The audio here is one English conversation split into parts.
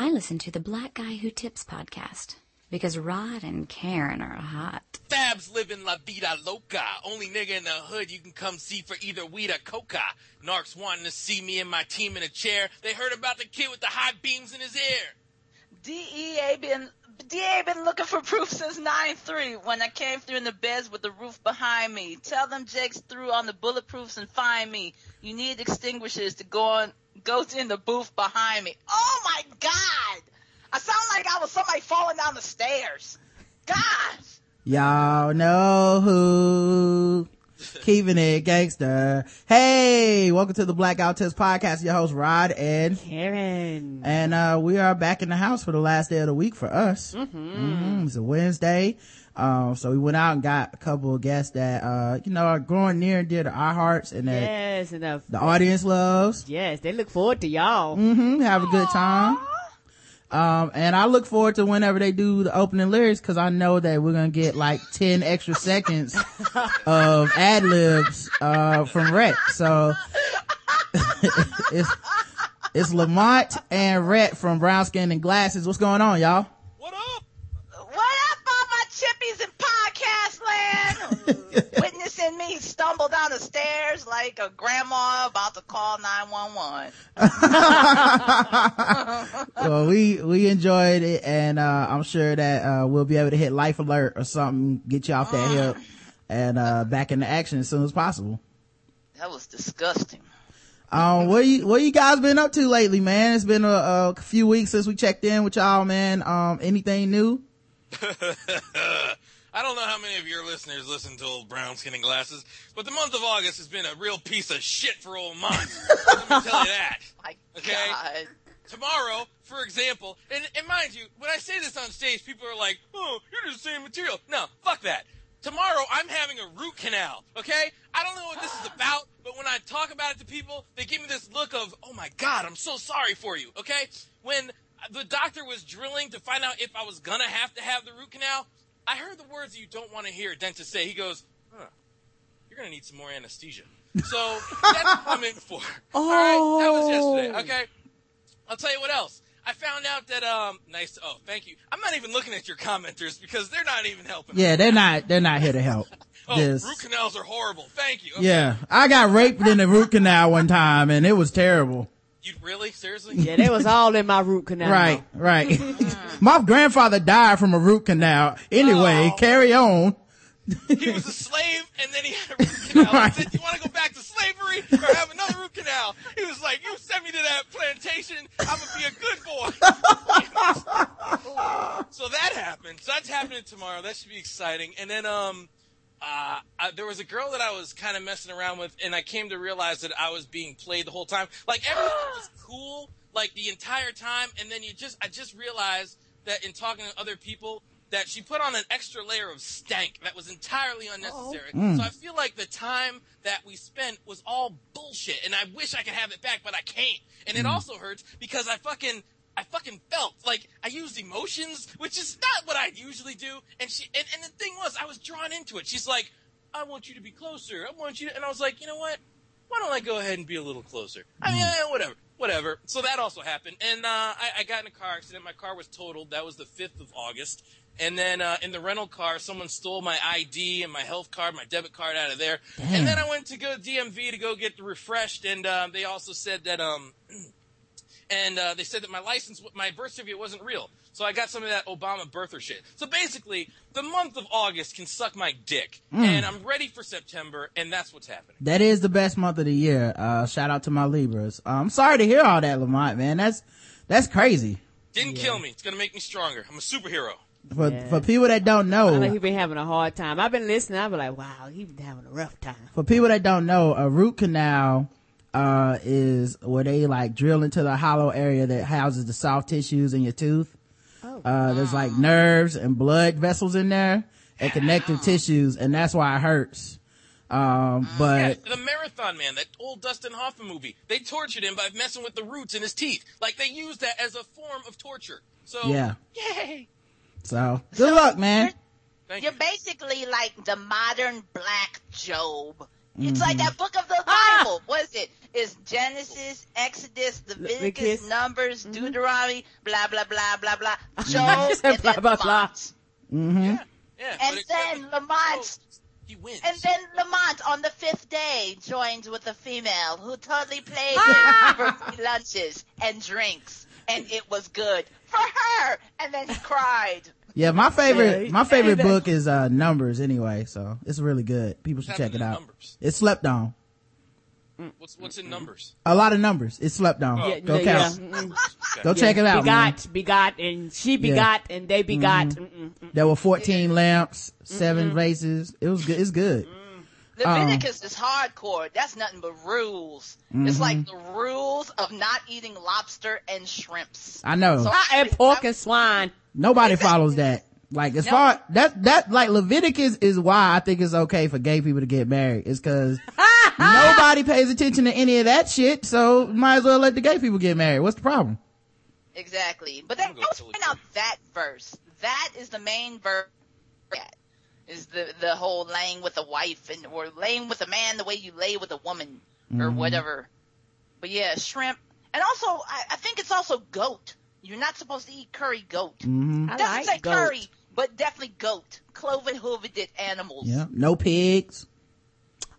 I listen to the Black Guy Who Tips podcast because Rod and Karen are hot. Fabs living la vida loca. Only nigga in the hood you can come see for either weed or coca. Narcs wanting to see me and my team in a chair. They heard about the kid with the high beams in his ear. DEA been DA been looking for proof since 9-3 when I came through in the beds with the roof behind me. Tell them Jake's through on the bulletproofs and find me. You need extinguishers to go on, goes in the booth behind me. Oh my God! I sound like I was somebody falling down the stairs. Gosh! Y'all know who keeping it gangster. Hey, welcome to the Blackout Test podcast. Your host Rod and Karen. And uh, we are back in the house for the last day of the week for us. Mm-hmm. Mm-hmm. It's a Wednesday. Um, so we went out and got a couple of guests that, uh, you know, are growing near and dear to our hearts and that yes, and the, the audience loves. Yes, they look forward to y'all. Mm-hmm. Have a good time. Um, and I look forward to whenever they do the opening lyrics because I know that we're gonna get like 10 extra seconds of ad libs, uh, from Rhett. So it's, it's Lamonte and Rhett from Brown Skin and Glasses. What's going on, y'all? What up? What up, all my chippies in podcast land? Witnessing me stumble down the stairs like a grandma about to call 911. well, we, we enjoyed it and, uh, I'm sure that, uh, we'll be able to hit life alert or something, get you off that hip and, uh, back into action as soon as possible. That was disgusting. Um, what you, what you guys been up to lately, man? It's been a, a few weeks since we checked in with y'all, man. Um, anything new? I don't know how many of your listeners listen to old brown skin and glasses, but the month of August has been a real piece of shit for old Mont. Let me tell you that. My Okay. God. Tomorrow, for example, and, and mind you, when I say this on stage, people are like, oh, you're just saying material. No, fuck that. Tomorrow, I'm having a root canal, okay? I don't know what this is about, but when I talk about it to people, they give me this look of, oh my god, I'm so sorry for you, okay? When the doctor was drilling to find out if I was gonna have to have the root canal, I heard the words you don't want to hear a dentist say. He goes, huh, you're gonna need some more anesthesia. So, that's what I'm in for. Alright, that was yesterday, okay? I'll tell you what else. I found out that um nice oh thank you. I'm not even looking at your commenters because they're not even helping. Yeah, they're not, they're not here to help. Oh, This- root canals are horrible. Thank you. Okay. Yeah. I got raped in a root canal one time and it was terrible. You really seriously? Yeah, they was all in my root canal. Right, right. My grandfather died from a root canal. Anyway, Oh. carry on. He was a slave and then he had a root canal. I Right. said, "You want to go back to slavery or have another root canal?" He was like, "You send me to that plantation. I'm gonna be a good boy." so that happened. So that's happening tomorrow. That should be exciting. And then um. Uh, I, there was a girl that I was kind of messing around with, and I came to realize that I was being played the whole time. Like everything was cool, like the entire time, and then you just, I just realized that in talking to other people, that she put on an extra layer of stank that was entirely unnecessary. So I feel like the time that we spent was all bullshit, and I wish I could have it back, but I can't. And it also hurts because I fucking. I fucking felt like I used emotions, which is not what I usually do. And she, and, and the thing was, I was drawn into it. She's like, I want you to be closer. I want you to, and I was like, you know what? Why don't I go ahead and be a little closer? I mean, eh, whatever, whatever. So that also happened. And, uh, I, I got in a car accident. My car was totaled. That was the 5th of August. And then, uh, in the rental car, someone stole my ID and my health card, my debit card out of there. And then I went to go DMV to go get refreshed. And, uh, they also said that, um, and uh, they said that my license, my birth certificate wasn't real. So I got some of that Obama birther shit. So basically, the month of August can suck my dick, and I'm ready for September, and that's what's happening. That is the best month of the year. Uh, shout out to my Libras. Uh, I'm sorry to hear all that, Lamonte, man. That's, that's crazy. Didn't kill me. It's gonna make me stronger. I'm a superhero. For, Yeah. for people that don't I know know, he been having a hard time. I've been listening. I've been like, wow, he been having a rough time. for people that don't know, a root canal, uh, is where they like drill into the hollow area that houses the soft tissues in your tooth. Oh. Uh, there's like nerves and blood vessels in there and connective tissues, and that's why it hurts. Um, Yeah, but the Marathon Man, that old Dustin Hoffman movie, they tortured him by messing with the roots in his teeth. Like they used that as a form of torture. So yeah, yay! so good luck, man. Thank You're you. basically like the modern black Job. It's like that book of the Ah! Bible. What is it? It's Genesis, Exodus, Leviticus, Leviticus. Numbers, Mm-hmm. Deuteronomy, blah blah blah blah blah. Job, and blah, then blah, blah. Lamonte. Mm-hmm. Yeah, yeah. And but it- then Lamonte, he wins. and then Lamonte on the fifth day joins with a female who totally played him for lunches and drinks, and it was good for her. And then he cried. Yeah, my favorite, Yeah, my favorite book is, uh, Numbers anyway, so it's really good. People should check it out. Numbers? It's slept on. Mm, what's what's in numbers? A lot of numbers. It's slept on. Oh, Yeah, Go yeah, count. Go check it out, man. Begot, begot, and she begot, and they begot. Mm-hmm. Mm-mm. There were 14 lamps, 7 vases. It was good. It's good. Mm. Um, Leviticus is hardcore. That's nothing but rules. It's like mm-hmm. the rules of not eating lobster and shrimps. I know. So- And pork and swine. Nobody follows that. Like as No. far that that like Leviticus is why I think it's okay for gay people to get married. Is because nobody pays attention to any of that shit. So might as well let the gay people get married. What's the problem? Exactly. But then I'm gonna let's find out that verse. That is the main verse. That Is the the whole laying with a wife and or laying with a man the way you lay with a woman or mm-hmm. whatever. But yeah, shrimp. And also, I, I think it's also goat. You're not supposed to eat curry goat. Mm-hmm. I Doesn't like say goat. curry, but definitely goat. Cloven hoofed animals. Yeah. No pigs.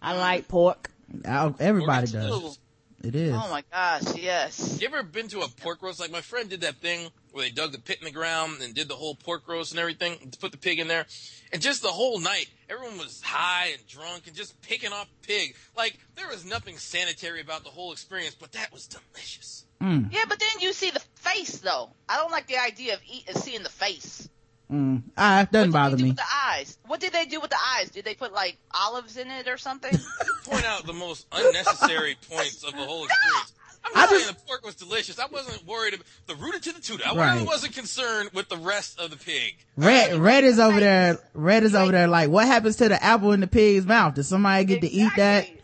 I like pork. Uh, Everybody Pork does. too. It is. Oh my gosh, yes. You ever been to a pork roast? Like my friend did that thing where they dug the pit in the ground and did the whole pork roast and everything, to put the pig in there. And just the whole night, everyone was high and drunk and just picking off pig. Like, there was nothing sanitary about the whole experience, but that was delicious. Yeah, but then you see the face though. I don't like the idea of eat, seeing the face. Mm. Ah, it doesn't what bother they do me. with the eyes? What did they do with the eyes? Did they put like olives in it or something? Point out the most unnecessary points of the whole experience. I'm I not saying the pork was delicious. I wasn't worried about the rooted to the tutor. I Right. really wasn't concerned with the rest of the pig. Red, red is over there. Red is over there. Like, what happens to the apple in the pig's mouth? Does somebody get to eat that? Exactly.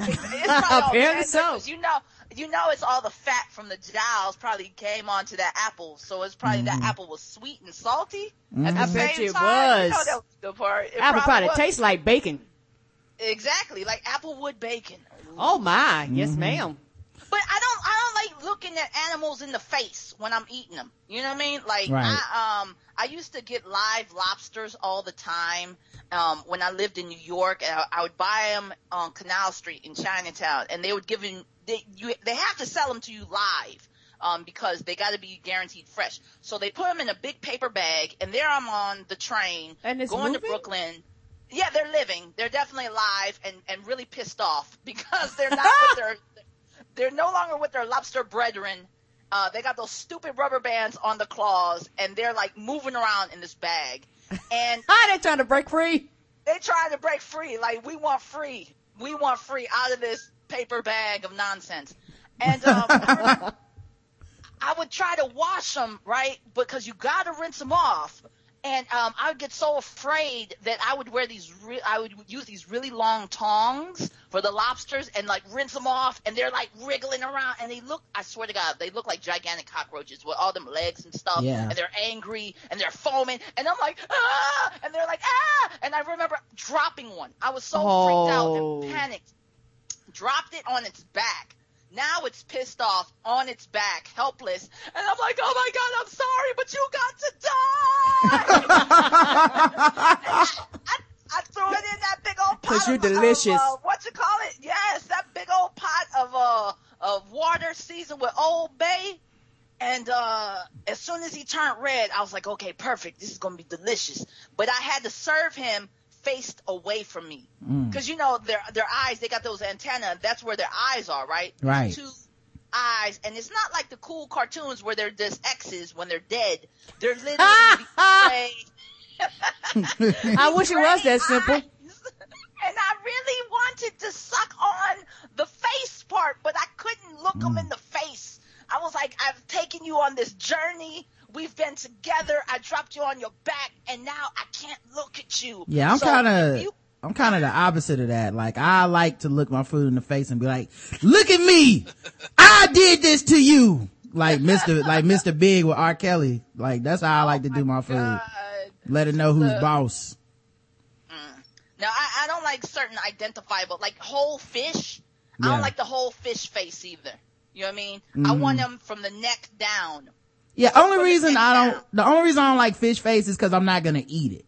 It's, it's probably Apparently tender, so. 'cause You know, you know, it's all the fat from the jowls probably came onto that apple, so it's probably that apple was sweet and salty at the I same bet you it time. You know, was. that was the part. It Apple probably was. tastes like bacon. exactly like applewood bacon. Oh my, yes ma'am. But I don't, I don't like looking at animals in the face when I'm eating them. You know what I mean? Like, Right. I, um, I used to get live lobsters all the time. Um, when I lived in New York, I, I would buy them on Canal Street in Chinatown, and they would give them, they, you, they have to sell them to you live. Um, because they got to be guaranteed fresh. So they put them in a big paper bag, and there I'm on the train And it's going moving? to Brooklyn. Yeah, they're living. They're definitely alive and, and really pissed off because they're not with their they're no longer with their lobster brethren. Uh, they got those stupid rubber bands on the claws, and they're like moving around in this bag. And How they trying to break free? they trying to break free. Like we want free. We want free out of this paper bag of nonsense. And um, I, I would try to wash them, right? Because you got to rinse them off. And um, I would get so afraid that I would wear these. Re- I would use these really long tongs for the lobsters and like rinse them off, and they're like wriggling around, and they look. I swear to God, they look like gigantic cockroaches with all them legs and stuff. Yeah. And they're angry and they're foaming, and I'm like ah, and they're like ah, and I remember dropping one. I was so freaked out Oh. and panicked. Dropped it on its back. Now it's pissed off on its back, helpless, and I'm like, oh my god, I'm sorry, but you got to die. I, I threw it in that big old pot. 'Cause you're of- of, delicious. uh, what you call it? Yes, that big old pot of uh of water seasoned with Old Bay. And uh as soon as he turned red, I was like, okay, perfect. This is gonna be delicious. But I had to serve him faced away from me, mm. because you know their their eyes, they got those antenna. That's where their eyes are, right? Right. Two eyes, and it's not like the cool cartoons where they're just X's when they're dead. They're literally. I wish it was that simple. eyes. And I really wanted to suck on the face part, but I couldn't look them mm. in the face. I was like, I've taken you on this journey. We've been together. I dropped you on your back, and now I can't look at you. Yeah, I'm So kind of, you- I'm kind of the opposite of that. Like, I like to look my food in the face and be like, look at me. I did this to you. Like Mr. like Mr. Big with R. Kelly. Like, that's how I like to do my food. Oh God. Let it know who's The- boss. Mm. Now I, I don't like certain identifiable, like whole fish. I don't like the whole fish face either. You know what I mean? I mm-hmm. want them from the neck down. Yeah, only reason I don't, the only reason I don't like fish face is cause I'm not gonna eat it.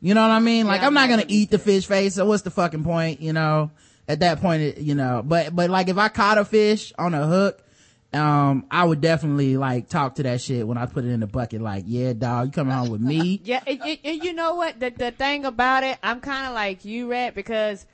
You know what I mean? Like Yeah, I'm not gonna eat the fish face, so what's the fucking point, you know? At that point, it, you know, but, but like if I caught a fish on a hook, um, I would definitely like talk to that shit when I put it in the bucket, like, yeah, dog, you coming home with me? Yeah, and, and- and you know what? The the thing about it, I'm kind of like you, Rhett, because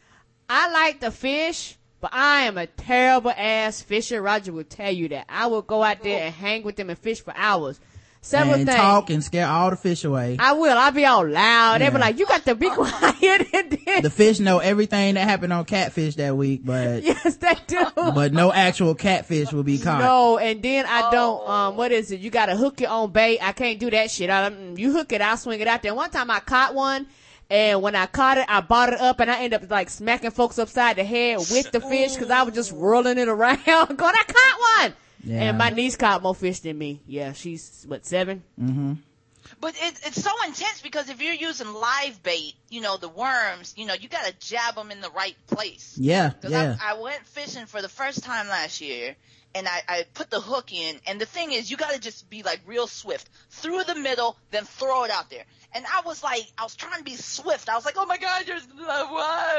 I like the fish, but I am a terrible ass fisher. Roger will tell you that. I will go out there and hang with them and fish for hours. Several and things. talk and scare all the fish away. I will. I'll be all loud. They Yeah. be like, "You got to be quiet." The fish know everything that happened on catfish that week, but, yes, they do. but no actual catfish will be caught. No, and then I don't. Oh. Um, what is it? You got to hook your own bait. I can't do that shit. I, mm, you hook it, I'll swing it out there. One time I caught one, and when I caught it, I bought it up, and I ended up like smacking folks upside the head with the fish because I was just whirling it around. Going, I caught one. Yeah. And my niece caught more fish than me. Yeah, she's what seven. mhm But it, it's so intense because if you're using live bait, you know, the worms, you know, you gotta jab them in the right place. Yeah, Cause yeah. I, I went fishing for the first time last year and I, I put the hook in and the thing is you gotta just be like real swift through the middle, then throw it out there. And I was like, I was trying to be swift. I was like, oh my God, you're?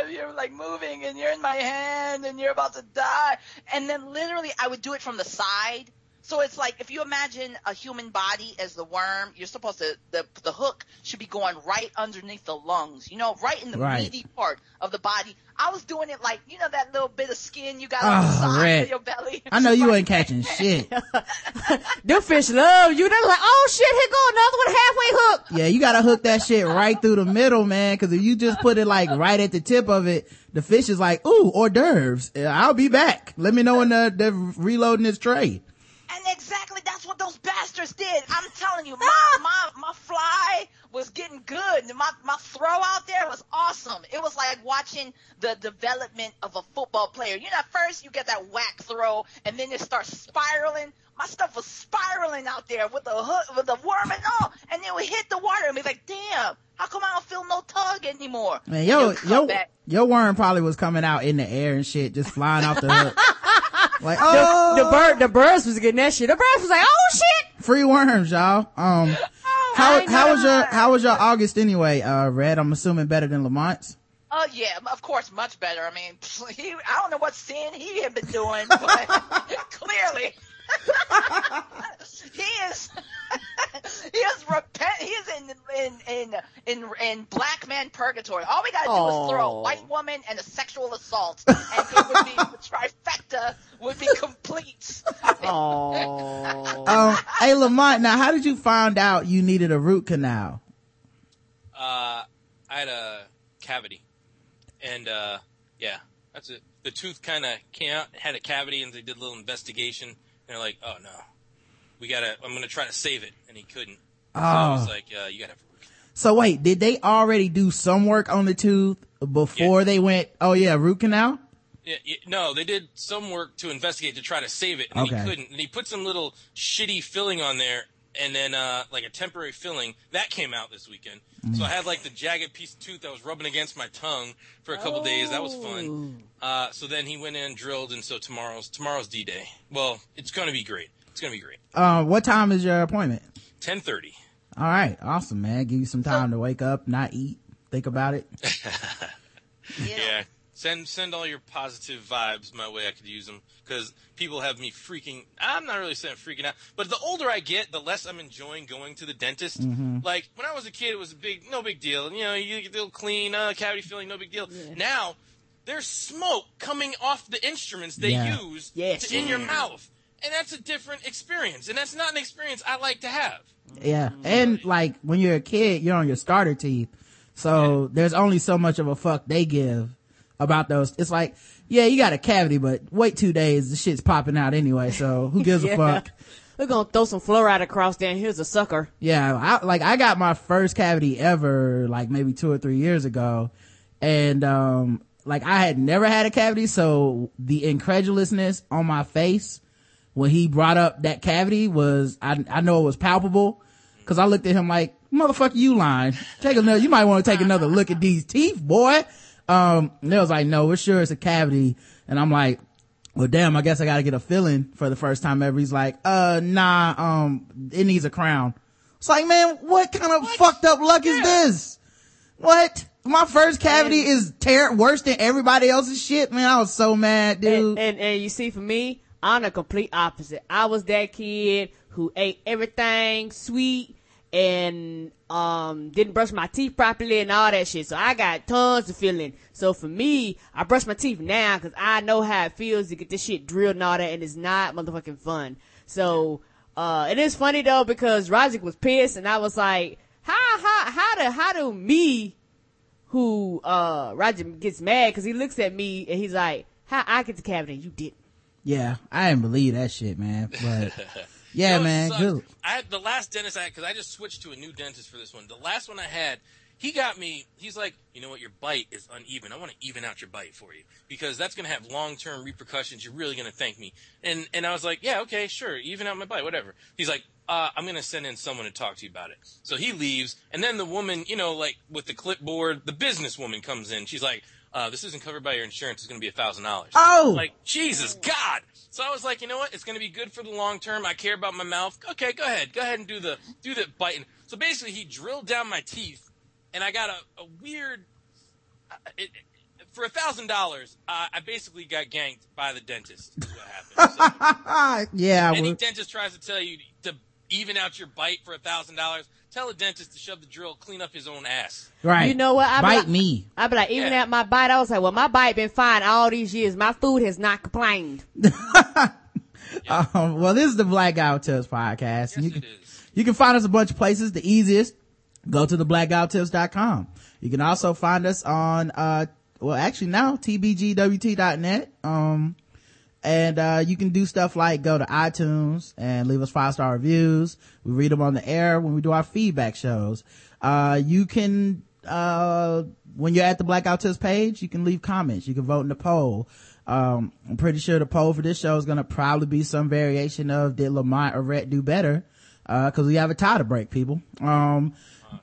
You're like moving and you're in my hand and you're about to die. And then literally I would do it from the side. So it's like if you imagine a human body as the worm, you're supposed to the the hook should be going right underneath the lungs, you know, right in the Right. meaty part of the body. I was doing it like you know that little bit of skin you got on the Oh, side Rhett. of your belly. I know you ain't catching shit. Them fish love you. They're like, oh shit, here go another one halfway hooked. Yeah, you gotta hook that shit right through the middle, man. Cause if you just put it like right at the tip of it, the fish is like, ooh, hors d'oeuvres. I'll be back. Let me know when they're, they're reloading this tray. And exactly that's what those bastards did. I'm telling you, my ah! my my fly was getting good. My my throw out there was awesome. It was like watching the development of a football player. You know, at first you get that whack throw, and then it starts spiraling. My stuff was spiraling out there with the hook, with the worm and all, and then we hit the water and be like, "Damn, how come I don't feel no tug anymore?" Man, yo, yo, back. your worm probably was coming out in the air and shit, just flying off the hook. Like, oh, The bird, the birds was getting that shit. The birds was like, oh shit. free worms, y'all. Um, how, how was your, how was your August anyway, uh, Rhett? I'm assuming better than Lamonte's. Oh yeah, of course, much better. I mean, he, I don't know what sin he had been doing, but clearly he is he is repent. He is in in in in in black man purgatory. All we gotta do is throw a white woman and a sexual assault, and it would be the trifecta would be complete. Oh. Um, hey Lamonte, now how did you find out you needed a root canal? Uh, I had a cavity, and uh, yeah, that's it. The tooth kind of came out, had a cavity, and they did a little investigation. And they're like, "Oh no, we gotta. I'm gonna try to save it," and he couldn't. So I was Oh. like, uh, "You gotta have a root canal." So wait, did they already do some work on the tooth before they went, oh yeah, root canal? Yeah, yeah, no, they did some work to investigate to try to save it, and Okay. he couldn't. And he put some little shitty filling on there, and then uh, like a temporary filling that came out this weekend. So I had like the jagged piece of tooth that was rubbing against my tongue for a couple days. That was fun. Uh, so then he went in and drilled, and so tomorrow's tomorrow's D Day. Well, it's gonna be great. It's gonna be great. Uh, what time is your appointment? Ten thirty. All right, awesome, man. Give you some time to wake up, not eat, think about it. Yeah. Yeah. Send send all your positive vibes my way. I could use them because people have me freaking. I'm not really saying freaking out, but the older I get, the less I'm enjoying going to the dentist. Mm-hmm. Like when I was a kid, it was a big, no big deal. You know, you get a little clean, uh, cavity filling, no big deal. Now there's smoke coming off the instruments they Yeah. use Yes. to, in your mm-hmm. mouth, and that's a different experience, and that's not an experience I like to have. Yeah. Mm-hmm. And like when you're a kid, you're on your starter teeth. So there's only so much of a fuck they give about those. It's like, yeah, you got a cavity, but wait two days, the shit's popping out anyway. So who gives a fuck? We're gonna throw some fluoride across there and here's a sucker. Yeah, I, like I got my first cavity ever, like maybe two or three years ago, and um, like I had never had a cavity, so the incredulousness on my face when he brought up that cavity was, I I know it was palpable, because I looked at him like, motherfucker, you lying? Take another, you might want to take another look at these teeth, boy. Um, they was like, no, we're sure it's a cavity. And I'm like, well, damn, I guess I gotta get a filling for the first time ever. He's like, uh, nah, um, it needs a crown. It's like, man, what kind of fucked up luck is this? What? My first cavity And- is ter- worse than everybody else's shit, man. I was so mad, dude. And, and and you see, for me, I'm the complete opposite. I was that kid who ate everything sweet and um didn't brush my teeth properly and all that shit. So I got tons of feeling. So for me, I brush my teeth now because I know how it feels to get this shit drilled and all that, and it's not motherfucking fun. So uh it is funny though because Razik was pissed, and I was like, how how how do how do me who uh Roger gets mad because he looks at me and he's like, "How I get the cavity you didn't?" yeah, I didn't believe that shit, man. But yeah, You know, man, good. I had the last dentist I had because I just switched to a new dentist for this one. The last one I had, he got me. He's like, you know what, your bite is uneven. I want to even out your bite for you because that's going to have long term repercussions. You're really going to thank me. And and I was like, yeah, okay, sure, even out my bite, whatever. He's like, uh, I'm going to send in someone to talk to you about it. So he leaves, and then the woman, you know, like with the clipboard, the business woman comes in. She's like. Uh, this isn't covered by your insurance. It's going to be a thousand dollars. Oh! like Jesus God! So I was like, you know what? It's going to be good for the long term. I care about my mouth. Okay, go ahead, go ahead and do the do the biting. So basically, he drilled down my teeth, and I got a, a weird. Uh, it, it- for a thousand dollars, I basically got ganked by the dentist. Is what happened. So, yeah, any was, dentist tries to tell you to even out your bite for a thousand dollars, tell a dentist to shove the drill, clean up his own ass. right. You know what? I be Bite like- me. I'd be like, even Yeah. at my bite, I was like, "Well, my bite been fine all these years. My food has not complained." Um, well, this is the Black Guy Tips podcast. Yes, you can, is. you can find us a bunch of places. The easiest, go to the blackguywhotips.com. You can also find us on, uh, well, actually now, tbgwt.net. Um, and, uh, you can do stuff like go to iTunes and leave us five star reviews. We read them on the air when we do our feedback shows. Uh, you can, uh, when you're at the Blackout Tips page, you can leave comments. You can vote in the poll. Um, I'm pretty sure the poll for this show is going to probably be some variation of did Lamonte or Rhett do better? Uh, cause we have a tie to break people. Um,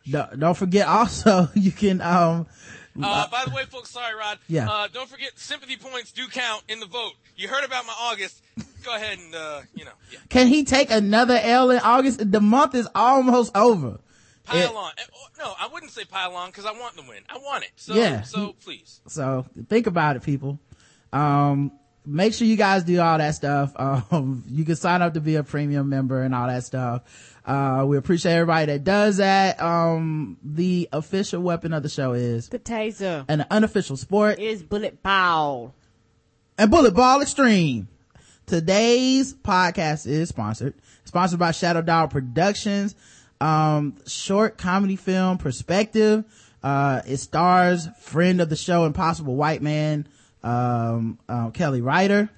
don't, don't forget also you can, um, Uh, by the way, folks, sorry, Rod. Yeah. Uh, don't forget, sympathy points do count in the vote. You heard about my August. Go ahead and, uh, you know, yeah, can he take another L in August? The month is almost over. pile Yeah. on. Oh, No, I wouldn't say pile on because I want the win. I want it. So, Yeah. so please. So think about it, people. Um, make sure you guys do all that stuff. Um, you can sign up to be a premium member and all that stuff. Uh, we appreciate everybody that does that. Um, the official weapon of the show is The taser an unofficial sport is bullet ball. and bullet ball extreme. Today's podcast is sponsored, sponsored by Shadow Dog Productions. Um, short comedy film perspective. Uh, it stars friend of the show, Impossible White Man, um, um, Kelly Ryder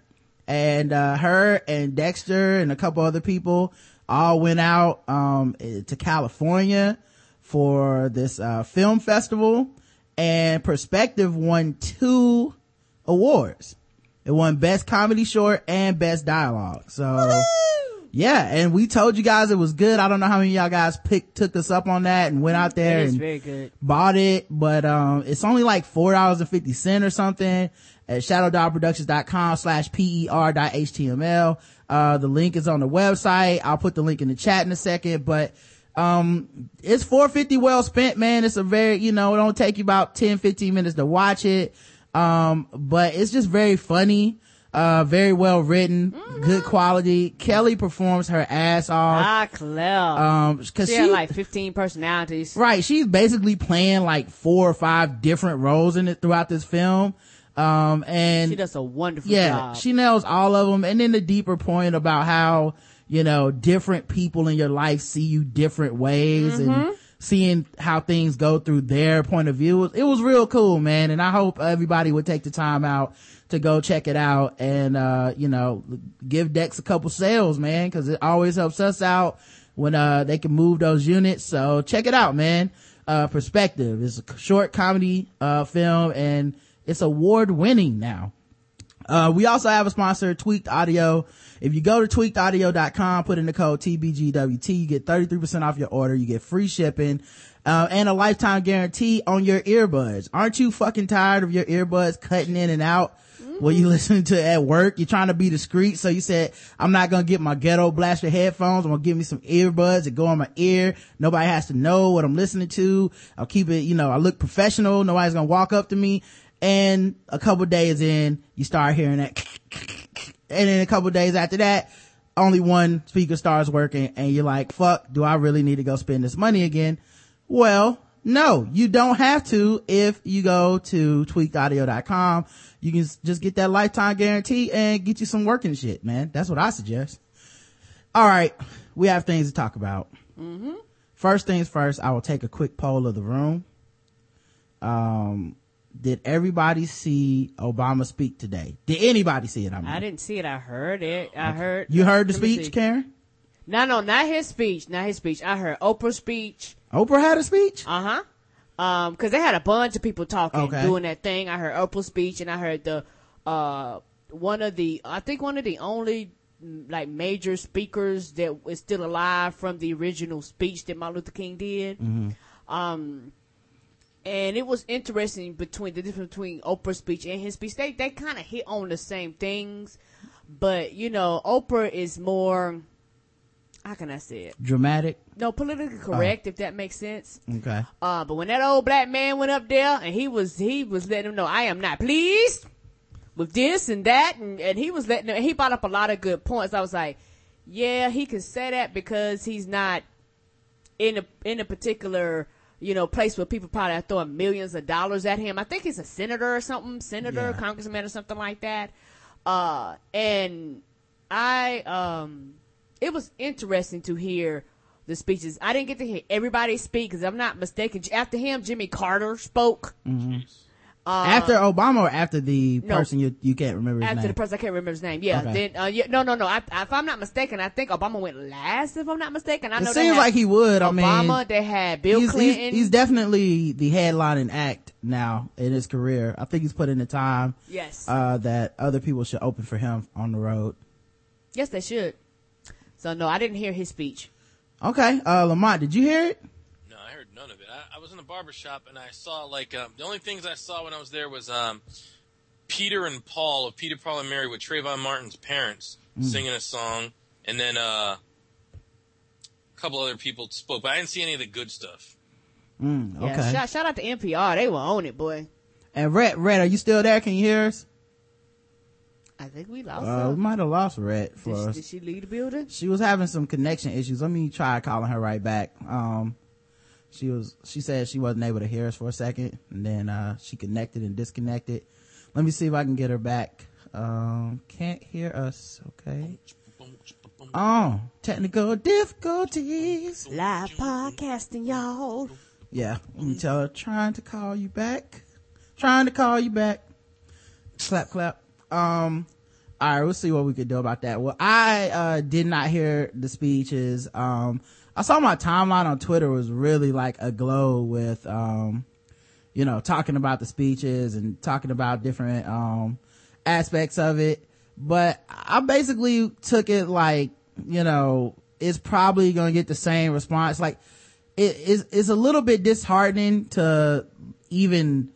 and, uh, her and Dexter and a couple other people all went out, um, eh, to California for this, uh, film festival and perspective won two awards. It won best comedy short and best dialogue. So yeah, and we told you guys it was good. I don't know how many of y'all guys picked, took us up on that and went out there and very good. bought it, but, um, it's only like $4.50 or something at shadowdogproductions.com slash per.html. Uh, the link is on the website. I'll put the link in the chat in a second, but, um, it's 450 well spent, man. It's a very, you know, it don't take you about 10, 15 minutes to watch it. Um, but it's just very funny. Uh, very well written, good quality. Kelly performs her ass off. Ah, clever. Um, cause she she, had like 15 personalities. Right. She's basically playing like four or five different roles in it throughout this film. Um, and She does a wonderful yeah, job. she nails all of them. And then the deeper point about how, you know, different people in your life see you different ways Mm-hmm. and seeing how things go through their point of view. It was, real cool, man. And I hope everybody would take the time out to go check it out and, uh, you know, give Dex a couple sales, man, cause it always helps us out when, uh, they can move those units. So check it out, man. Uh, perspective. It's a short comedy, uh, film and it's award winning now. Uh, we also have a sponsor, Tweaked Audio. If you go to tweakedaudio.com, put in the code TBGWT, you get 33% off your order. You get free shipping, uh, and a lifetime guarantee on your earbuds. Aren't you fucking tired of your earbuds cutting in and out? What you listening to at work? You're trying to be discreet. So you said, I'm not going to get my ghetto blaster headphones. I'm going to give me some earbuds that go in my ear. Nobody has to know what I'm listening to. I'll keep it, you know, I look professional. Nobody's going to walk up to me. And a couple days in, you start hearing that. And then a couple days after that, only one speaker starts working and you're like, fuck, do I really need to go spend this money again? Well, no, you don't have to if you go to tweakedaudio.com. You can just get that lifetime guarantee and get you some working shit, man. That's what I suggest. All right. We have things to talk about. First things first, I will take a quick poll of the room. Um, did everybody see Obama speak today? Did anybody see it? I mean, I didn't see it. I heard it. I heard. you heard the speech. Karen? No, no, not his speech. Not his speech. I heard Oprah's speech. Oprah had a speech? Uh huh. Um, cause they had a bunch of people talking, Okay. doing that thing. I heard Oprah's speech and I heard the, uh, one of the, I think one of the only, like, major speakers that is still alive from the original speech that Martin Luther King did. Um, and it was interesting between the difference between Oprah's speech and his speech. They, they kind of hit on the same things, but, you know, Oprah is more, how can I say it? Dramatic. No, politically correct, if that makes sense. Okay. Uh, but when that old black man went up there and he was, he was letting him know, I am not pleased with this and that. And, and he was letting him, he brought up a lot of good points. I was like, yeah, he can say that because he's not in a, in a particular, you know, place where people probably are throwing millions of dollars at him. I think he's a senator or something, senator, Yeah. congressman or something like that. Uh, and I, um, it was interesting to hear the speeches. I didn't get to hear everybody speak because I'm not mistaken. After him, Jimmy Carter spoke. After Obama or after the Uh, no. person you you can't remember his After name? the person, I can't remember his name. Yeah, Okay. then uh, yeah, no, no, no. I, if I'm not mistaken, I think Obama went last. If I'm not mistaken, I it know they seems like he would. I mean, Obama. they had Bill he's, Clinton. he's, he's definitely the headlining act now in his career. I think he's put in the time yes, uh, that other people should open for him on the road. yes, they should. So no, I didn't hear his speech. Okay, uh, Lamonte, did you hear it? No, I heard none of it. I, I was in the barber shop and I saw like um, the only things I saw when I was there was um, Peter and Paul of Peter, Paul and Mary with Trayvon Martin's parents singing a song, and then uh, a couple other people spoke, but I didn't see any of the good stuff. Mm, Yeah, okay. shout, shout out to NPR. They were on it, boy. and Rhett, Rhett, are you still there? Can you hear us? I think we lost Uh, her. we might have lost Rhett Did for she, us. did she leave the building? she was having some connection issues. Let me try calling her right back. Um, she was, she said she wasn't able to hear us for a second and then, uh, she connected and disconnected. Let me see if I can get her back. Um, can't hear us. Okay. Oh, technical difficulties. Live podcasting, y'all. Yeah. Let me tell her, trying to call you back. Trying to call you back. Clap, clap. Um, all right, we'll see what we could do about that. Well, I, uh, did not hear the speeches. Um, I saw my timeline on Twitter was really like aglow with, um, you know, talking about the speeches and talking about different, um, aspects of it. But I basically took it like, you know, it's probably going to get the same response. Like, it is, it's a little bit disheartening to even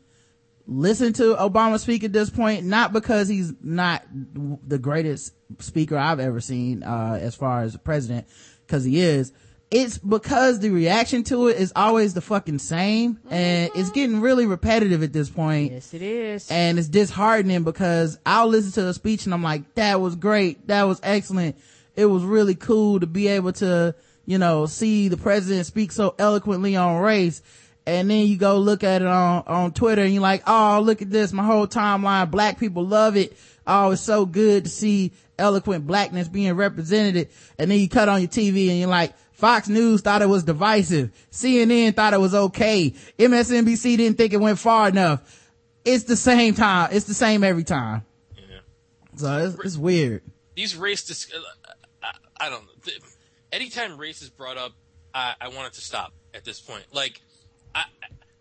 listen to Obama speak at this point, not because he's not the greatest speaker I've ever seen, uh, as far as president, cause he is. It's because the reaction to it is always the fucking same and mm-hmm. it's getting really repetitive at this point Yes, it is. and it's disheartening because I'll listen to a speech and I'm like, that was great. That was excellent. It was really cool to be able to, you know, see the president speak so eloquently on race. And then you go look at it on, on Twitter and you're like, oh, look at this. My whole timeline. Black people love it. Oh, it's so good to see eloquent blackness being represented. And then you cut on your TV and you're like, Fox News thought it was divisive. CNN thought it was okay. MSNBC didn't think it went far enough it's the same time. It's the same every time. Yeah. So it's, it's weird. These race, dis- uh, I, I don't know. Anytime race is brought up, I, I want it to stop at this point. Like, I,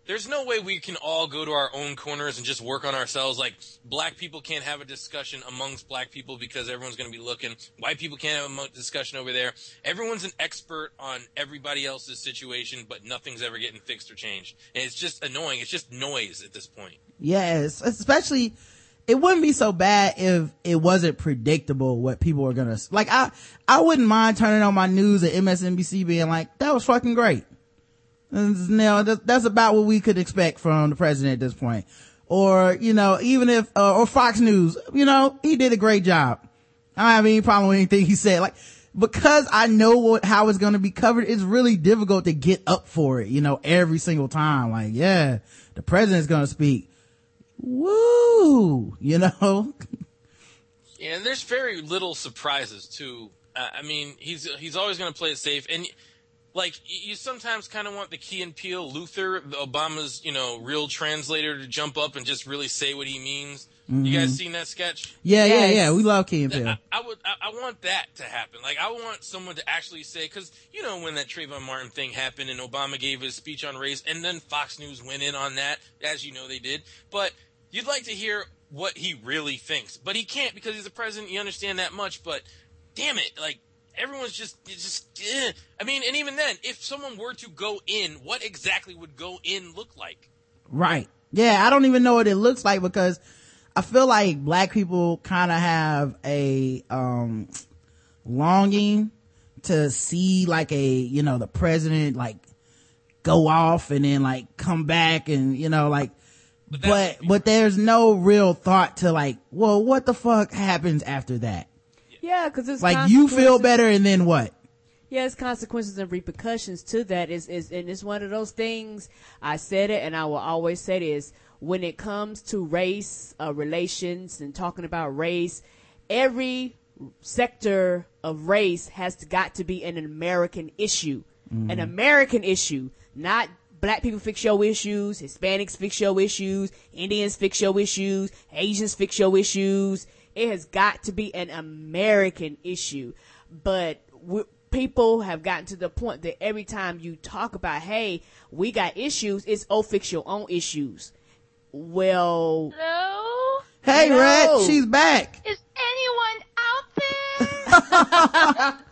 there's no way we can all go to our own corners and just work on ourselves. Like black people can't have a discussion amongst black people because everyone's going to be looking. White people can't have a discussion over there. Everyone's an expert on everybody else's situation, but nothing's ever getting fixed or changed. And it's just annoying. It's just noise at this point. Yes, especially it wouldn't be so bad if it wasn't predictable what people were gonna like. I I wouldn't mind turning on my news at MSNBC being like, "That was fucking great." You know, that's about what we could expect from the president at this point. Or you know, even if uh, or Fox News, you know, he did a great job. I don't have any problem with anything he said. Like because I know what how it's going to be covered, it's really difficult to get up for it. You know, every single time. Like, yeah, the president's going to speak woo, you know? Yeah, and there's very little surprises too. Uh, I mean, he's he's always going to play it safe, and like you sometimes kind of want the Key and Peele Luther, the Obama's you know real translator, to jump up and just really say what he means. You guys mm-hmm. seen that sketch? Yeah, yeah, Yes. yeah. We love Key and Peele. I, I would, I, I want that to happen. Like, I want someone to actually say, because you know when that Trayvon Martin thing happened and Obama gave his speech on race, and then Fox News went in on that, as you know they did. But you'd like to hear what he really thinks, but he can't because he's the president. You understand that much, but damn it, like everyone's just, just. eh. I mean, and even then, if someone were to go in, what exactly would go in look like? Right. Yeah, I don't even know what it looks like because I feel like black people kind of have a, um, longing to see like a, you know, the president like go off and then like come back and, you know, like, But but, but there's no real thought to like, well, what the fuck happens after that? Yeah, because it's Like you feel better and then what? Yeah, it's consequences and repercussions to that. Is is and it's one of those things. I said it, and I will always say this: when it comes to race uh, relations and talking about race, every sector of race has to, got to be an American issue, an American issue, not. Black people fix your issues, Hispanics fix your issues, Indians fix your issues, Asians fix your issues. It has got to be an American issue. But we people have gotten to the point that every time you talk about, hey, we got issues, it's oh, fix your own issues. Well, Hello? Hey, No. Rhett, she's back. Is anyone out there?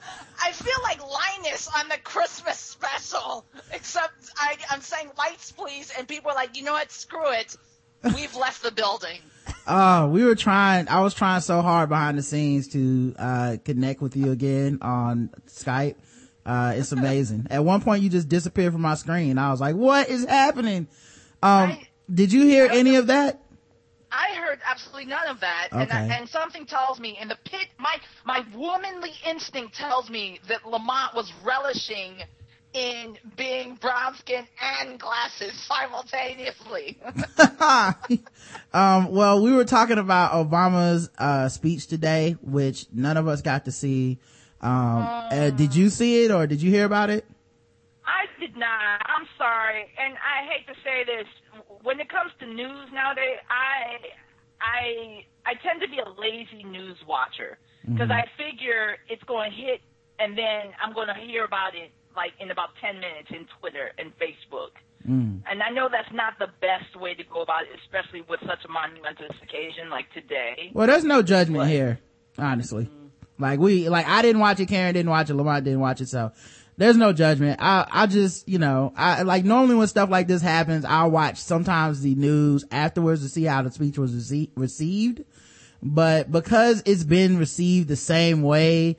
I feel like Linus on the Christmas special, except I, I'm saying lights, please, and people are like, you know what? Screw it. We've left the building. Oh, we were trying, I was trying so hard behind the scenes to, uh, connect with you again on Skype. Uh, it's amazing. At one point you just disappeared from my screen. I was like, what is happening? Um, I- did you hear any of that? I heard absolutely none of that, and, I, Okay. and something tells me in the pit. My my womanly instinct tells me that Lamonte was relishing in being brown skin and glasses simultaneously. um, well, we were talking about Obama's, uh, speech today, which none of us got to see. Um, uh, did you see it or did you hear about it? I did not. I'm sorry, and I hate to say this. When it comes to news nowadays, I I I tend to be a lazy news watcher because I figure it's going to hit, and then I'm going to hear about it like in about ten minutes in Twitter and Facebook. Hmm. And I know that's not the best way to go about it, especially with such a monumental occasion like today. Well, there's no judgment What? here, honestly. Like we, like I didn't watch it, Karen didn't watch it, Lamonte didn't watch it, so there's no judgment. I, I just, you know, I, like normally when stuff like this happens, I'll watch sometimes the news afterwards to see how the speech was rece- received. But because it's been received the same way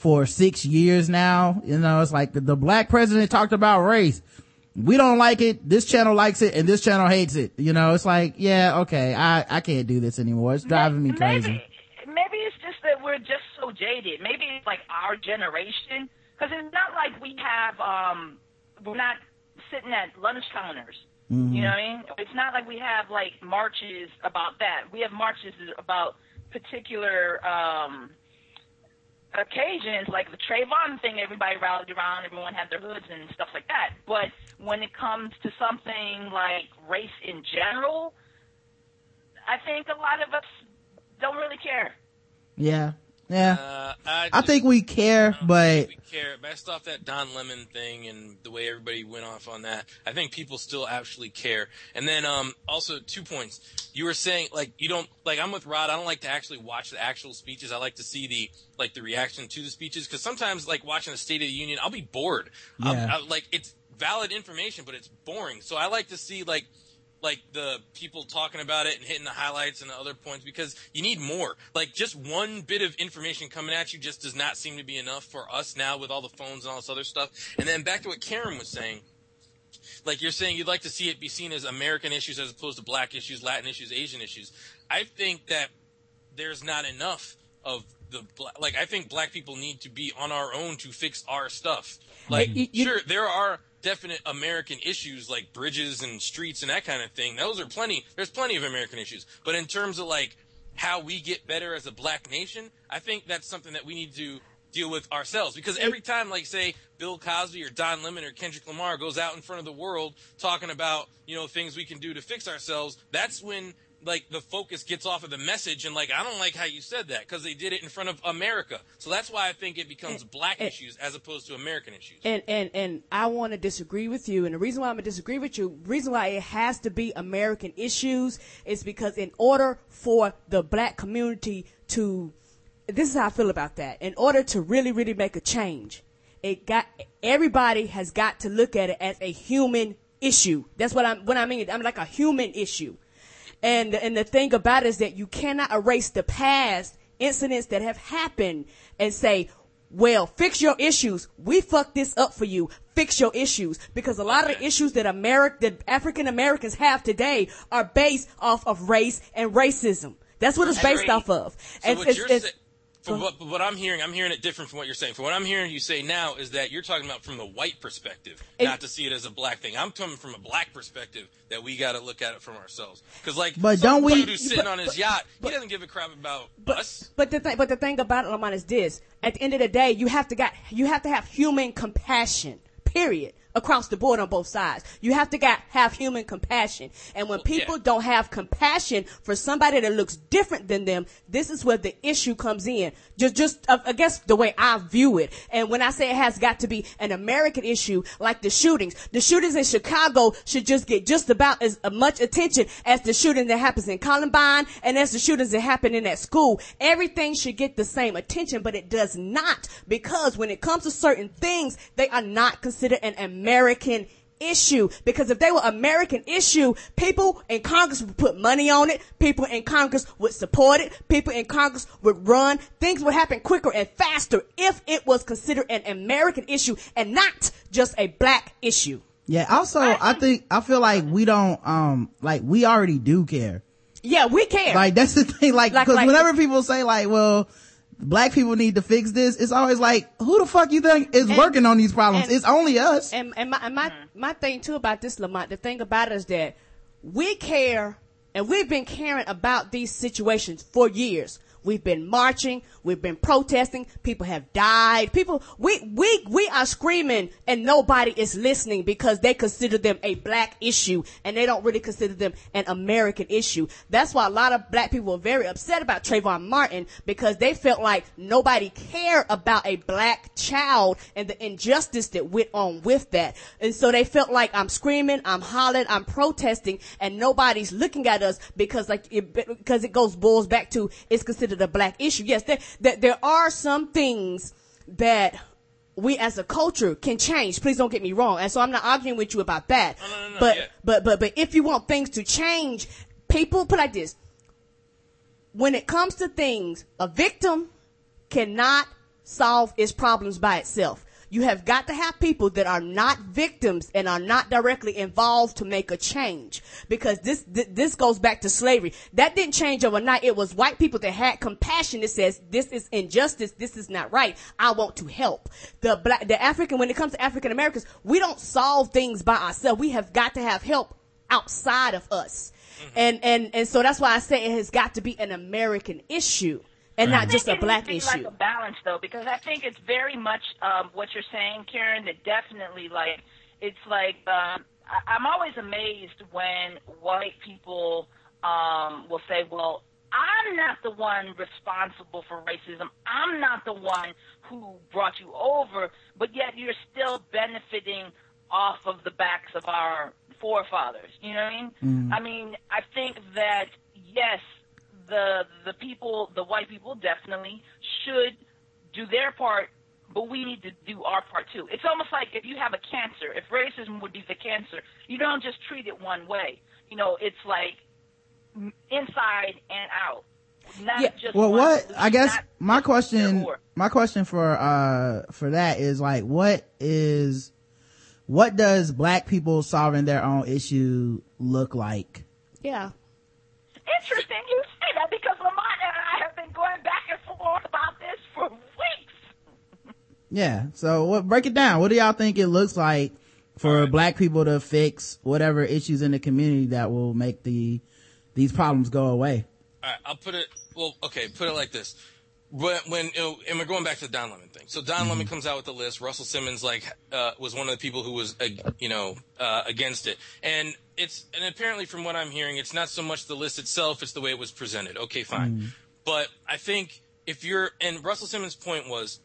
for six years now, you know, it's like the, the black president talked about race. We don't like it. This channel likes it and this channel hates it. You know, it's like, yeah, okay, I, I can't do this anymore. It's driving me crazy. Maybe, maybe it's just that we're just so jaded. Maybe it's like our generation, because it's not like we have, um, we're not sitting at lunch counters. Mm-hmm. You know what I mean? It's not like we have like marches about that. We have marches about particular um occasions, like the Trayvon thing. Everybody rallied around. Everyone had their hoods and stuff like that. But when it comes to something like race in general, I think a lot of us don't really care. Yeah. Yeah. Uh, I, I think we care, I but think we care. Based off that Don Lemon thing and the way everybody went off on that, I think people still actually care. And then, um, also two points. You were saying like you don't like. I'm with Rod. I don't like to actually watch the actual speeches. I like to see the like the reaction to the speeches because sometimes like watching a State of the Union, I'll be bored. I'll- Yeah. I, like it's valid information, but it's boring. So I like to see like like the people talking about it and hitting the highlights and the other points because you need more. Like just one bit of information coming at you just does not seem to be enough for us now with all the phones and all this other stuff. And then back to what Karen was saying. Like you're saying you'd like to see it be seen as American issues as opposed to black issues, Latin issues, Asian issues. I think that there's not enough of the like I think black people need to be on our own to fix our stuff. Like You- you- sure there are definite American issues like bridges and streets and that kind of thing. Those are plenty there's plenty of American issues. But in terms of like how we get better as a black nation, I think that's something that we need to deal with ourselves because every time like say Bill Cosby or Don Lemon or Kendrick Lamar goes out in front of the world talking about, you know, things we can do to fix ourselves, that's when like the focus gets off of the message and like I don't like how you said that because they did it in front of America. So that's why I think it becomes black issues as opposed to American issues. and and and I want to disagree with you. And the reason why I'm gonna disagree with you, reason why it has to be American issues, is because in order for the black community to, this is how I feel about that. In order to really, really make a change, it got everybody has got to look at it as a human issue. That's what I'm. What I mean, I'm like a human issue. And and the thing about it is that you cannot erase the past incidents that have happened and say, well, fix your issues. We fucked this up for you. Fix your issues. Because a lot of the issues that America, that African Americans have today are based off of race and racism. That's what it's based off of. So And it's- it's- from what, what I'm hearing, I'm hearing it different from what you're saying. From what I'm hearing you say now is that you're talking about from the white perspective, It- not to see it as a black thing. I'm coming from a black perspective that we got to look at it from ourselves. Because like, But don't we- who's sitting but- on his but- yacht, but- he doesn't give a crap about but, us. But the thing, but the thing about it, Lamonte, is this: at the end of the day, you have to got you have to have human compassion. Period. Across the board on both sides, you have to got have human compassion. And when people yeah. don't have compassion for somebody that looks different than them, this is where the issue comes in. Just, just uh, I guess the way I view it. And when I say it has got to be an American issue, like the shootings, the shootings in Chicago should just get just about as uh, much attention as the shooting that happens in Columbine and as the shootings that happen in that school. Everything should get the same attention, but it does not because when it comes to certain things, they are not considered an American issue because if they were American issue, people in Congress would put money on it. People in Congress would support it. People in Congress would run. Things would happen quicker and faster if it was considered an American issue and not just a black issue. yeah. Also, I think, I feel like we don't, um, like we already do care. Yeah, we care. Like that's the thing. Like, Like- cause like- whenever people say like, well, black people need to fix this, it's always like, who the fuck you think is And- working on these problems? and- it's only us. And, and my, and my, my thing too about this, Lamonte, the thing about it is that we care and we've been caring about these situations for years. We've been marching. We've been protesting. People have died. People, we, we, we are screaming and nobody is listening because they consider them a black issue and they don't really consider them an American issue. That's why a lot of black people were very upset about Trayvon Martin because they felt like nobody cared about a black child and the injustice that went on with that. And so they felt like I'm screaming, I'm hollering, I'm protesting and nobody's looking at us because like, it, because it goes, boils back to it's considered a black issue. Yes, there, there, there are some things that we as a culture can change. Please don't get me wrong. And so I'm not arguing with you about that. no, no, no, but, yeah. but, but, but if you want things to change, people put like this. When it comes to things, a victim cannot solve its problems by itself. You have got to have people that are not victims and are not directly involved to make a change. Because this, th- this goes back to slavery. That didn't change overnight. It was white people that had compassion that says, this is injustice. This is not right. I want to help. The black, the African, when it comes to African Americans, we don't solve things by ourselves. We have got to have help outside of us. Mm-hmm. And, and, and so that's why I say it has got to be an American issue and not just a black needs to be issue. Like a balance, though, because I think it's very much um, what you're saying, Karen. That definitely, like, it's like um, I- I'm always amazed when white people um, will say, "Well, I'm not the one responsible for racism. I'm not the one who brought you over, but yet you're still benefiting off of the backs of our forefathers. You know what I mean? I mean, I think that yes, the the people, the white people, definitely should do their part, but we need to do our part too. It's almost like if you have a cancer, if racism would be the cancer, you don't just treat it one way. You know, it's like inside and out. Not Yeah, just well what solution, i guess my question my question for uh for that is like what is what does black people solving their own issue look like Yeah. Interesting you say that because Lamonte and I have been going back and forth about this for weeks. yeah so what break it down what do y'all think it looks like for black people to fix whatever issues in the community that will make the these problems go away All right, I'll put it. Well, okay, put it like this. When, when and we're going back to the Don Lemon thing. So Don Lemon comes out with the list. Russell Simmons, like, uh, was one of the people who was, uh, you know, uh, against it. And it's, and apparently from what I'm hearing, it's not so much the list itself, it's the way it was presented. Okay, fine. But I think if you're, and Russell Simmons' point was,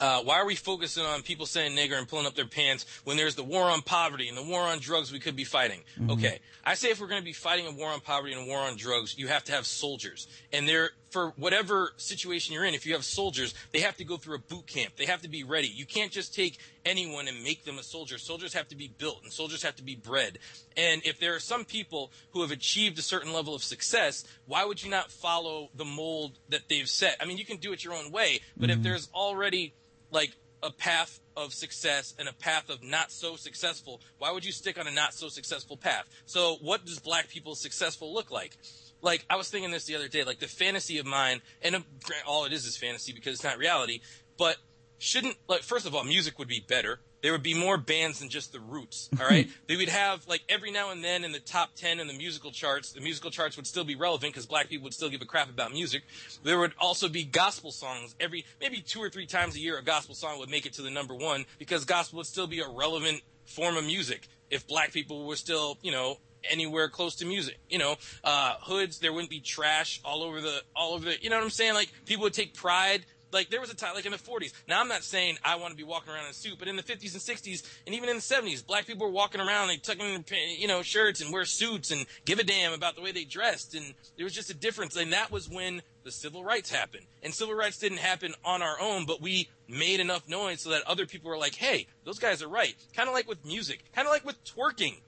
uh, why are we focusing on people saying nigger and pulling up their pants when there's the war on poverty and the war on drugs we could be fighting? Okay. I say if we're going to be fighting a war on poverty and a war on drugs, you have to have soldiers. And they're, for whatever situation you're in, if you have soldiers, they have to go through a boot camp. They have to be ready. You can't just take anyone and make them a soldier. Soldiers have to be built and soldiers have to be bred. And if there are some people who have achieved a certain level of success, why would you not follow the mold that they've set? I mean, you can do it your own way, but if mm-hmm. there's already like a path of success and a path of not so successful, why would you stick on a not so successful path? So what does black people successful look like? Like I was thinking this the other day, like the fantasy of mine, and um, grant- all it is is fantasy because it's not reality, but shouldn't like first of all music would be better. There would be more bands than just the roots all right? They would have like every now and then in the top 10 in the musical charts the musical charts would still be relevant because black people would still give a crap about music. There would also be gospel songs. Every maybe two or three times a year a gospel song would make it to the number one because gospel would still be a relevant form of music. If black people were still you know anywhere close to music you know uh hoods there wouldn't be trash all over the all over the you know what i'm saying? Like people would take pride. Like there was a time like in the 40s now i'm not saying i want to be walking around in a suit but in the 50s and 60s and even in the 70s black people were walking around they tucking in their you know shirts and wear suits and give a damn about the way they dressed and there was just a difference. And that was when the civil rights happened. And civil rights didn't happen on our own but we made enough noise so that other people were like hey those guys are right. Kind of like with music. Kind of like with twerking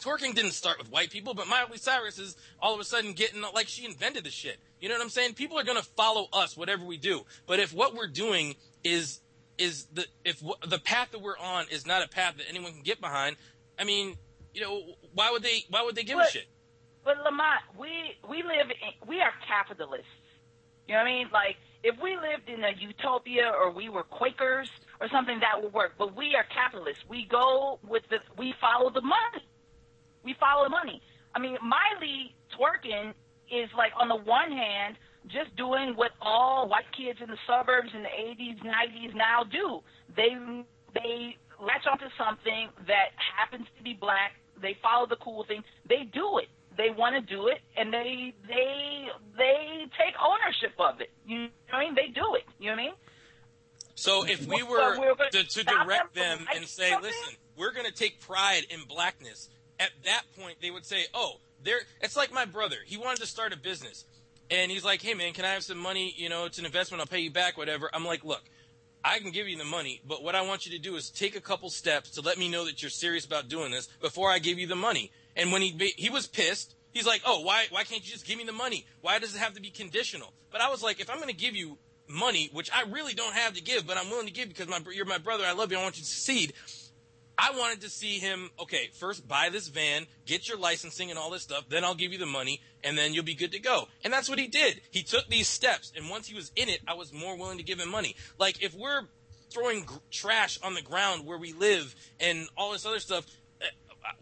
twerking didn't start with white people, but Miley Cyrus is all of a sudden getting like she invented the shit. You know what I'm saying? People are gonna follow us, whatever we do. But if what we're doing is is the if w- the path that we're on is not a path that anyone can get behind, I mean, you know, why would they? Why would they give a shit? But Lamonte, we we live in, we are capitalists. You know what I mean? Like if we lived in a utopia or we were Quakers or something that would work. But we are capitalists. We go with the we follow the money. We follow the money. I mean, Miley twerking is like on the one hand just doing what all white kids in the suburbs in the 80s, 90s now do. They they latch onto something that happens to be black. They follow the cool thing. They do it. They want to do it, and they they they take ownership of it. You know what I mean? They do it. You know what I mean? So if we So were we're gonna to, to direct them them and say, listen, we're going to take pride in blackness, at that point they would say, oh, there. It's like my brother. He wanted to start a business, and he's like, hey man, can I have some money? You know, it's an investment. I'll pay you back, whatever. I'm like, look. I can give you the money, but what I want you to do is take a couple steps to let me know that you're serious about doing this before I give you the money. And when he he was pissed, he's like, "Oh, why why can't you just give me the money? Why does it have to be conditional?" But I was like, "If I'm going to give you money, which I really don't have to give, but I'm willing to give because my you're my brother, I love you, I want you to succeed." I wanted to see him, okay, first buy this van, get your licensing and all this stuff, then I'll give you the money, and then you'll be good to go. And that's what he did. He took these steps, and once he was in it, I was more willing to give him money. Like, if we're throwing gr- trash on the ground where we live and all this other stuff, uh,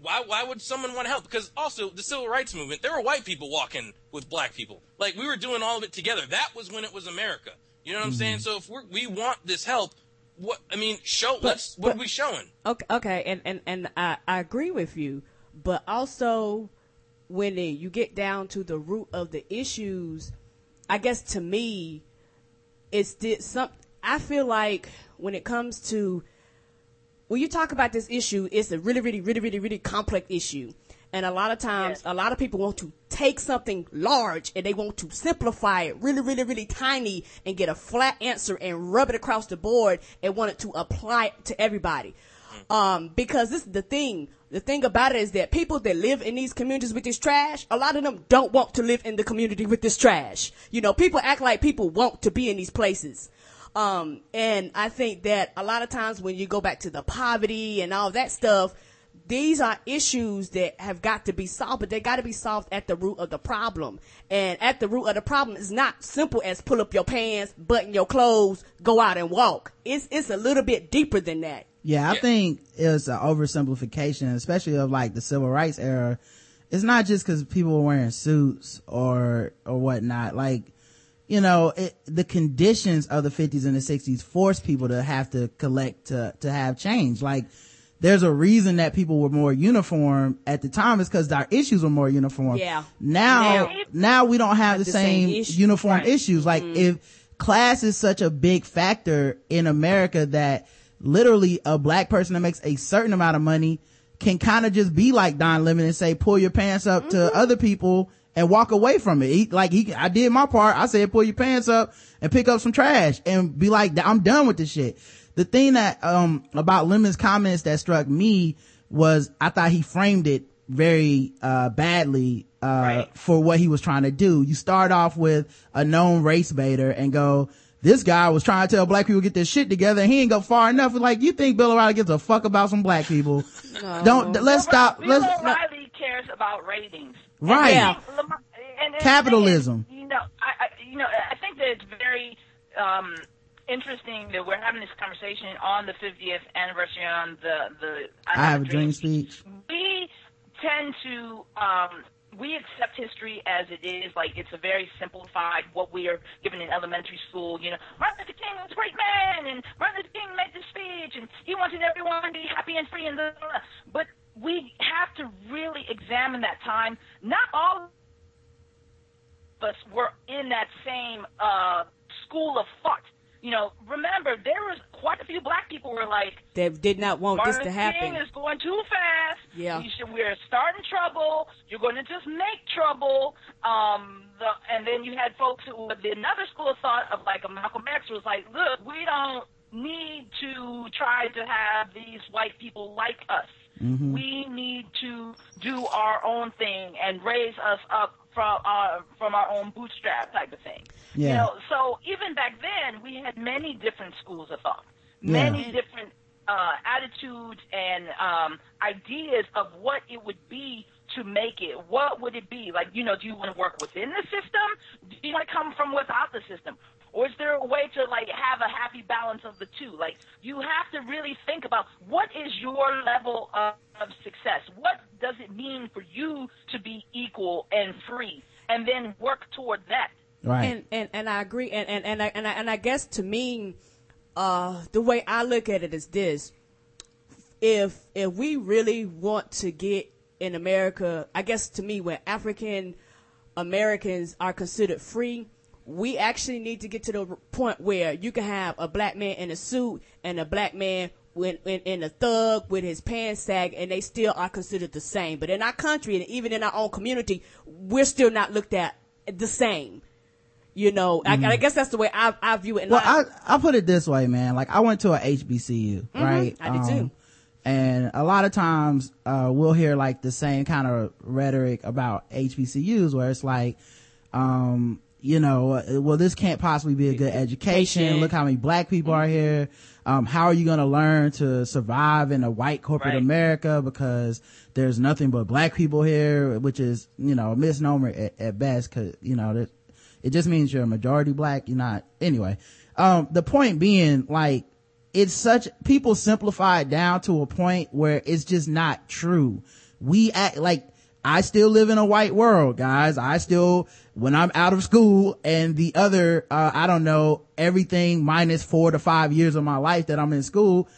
why, why would someone want to help? Because also, the civil rights movement, there were white people walking with black people. Like, we were doing all of it together. That was when it was America. You know what I'm saying? So if we're, we want this help, what, I mean, show, let's, what but- are we showing? Okay, okay, and and and I I agree with you, but also when it, you get down to the root of the issues, I guess to me, it's did some. I feel like when it comes to when you talk about this issue, it's a really, really, really, really, really complex issue. And a lot of times, Yes. a lot of people want to take something large and they want to simplify it really, really, really tiny and get a flat answer and rub it across the board and want it to apply it to everybody. Um, because this is the thing. The thing about it is that people that live in these communities with this trash, a lot of them don't want to live in the community with this trash. You know, people act like people want to be in these places. Um, and I think that a lot of times when you go back to the poverty and all that stuff, these are issues that have got to be solved, but they got to be solved at the root of the problem. And at the root of the problem is not simple as pull up your pants, button your clothes, go out and walk. It's, it's a little bit deeper than that. Yeah, I Yeah. think it's an oversimplification, especially of like the civil rights era. It's not just because people were wearing suits or or whatnot. Like, you know, it, the conditions of the 50s and the 60s forced people to have to collect to to have change. Like, there's a reason that people were more uniform at the time is because our issues were more uniform. Yeah. Now, Now- now we don't have the, the same, same issue. uniform Right. issues. Like mm-hmm. if class is such a big factor in America that literally a black person that makes a certain amount of money can kind of just be like Don Lemon and say, pull your pants up to mm-hmm. other people and walk away from it. He, like he, I did my part. I said, pull your pants up and pick up some trash and be like, I'm done with this shit. The thing that, um, about Lemon's comments that struck me was I thought he framed it very, uh, badly, uh, Right. for what he was trying to do. You start off with a known race baiter and go, this guy was trying to tell black people get their shit together and he ain't go far enough. Like, you think Bill O'Reilly gives a fuck about some black people? Don't, let's stop. Bill Let's, O'Reilly cares about ratings. Right. And I and- and Capitalism. is, You know, I, I, you know, I think that it's very um, interesting that we're having this conversation on the 50th anniversary on the the I have a dream speech. we tend to um, we accept history as it is, like it's a very simplified what we are given in elementary school. You know, Martin Luther King was a great man, and Martin Luther King made this speech, and he wanted everyone to be happy and free, and blah, blah, blah. but we have to really examine that time. Not all of us were in that same uh, school of thought. You know, remember there was quite a few black people were like, They did not want Martin this to happen. King is going too fast. Yeah. You should, we're starting trouble. You're going to just make trouble. Um, the, and then you had folks who were the another school of thought of like a Malcolm X was like, look, we don't need to try to have these white people like us. We need to do our own thing and raise us up from our from our own bootstrap type of thing. You know, so even back then we had many different schools of thought, Yeah. many different uh, attitudes and um, ideas of what it would be to make it. What would it be? Like, you know, do you want to work within the system? Do you want to come from without the system? Or is there a way to like have a happy balance of the two? Like, you have to really think about what is your level of, of success? What does it mean for you to be equal and free? And then work toward that. Right. and and and I agree, and and and I, and I, and I guess to me, uh, the way I look at it is this: if if we really want to get in America, I guess to me, when African Americans are considered free, we actually need to get to the point where you can have a black man in a suit and a black man in, in, in a thug with his pants sag, and they still are considered the same. But in our country and even in our own community, we're still not looked at the same. You know, I, I guess that's the way I, I view it. And Well, I- I, put it this way, man. Like I went to a HBCU, right? Mm-hmm. I did too. And a lot of times, uh, we'll hear like the same kind of rhetoric about HBCUs where it's like, um, you know, uh, well, this can't possibly be a good education. Look how many black people are here. Um, how are you going to learn to survive in a white corporate Right. America because there's nothing but black people here, which is, you know, a misnomer at, at best cause, you know, that it just means you're a majority black. You're not, anyway. Um, the point being, like, it's such, people simplify it down to a point where it's just not true. We act like, I still live in a white world, guys. I still, when I'm out of school and the other, uh, I don't know, everything minus four to five years of my life that I'm in school,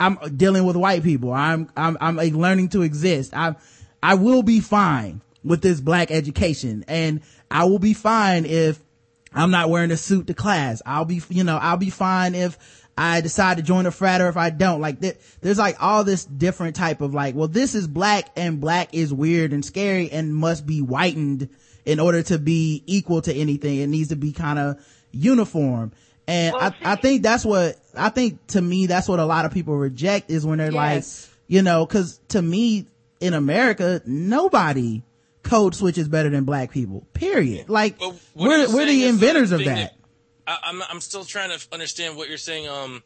I'm dealing with white people. I'm, I'm, I'm like learning to exist. I'm, I will be fine. with this black education and I will be fine if I'm not wearing a suit to class. I'll be, you know, I'll be fine if I decide to join a frat or if I don't. Like th- there's like all this different type of like, well, this is black and black is weird and scary and must be whitened in order to be equal to anything. It needs to be kind of uniform. And Well, I, I think that's what, I think to me, that's what a lot of people reject is when they're Yes. like, you know, cause to me in America, nobody code switches better than black people, period. Like we're, we're the is inventors of thing that. I, I'm I'm still trying to understand what you're saying. Um,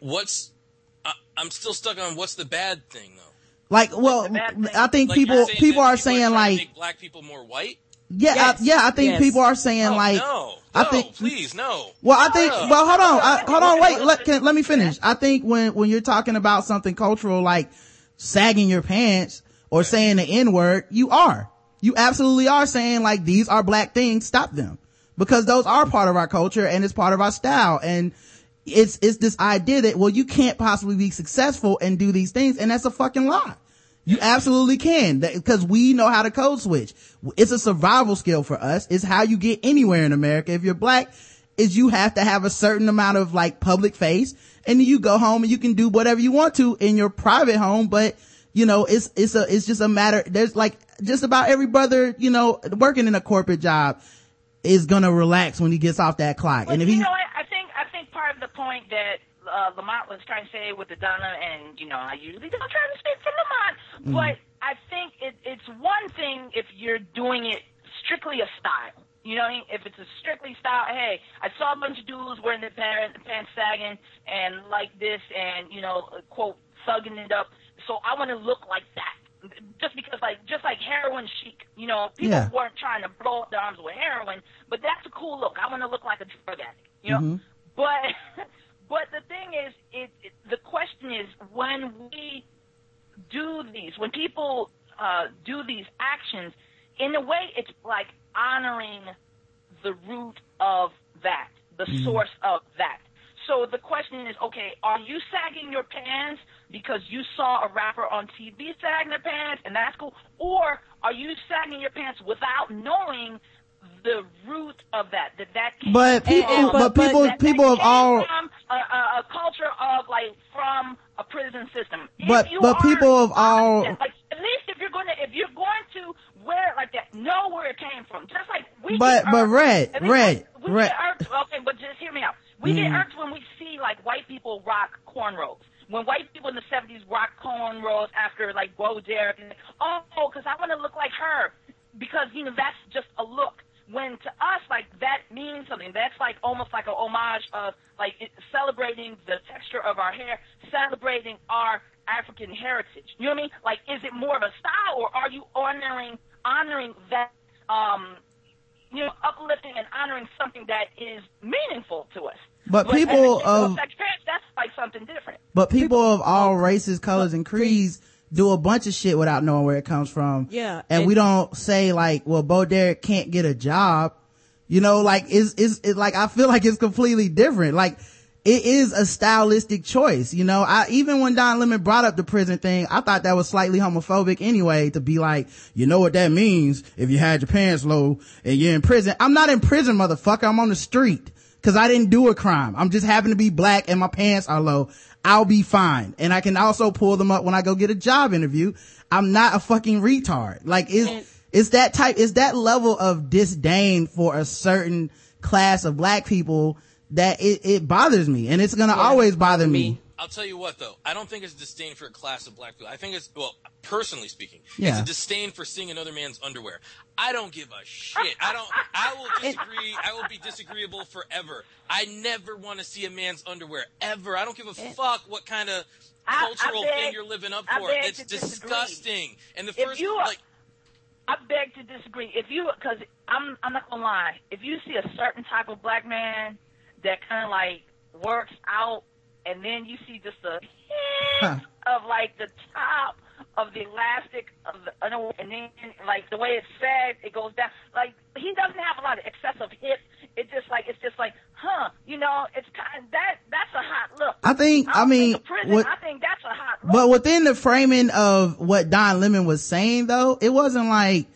what's I, I'm still stuck on what's the bad thing though. Like, well, the bad thing. I think Like, people, you're people that are saying like, make black people more white. yeah, Yes. I, yeah, I think Yes. people are saying Oh, like, no, I no, think- please no. well, I think, No. well, hold on, I, hold on, wait, let, can, let me finish. I think when, when you're talking about something cultural like sagging your pants or saying the N word, you are. You absolutely are saying like these are black things, stop them. Because those are part of our culture and it's part of our style. And it's, it's this idea that, well, you can't possibly be successful and do these things. And that's a fucking lie. You absolutely can because we know how to code switch. It's a survival skill for us. It's how you get anywhere in America. If you're black, is you have to have a certain amount of like public face and then you go home and you can do whatever you want to in your private home. But you know, it's, it's a, it's just a matter. There's like just about every brother, you know, working in a corporate job is gonna relax when he gets off that clock. But and if you he, know, I, I think I think part of the point that uh, Lamonte was trying to say with the Donna, and you know, I usually don't try to speak for Lamonte, Mm-hmm. but I think it, it's one thing if you're doing it strictly a style. You know, what I mean? if it's a strictly style, hey, I saw a bunch of dudes wearing their pants, pants sagging and like this, and you know, quote, thugging it up. So I want to look like that. Just because, like, just like heroin chic, you know, people Yeah. weren't trying to blow up their arms with heroin, but that's a cool look. I want to look like a drug addict, you know. Mhm. But, but the thing is, it, it the question is when we do these, when people uh, do these actions, in a way, it's like honoring the root of that, the source of that. So the question is, okay, are you sagging your pants because you saw a rapper on TV sagging their pants and that's cool, or are you sagging your pants without knowing the root of that? That that came But people- from- but people- that- that people of all- from a, a, a culture of like from a prison system. If But- you but are people of all- like at least if you're gonna if you're going to wear it like that, know where it came from. Just like we But- but Rhett, Rhett, Rhett. Okay, but just hear me out. We get Mm. irked when we see like white people rock cornrows. When white people in the '70s rock cornrows after like Bo Derek, and oh, because I want to look like her, because you know that's just a look. When to us, like that means something. That's like almost like a homage of like it, celebrating the texture of our hair, celebrating our African heritage. You know what I mean? Like, is it more of a style, or are you honoring honoring that? Um, you know, uplifting and honoring something that is meaningful to us. But and people of- parents, that's like something different. But people of all races, colors, and creeds do a bunch of shit without knowing where it comes from. Yeah, And, and- we don't say like, well, Bo Derek can't get a job. You know, like, it's, it's, it's like, I feel like it's completely different. Like, it is a stylistic choice. You know, I, even when Don Lemon brought up the prison thing, I thought that was slightly homophobic anyway, to be like, you know what that means if you had your pants low and you're in prison. I'm not in prison, motherfucker. I'm on the street. Cause I didn't do a crime. I'm just happen to be black and my pants are low. I'll be fine. And I can also pull them up when I go get a job interview. I'm not a fucking retard. Like it's, it's that type, it's that level of disdain for a certain class of black people that it, it bothers me. And it's gonna always bother me. Me. I'll tell you what though, I don't think it's disdain for a class of black people. I think it's well, personally speaking, Yeah. it's a disdain for seeing another man's underwear. I don't give a shit. I don't. I will disagree. I will be disagreeable forever. I never want to see a man's underwear ever. I don't give a fuck what kind of I- I cultural beg- thing you're living up for. It's to disagree. disgusting. And the first you are- like I beg to disagree. If you, because I'm, I'm not gonna lie. If you see a certain type of black man that kind of like works out, and then you see just a hint of like the top of the elastic of the underwear, and then like the way it's sagged, it goes down. Like he doesn't have a lot of excessive hip It's just like it's just like, huh? You know, it's kind of, that that's a hot look. I think, I don't mean, think prison, what- I think that's a hot look. But within the framing of what Don Lemon was saying though, it wasn't like,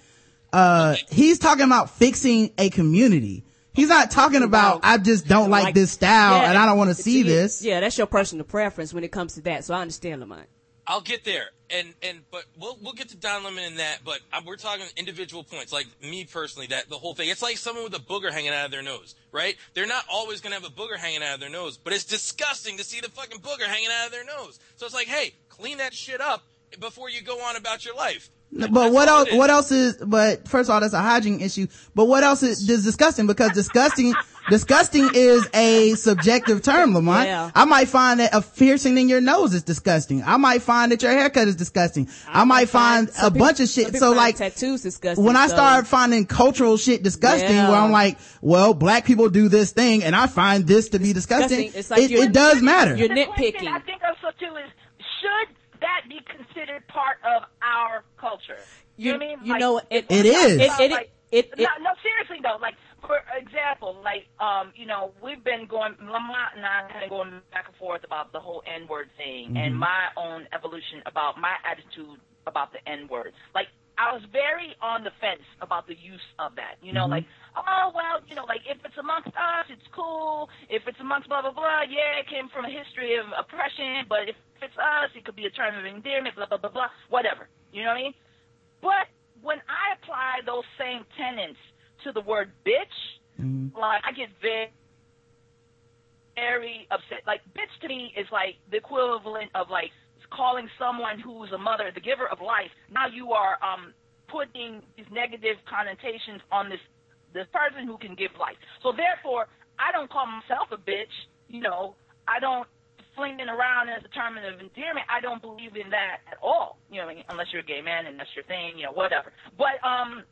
uh, he's talking about fixing a community. He's not talking about, I just don't like, this style Yeah, and I don't want to it's- see this. Yeah, that's your personal preference when it comes to that. So I understand, Lamonte. I'll get there, and and but we'll we'll get to Don Lemon in that. But we're talking individual points, like me personally. That the whole thing. It's like someone with a booger hanging out of their nose, right? They're not always gonna have a booger hanging out of their nose, but it's disgusting to see the fucking booger hanging out of their nose. So it's like, hey, clean that shit up before you go on about your life. But what else, what else is, but first of all, that's a hygiene issue. But what else is, is disgusting? Because disgusting, disgusting is a subjective term, Lamonte. Yeah. I might find that a piercing in your nose is disgusting. I might find that your haircut is disgusting. I, might find, some a people- bunch of shit. So like, tattoos disgusting. when I so- start finding cultural shit disgusting, Yeah. where I'm like, well, black people do this thing, and I find this to be disgusting. disgusting. It's like it, it does matter. you're nitpicking. I think also too is should that be considered part of our culture? You- know what I mean? you Like, know, it- It is. It- it- like- it- it- no, no, seriously though, like for example, like um, you know, we've been going Lamonte and I have been going back and forth about the whole N word thing and my own evolution about my attitude about the N word. Like I was very on the fence about the use of that. You know, like, oh well, you know, like if it's amongst us, it's cool. If it's amongst blah blah blah, yeah, it came from a history of oppression. But if it's us, it could be a term of endearment, blah blah blah blah, whatever. You know what I mean? But when I apply those same tenets to the word bitch, like I get very very upset. Like bitch to me is like the equivalent of like calling someone who's a mother the giver of life. Now you are um putting these negative connotations on this this person who can give life. So therefore, I don't call myself a bitch. You know, I don't fling it around as a term of endearment. I don't believe in that at all. You know, I mean? unless you're a gay man and that's your thing. You know, whatever. But um,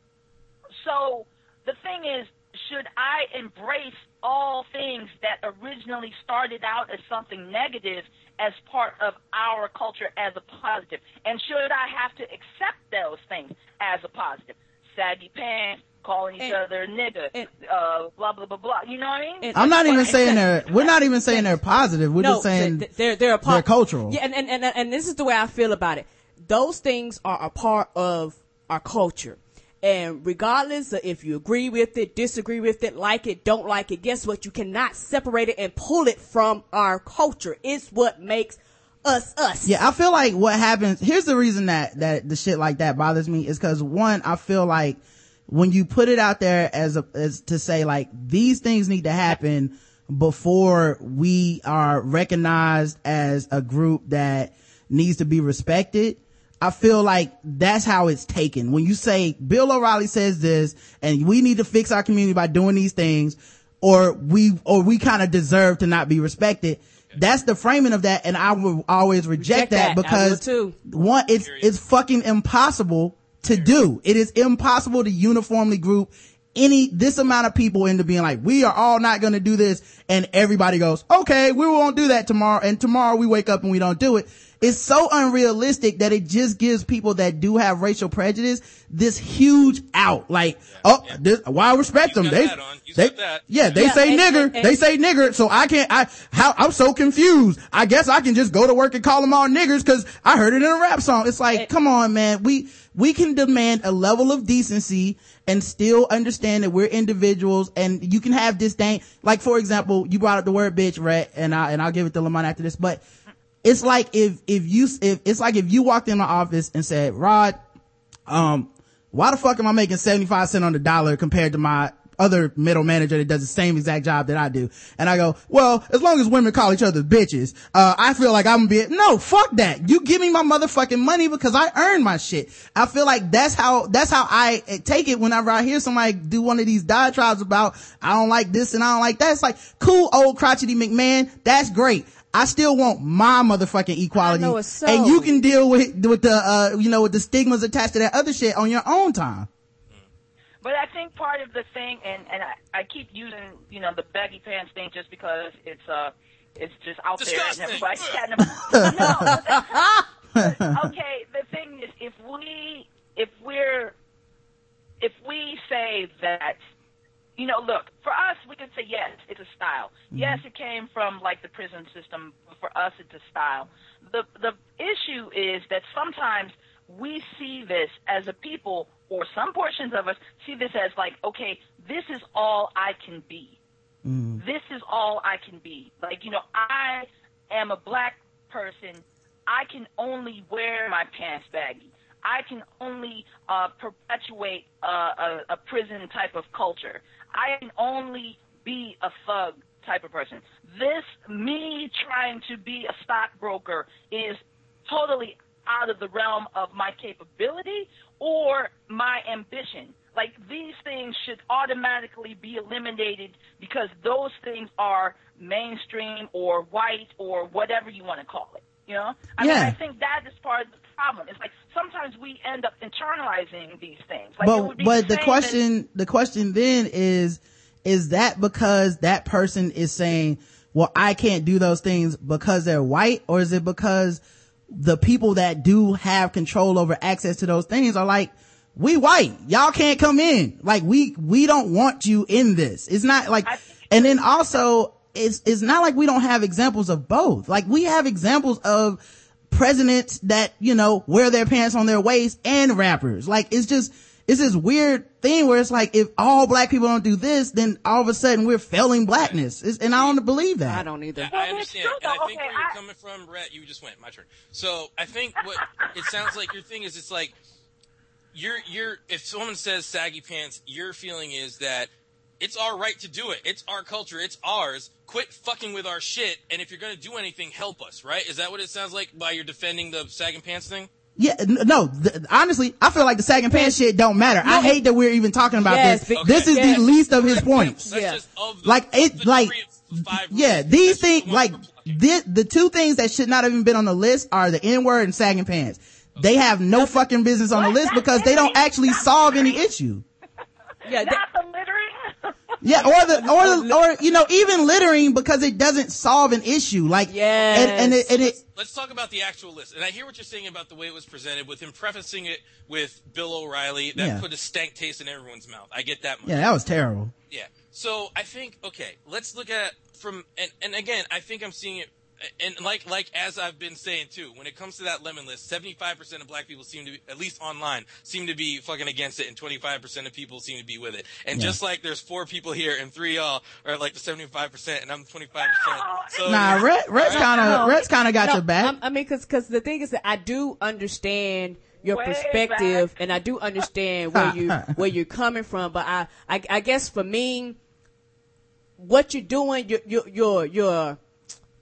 so the thing is, should I embrace all things that originally started out as something negative as part of our culture as a positive? And should I have to accept those things as a positive? Saggy pants, calling each And- other nigga, and- uh, blah, blah, blah, blah. You know what I mean? And- I'm not even saying they're, we're not even saying they're positive. We're no, just saying they're they're a part. they're cultural. Yeah, and, and and and this is the way I feel about it. Those things are a part of our culture, and regardless of if you agree with it, disagree with it, like it, don't like it, guess what? You cannot separate it and pull it from our culture. It's what makes us us. Yeah, I feel like what happens, here's the reason that, that the shit like that bothers me is cause one, I feel like when you put it out there as a, as to say like, these things need to happen before we are recognized as a group that needs to be respected. I feel like that's how it's taken. When you say Bill O'Reilly says this and we need to fix our community by doing these things or we, or we kind of deserve to not be respected. That's the framing of that. And I will always reject, Reject that, that. Because one, it's, it's fucking impossible to do. It is impossible to uniformly group any, this amount of people into being like, we are all not going to do this. And everybody goes, okay, we won't do that tomorrow. And tomorrow we wake up and we don't do it. It's so unrealistic that it just gives people that do have racial prejudice this huge out. Like, oh, this, why I respect You them? They, that on. You they, that. yeah, they Yeah, say and- nigger. and- and- they say nigger. So I can't, I, how, I'm so confused. I guess I can just go to work and call them all niggers cause I heard it in a rap song. It's like, come on, man. We, we can demand a level of decency and still understand that we're individuals and you can have disdain. Like, for example, you brought up the word bitch, Rhett, and I, and I'll give it to Lamonte after this, but it's like if, if you, if, it's like if you walked in my office and said, Rod, um, why the fuck am I making 75 cents on the dollar compared to my other middle manager that does the same exact job that I do? And I go, well, as long as women call each other bitches, uh, I feel like I'm gonna be, no, fuck that. You give me my motherfucking money because I earned my shit. I feel like that's how, that's how I take it whenever I hear somebody do one of these diatribes about, I don't like this and I don't like that. It's like, cool old crotchety McMahon. That's great. I still want my motherfucking equality. I know it's so. And you can deal with, with the, uh, you know, with the stigmas attached to that other shit on your own time. But I think part of the thing, and and I, I keep using you know the baggy pants thing just because it's uh it's just out Disgusting. there and everybody's chatting about. no, but- but, okay. The thing is, if we if we're if we say that you know, look, for us, we could say yes, it's a style. Mm-hmm. Yes, it came from like the prison system. But for us, it's a style. The the issue is that sometimes we see this as a people, or some portions of us see this as like, okay, this is all I can be. This is all I can be. Like, you know, I am a black person. I can only wear my pants baggy. I can only uh, perpetuate uh, a, a prison type of culture. I can only be a thug type of person. This, me trying to be a stockbroker, is totally out of the realm of my capability or my ambition. Like these things should automatically be eliminated because those things are mainstream or white or whatever you want to call it. You know, I mean, Yeah. I think that is part of the problem. It's like sometimes we end up internalizing these things. Like, but but the as- question the question then is is that because that person is saying well i can't do those things because they're white or is it because the people that do have control over access to those things are like we white. Y'all can't come in. Like we we don't want you in this. It's not like and then also it's it's not like we don't have examples of both. Like we have examples of presidents that you know wear their pants on their waist and rappers like it's just it's this weird thing where it's like if all black people don't do this then all of a sudden we're failing blackness it's, and i don't believe that I don't either. I Well, understand, and I think Okay, where you're I- coming from, Rhett. You just went. My turn. So I think what it sounds like your thing is, it's like you're you're. If someone says saggy pants, your feeling is that it's our right to do it. It's our culture. It's ours. Quit fucking with our shit. And if you're gonna do anything, help us. Right? Is that what it sounds like by you're defending the sagging pants thing? yeah no th- honestly i feel like the sagging pants shit don't matter i hate that we're even talking about Yes, this be- this is yes. the least of his points Yeah. the, like it like three of five yeah these things the like the, the two things that should not have even been on the list are the n-word and sagging pants they have no fucking business on the list because they don't actually solve any issue Yeah, that- not the littering. Yeah or the or the or you know even littering because it doesn't solve an issue like Yes. and and it, and it Let's talk about the actual list. And I hear what you're saying about the way it was presented, with him prefacing it with Bill O'Reilly. That Yeah. put a stank taste in everyone's mouth. I get that much. yeah that was terrible Yeah. So I think okay, let's look at from and and again, I think I'm seeing it and like like as I've been saying too, when it comes to that lemon list, 75% of black people seem to be at least online seem to be fucking against it and 25% of people seem to be with it. And Yeah. just like there's four people here and three y'all are like the 75% and I'm 25%. So nah Rhett, Rhett's kind of No. Rhett's kind of got No, your back I'm- I mean, because because the thing is that I do understand your Way perspective, back. and I do understand where you where you're coming from. But I, I I guess for me, what you're doing, you're you're you're, you're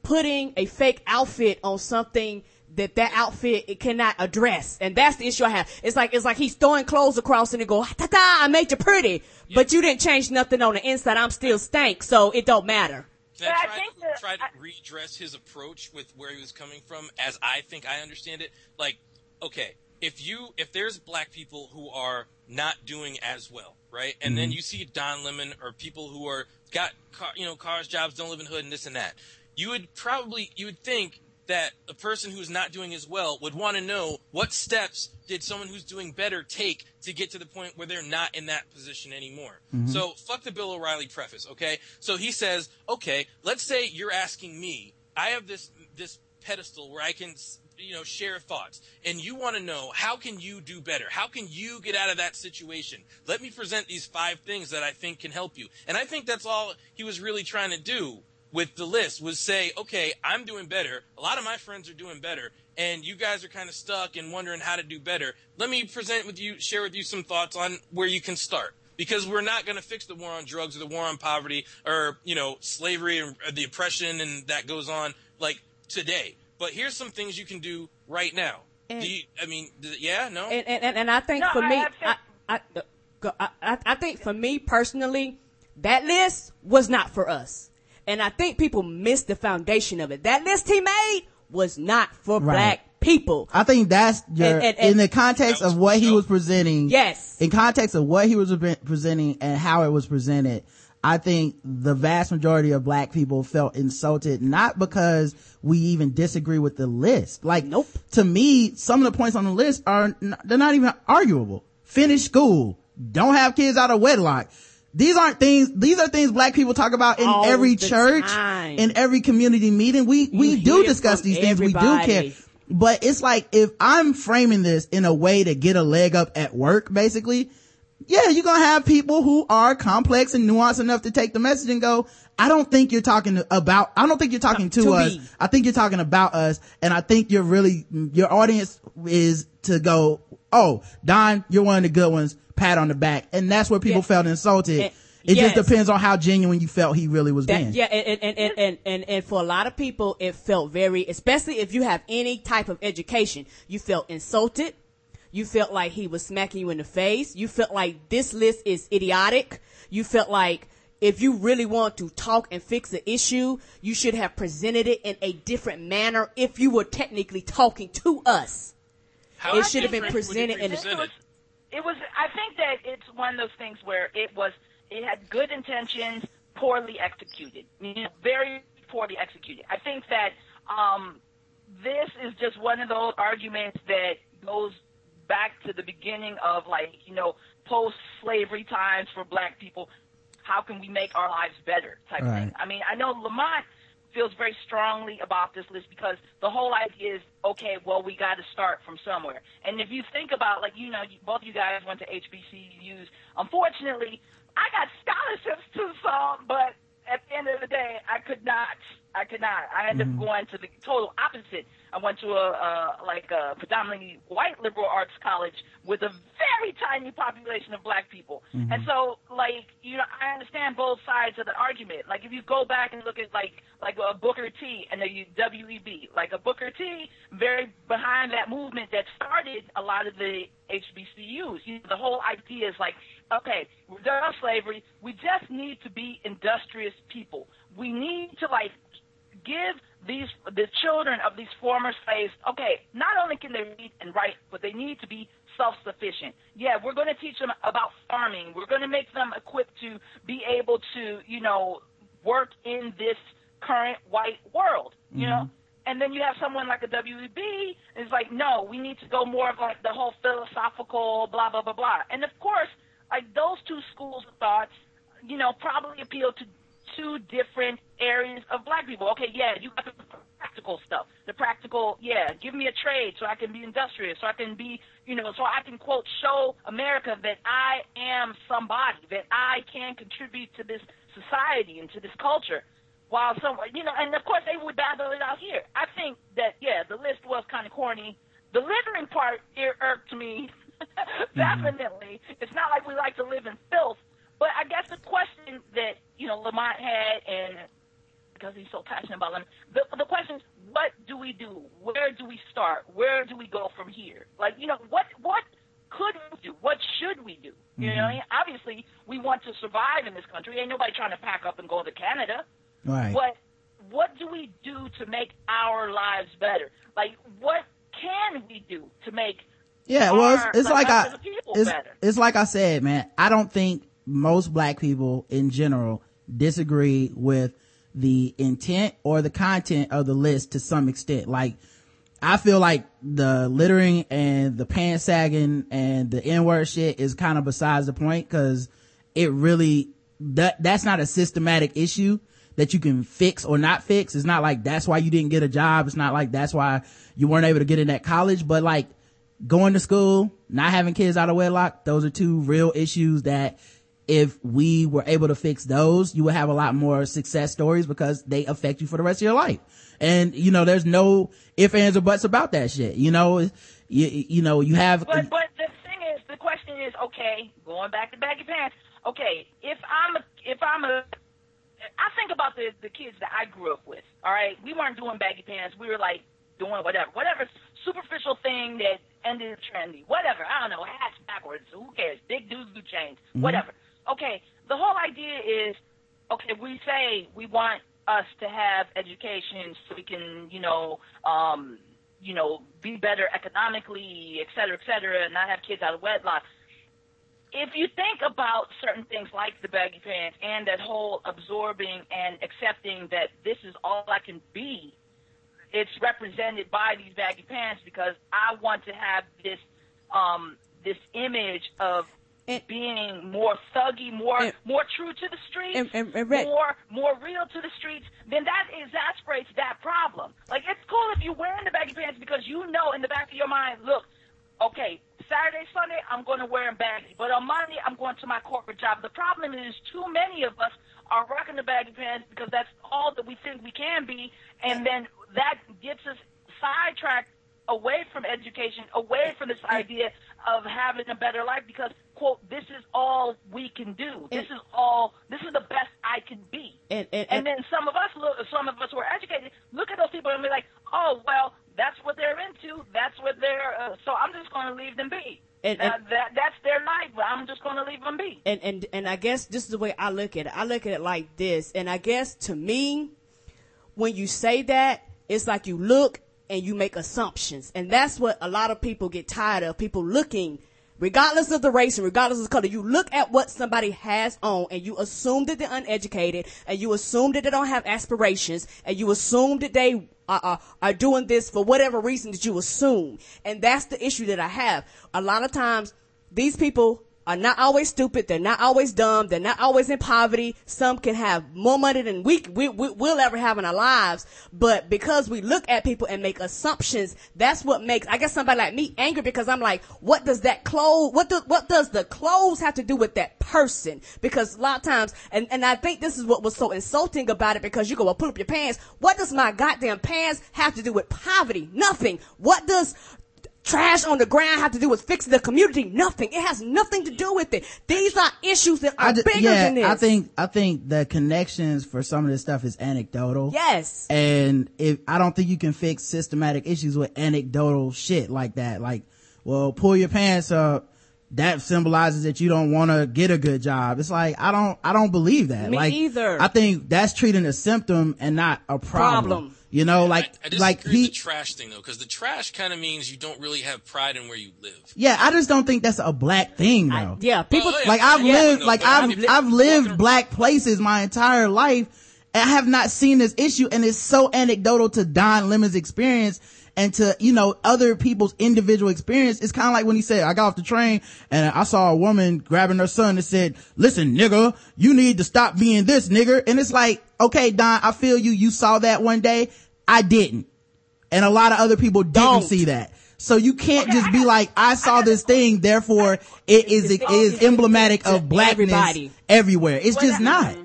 putting a fake outfit on something that that outfit it cannot address, and that's the issue I have. It's like it's like he's throwing clothes across and it go ta ta, I made you pretty, but you didn't change nothing on the inside. I'm still stank, so it don't matter. Can I But I try, think to, that- try to redress his approach with where he was coming from as I think I understand it? Like, okay, if you if there's black people who are not doing as well, right? And then mm-hmm. you see Don Lemon or people who are got car, you know cars, jobs, don't live in hood, and this and that. You would probably you would think that a person who's not doing as well would want to know what steps did someone who's doing better take to get to the point where they're not in that position anymore. Mm-hmm. So fuck the Bill O'Reilly preface, okay? So he says, okay, let's say you're asking me, I have this this pedestal where I can you know share thoughts and you want to know how can you do better? How can you get out of that situation? Let me present these five things that i think can help you. And i think that's all he was really trying to do with the list was say okay i'm doing better. A lot of my friends are doing better. And you guys are kind of stuck and wondering how to do better. Let me present with you share with you some thoughts on where you can start. Because we're not going to fix the war on drugs or the war on poverty or you know slavery and the oppression and that goes on like today. But here's some things you can do right now. And- do you, i mean yeah no? And and, and, and I think No, for I me, have I, I, uh, go- I, I, I think for me personally, that list was not for us, and I think people missed the foundation of it. That list he made was not for Right. black people. I think that's your, And- and- and- in the context of what he was presenting. Yes. In context of what he was pre- presenting and how it was presented, I think the vast majority of black people felt insulted, not because we even disagree with the list. Like, Nope. To me, some of the points on the list are, n- they're not even arguable. Finish school. Don't have kids out of wedlock. These aren't things, these are things black people talk about in All every church, time. in every community meeting. We, we do discuss these things. We do care. But it's like, if I'm framing this in a way to get a leg up at work, basically, yeah, you're gonna have people who are complex and nuanced enough to take the message and go, I don't think you're talking about, I don't think you're talking to, To us. me. I think you're talking about us. And I think you're really, your audience is to go, oh, Don, you're one of the good ones, pat on the back. And that's where people Yeah. felt insulted. And- it yes. just depends on how genuine you felt he really was That- being. yeah, and, and, and, and, and, and for a lot of people, it felt very, especially if you have any type of education, you felt insulted. You felt like he was smacking you in the face. You felt like this list is idiotic. You felt like if you really want to talk and fix the issue, you should have presented it in a different manner if you were technically talking to us. How It should have been different would it be presented in a- it was, presented? it was i think that it's one of those things where it was it had good intentions poorly executed you know, very poorly executed i think that um this is just one of those arguments that goes back to the beginning of like you know post slavery times for black people how can we make our lives better type Right. thing i mean i know Lamonte feels very strongly about this list because the whole idea is okay well we got to start from somewhere. And if you think about like you know both you guys went to hbcus unfortunately i got scholarships to some but at the end of the day i could not i could not. I ended up mm-hmm. going to the total opposite. I went to a, a like a predominantly white liberal arts college with a very tiny population of black people. Mm-hmm. And so like you know i understand both sides of the argument. Like if you go back and look at like like a booker t and the web like a booker t very behind that movement that started a lot of the hbcus you know, the whole idea is like okay we're done with slavery. We just need to be industrious people. We need to like give these the children of these former slaves okay not only can they read and write but they need to be self-sufficient. Yeah we're going to teach them about farming. We're going to make them equipped to be able to you know work in this current white world you know? Mm-hmm. And then you have someone like a WEB is like no we need to go more of like the whole philosophical blah blah blah blah. And of course like those two schools of thoughts you know probably appeal to two different areas of black people. Okay, yeah, you got the practical stuff. The practical, yeah, give me a trade so I can be industrious, so I can be, you know, so I can quote show America that I am somebody, that I can contribute to this society and to this culture. While some, you know, and of course they would battle it out here. I think that yeah, the list was kind of corny. The littering part it irked me mm-hmm. definitely. It's not like we like to live in filth, but I guess the question that you know Lamonte had, and because he's so passionate about them, the the question is, what do we do? Where do we start? Where do we go from here? Like you know, what what could we do? What should we do? You know, I mm-hmm. mean? obviously we want to survive in this country. Ain't nobody trying to pack up and go to Canada. Right. But what do we do to make our lives better? Like, what can we do to make Yeah, well, it's, it's like I, as a people it's, better? it's like I said, man. I don't think most black people in general disagree with the intent or the content of the list to some extent. Like, I feel like the littering and the pants sagging and the N-word shit is kind of besides the point because it really, that, that's not a systematic issue that you can fix or not fix. It's not like that's why you didn't get a job. It's not like that's why you weren't able to get in that college, but like going to school, not having kids out of wedlock, those are two real issues that if we were able to fix those, you would have a lot more success stories because they affect you for the rest of your life. And, you know, there's no ifs, ands, or buts about that shit. You know, you, you know, you have, But but the thing is, the question is, okay, going back to baggy pants. Okay, if I'm a, if I'm a, I think about the the kids that I grew up with. All right, we weren't doing baggy pants. We were like doing whatever, whatever superficial thing that ended trendy. Whatever, I don't know, hats backwards. Who cares? Big dudes do chains. Mm-hmm. Whatever. Okay, the whole idea is, okay, we say we want us to have education so we can, you know, um, you know, be better economically, et cetera, et cetera, and not have kids out of wedlock. If you think about certain things like the baggy pants and that whole absorbing and accepting that this is all I can be, it's represented by these baggy pants because I want to have this um, this image of And- being more thuggy, more And- more true to the streets, And- and- and Red- more more real to the streets, then that exasperates that problem. Like it's cool if you're wearing the baggy pants because you know in the back of your mind, look, okay, Saturday, Sunday, I'm going to wear them baggy, but on Monday, I'm going to my corporate job. The problem is too many of us are rocking the baggy pants because that's all that we think we can be, and then that gets us sidetracked away from education, away from this idea of having a better life because quote, this is all we can do. This is all this is the best I can be. And- and- and then some of us look some of us who are educated look at those people and be like, Oh well, that's what they're into, that's what they're uh, so I'm just gonna leave them be. And- uh, that that's their life, but I'm just gonna leave them be. and and and I guess this is the way I look at it. I look at it like this, and I guess to me, when you say that, it's like you look and you make assumptions, and that's what a lot of people get tired of. People looking, regardless of the race and regardless of the color, you look at what somebody has on, and you assume that they're uneducated, and you assume that they don't have aspirations, and you assume that they are, are, are doing this for whatever reason that you assume, and that's the issue that I have. A lot of times, these people are not always stupid. They're not always dumb. They're not always in poverty. Some can have more money than we, we, we will ever have in our lives. But because we look at people and make assumptions, that's what makes, I guess somebody like me angry because I'm like, what does that clothes, what do, what does the clothes have to do with that person? Because a lot of times, and, and I think this is what was so insulting about it because you go, well, put up your pants. What does my goddamn pants have to do with poverty? Nothing. What does trash on the ground have to do with fixing the community? Nothing. It has nothing to do with it. These are issues that are I ju- bigger yeah, than this. I think I think the connections for some of this stuff is anecdotal. Yes. And if I don't think you can fix systematic issues with anecdotal shit like that. Like, well, pull your pants up. That symbolizes that you don't want to get a good job. It's like I don't I don't believe that. Me like, either. I think that's treating a symptom and not a problem. Problem. You know, like I, I like he the trash thing though, because the trash kind of means you don't really have pride in where you live. Yeah, I just don't think that's a black thing though. I- yeah, people. Well, like I've Yeah, lived no, like but I've I've li- I've lived black places my entire life and I have not seen this issue and it's so anecdotal to Don Lemon's experience and to you know other people's individual experience it's kind of like when he said I got off the train and I saw a woman grabbing her son and said listen nigga you need to stop being this nigger and it's like okay Don I feel you you saw that one day I didn't and a lot of other people didn't Don't. see that. So you can't just be like, I saw this thing, therefore it is it is emblematic of blackness everybody. everywhere. It's just not.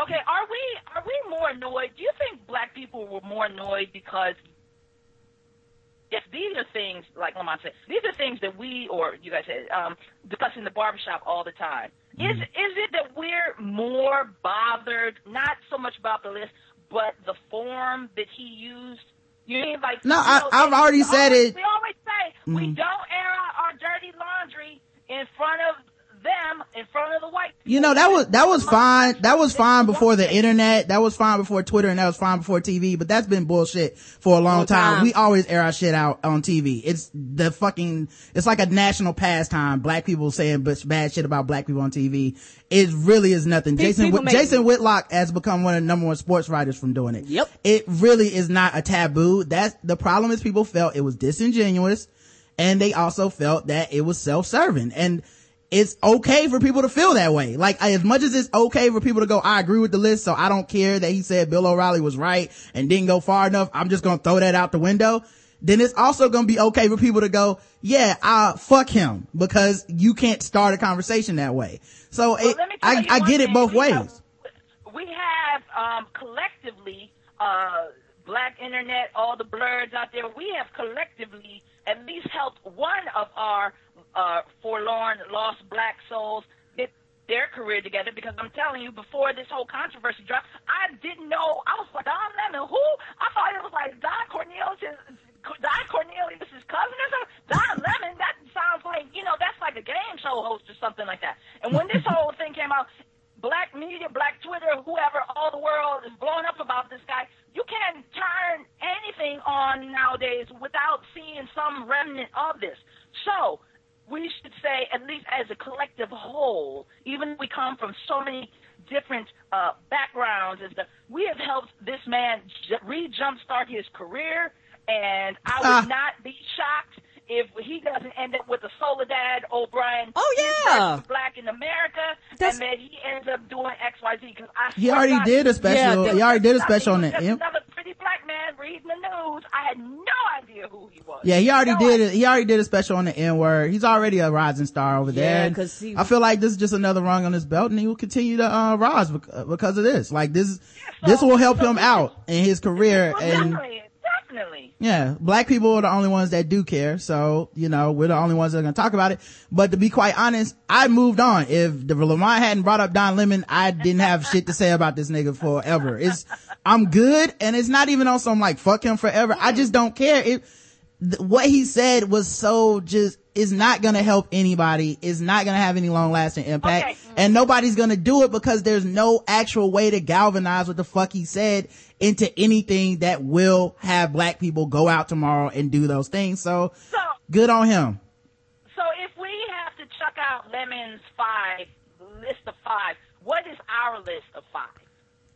Okay, are we are we more annoyed? Do you think black people were more annoyed because yes, these are things like Lamonte said. These are things that we or you guys said um, discuss in the barbershop all the time. Is Mm-hmm. is it that we're more bothered not so much about the list, but the form that he used? You mean like No, you I- know, I've already said always- it. We always say we Mhm. don't air out our dirty laundry in front of them, in front of the white. You know, that was, that was fine. That was fine before the internet. That was fine before Twitter and that was fine before TV, but that's been bullshit for a long Long time. time. We always air our shit out on TV. It's the fucking, it's like a national pastime. Black people saying bad shit about black people on TV. It really is nothing. These Jason, people Whit- make- Jason Whitlock has become one of the number one sports writers from doing it. Yep. It really is not a taboo. That's the problem is people felt it was disingenuous and they also felt that it was self-serving and it's okay for people to feel that way. Like as much as it's okay for people to go, I agree with the list, so I don't care that he said Bill O'Reilly was right and didn't go far enough. I'm just gonna throw that out the window. Then it's also gonna be okay for people to go, yeah, uh, fuck him because you can't start a conversation that way. So Well, it, let me tell I, I get it both We ways. have- we have um, collectively, uh, Black Internet, all the blurs out there. We have collectively at least helped one of our uh, forlorn, lost black souls get their career together. Because I'm telling you, before this whole controversy dropped, I didn't know. I was like, Don Lemon, who? I thought it was like Don Cornelius. Don Cornelius' cousin or something. Don Lemon, that sounds like, you know, that's like a game show host or something like that. And when this whole thing came out, black media, black Twitter, whoever, all the world is blowing up about this guy. You can't turn anything on nowadays without seeing some remnant of this. So we should say, at least as a collective whole, even we come from so many different uh, backgrounds, is that we have helped this man j- re-jumpstart his career, and I would Ah. not be shocked if he doesn't end up with a Soledad O'Brien, Oh, yeah. Black in America, That's- and then he ends up doing X Y Z. Because I He already God, did a special. Yeah, he already did a special on he the. was just M- Another pretty black man reading the news. I had no idea who he was. Yeah, he already No did idea. it. He already did a special on the N word. He's already a rising star over Yeah, there. and 'cause he- I feel like this is just another rung on his belt, and he will continue to uh, rise because of this. Like this, this will help him out in his career. Well, And definitely, yeah, black people are the only ones that do care. So you know, we're the only ones that are going to talk about it. But to be quite honest, I moved on. If the Lamar hadn't brought up Don Lemon, I didn't have shit to say about this nigga forever. It's I'm good, and it's not even on some like fuck him forever. I just don't care. It th- what he said was so just is not going to help anybody is not going to have any long lasting impact Okay. and nobody's going to do it because there's no actual way to galvanize what the fuck he said into anything that will have black people go out tomorrow and do those things. So So, good on him. so if we have to chuck out Lemon's five list of five, what is our list of five?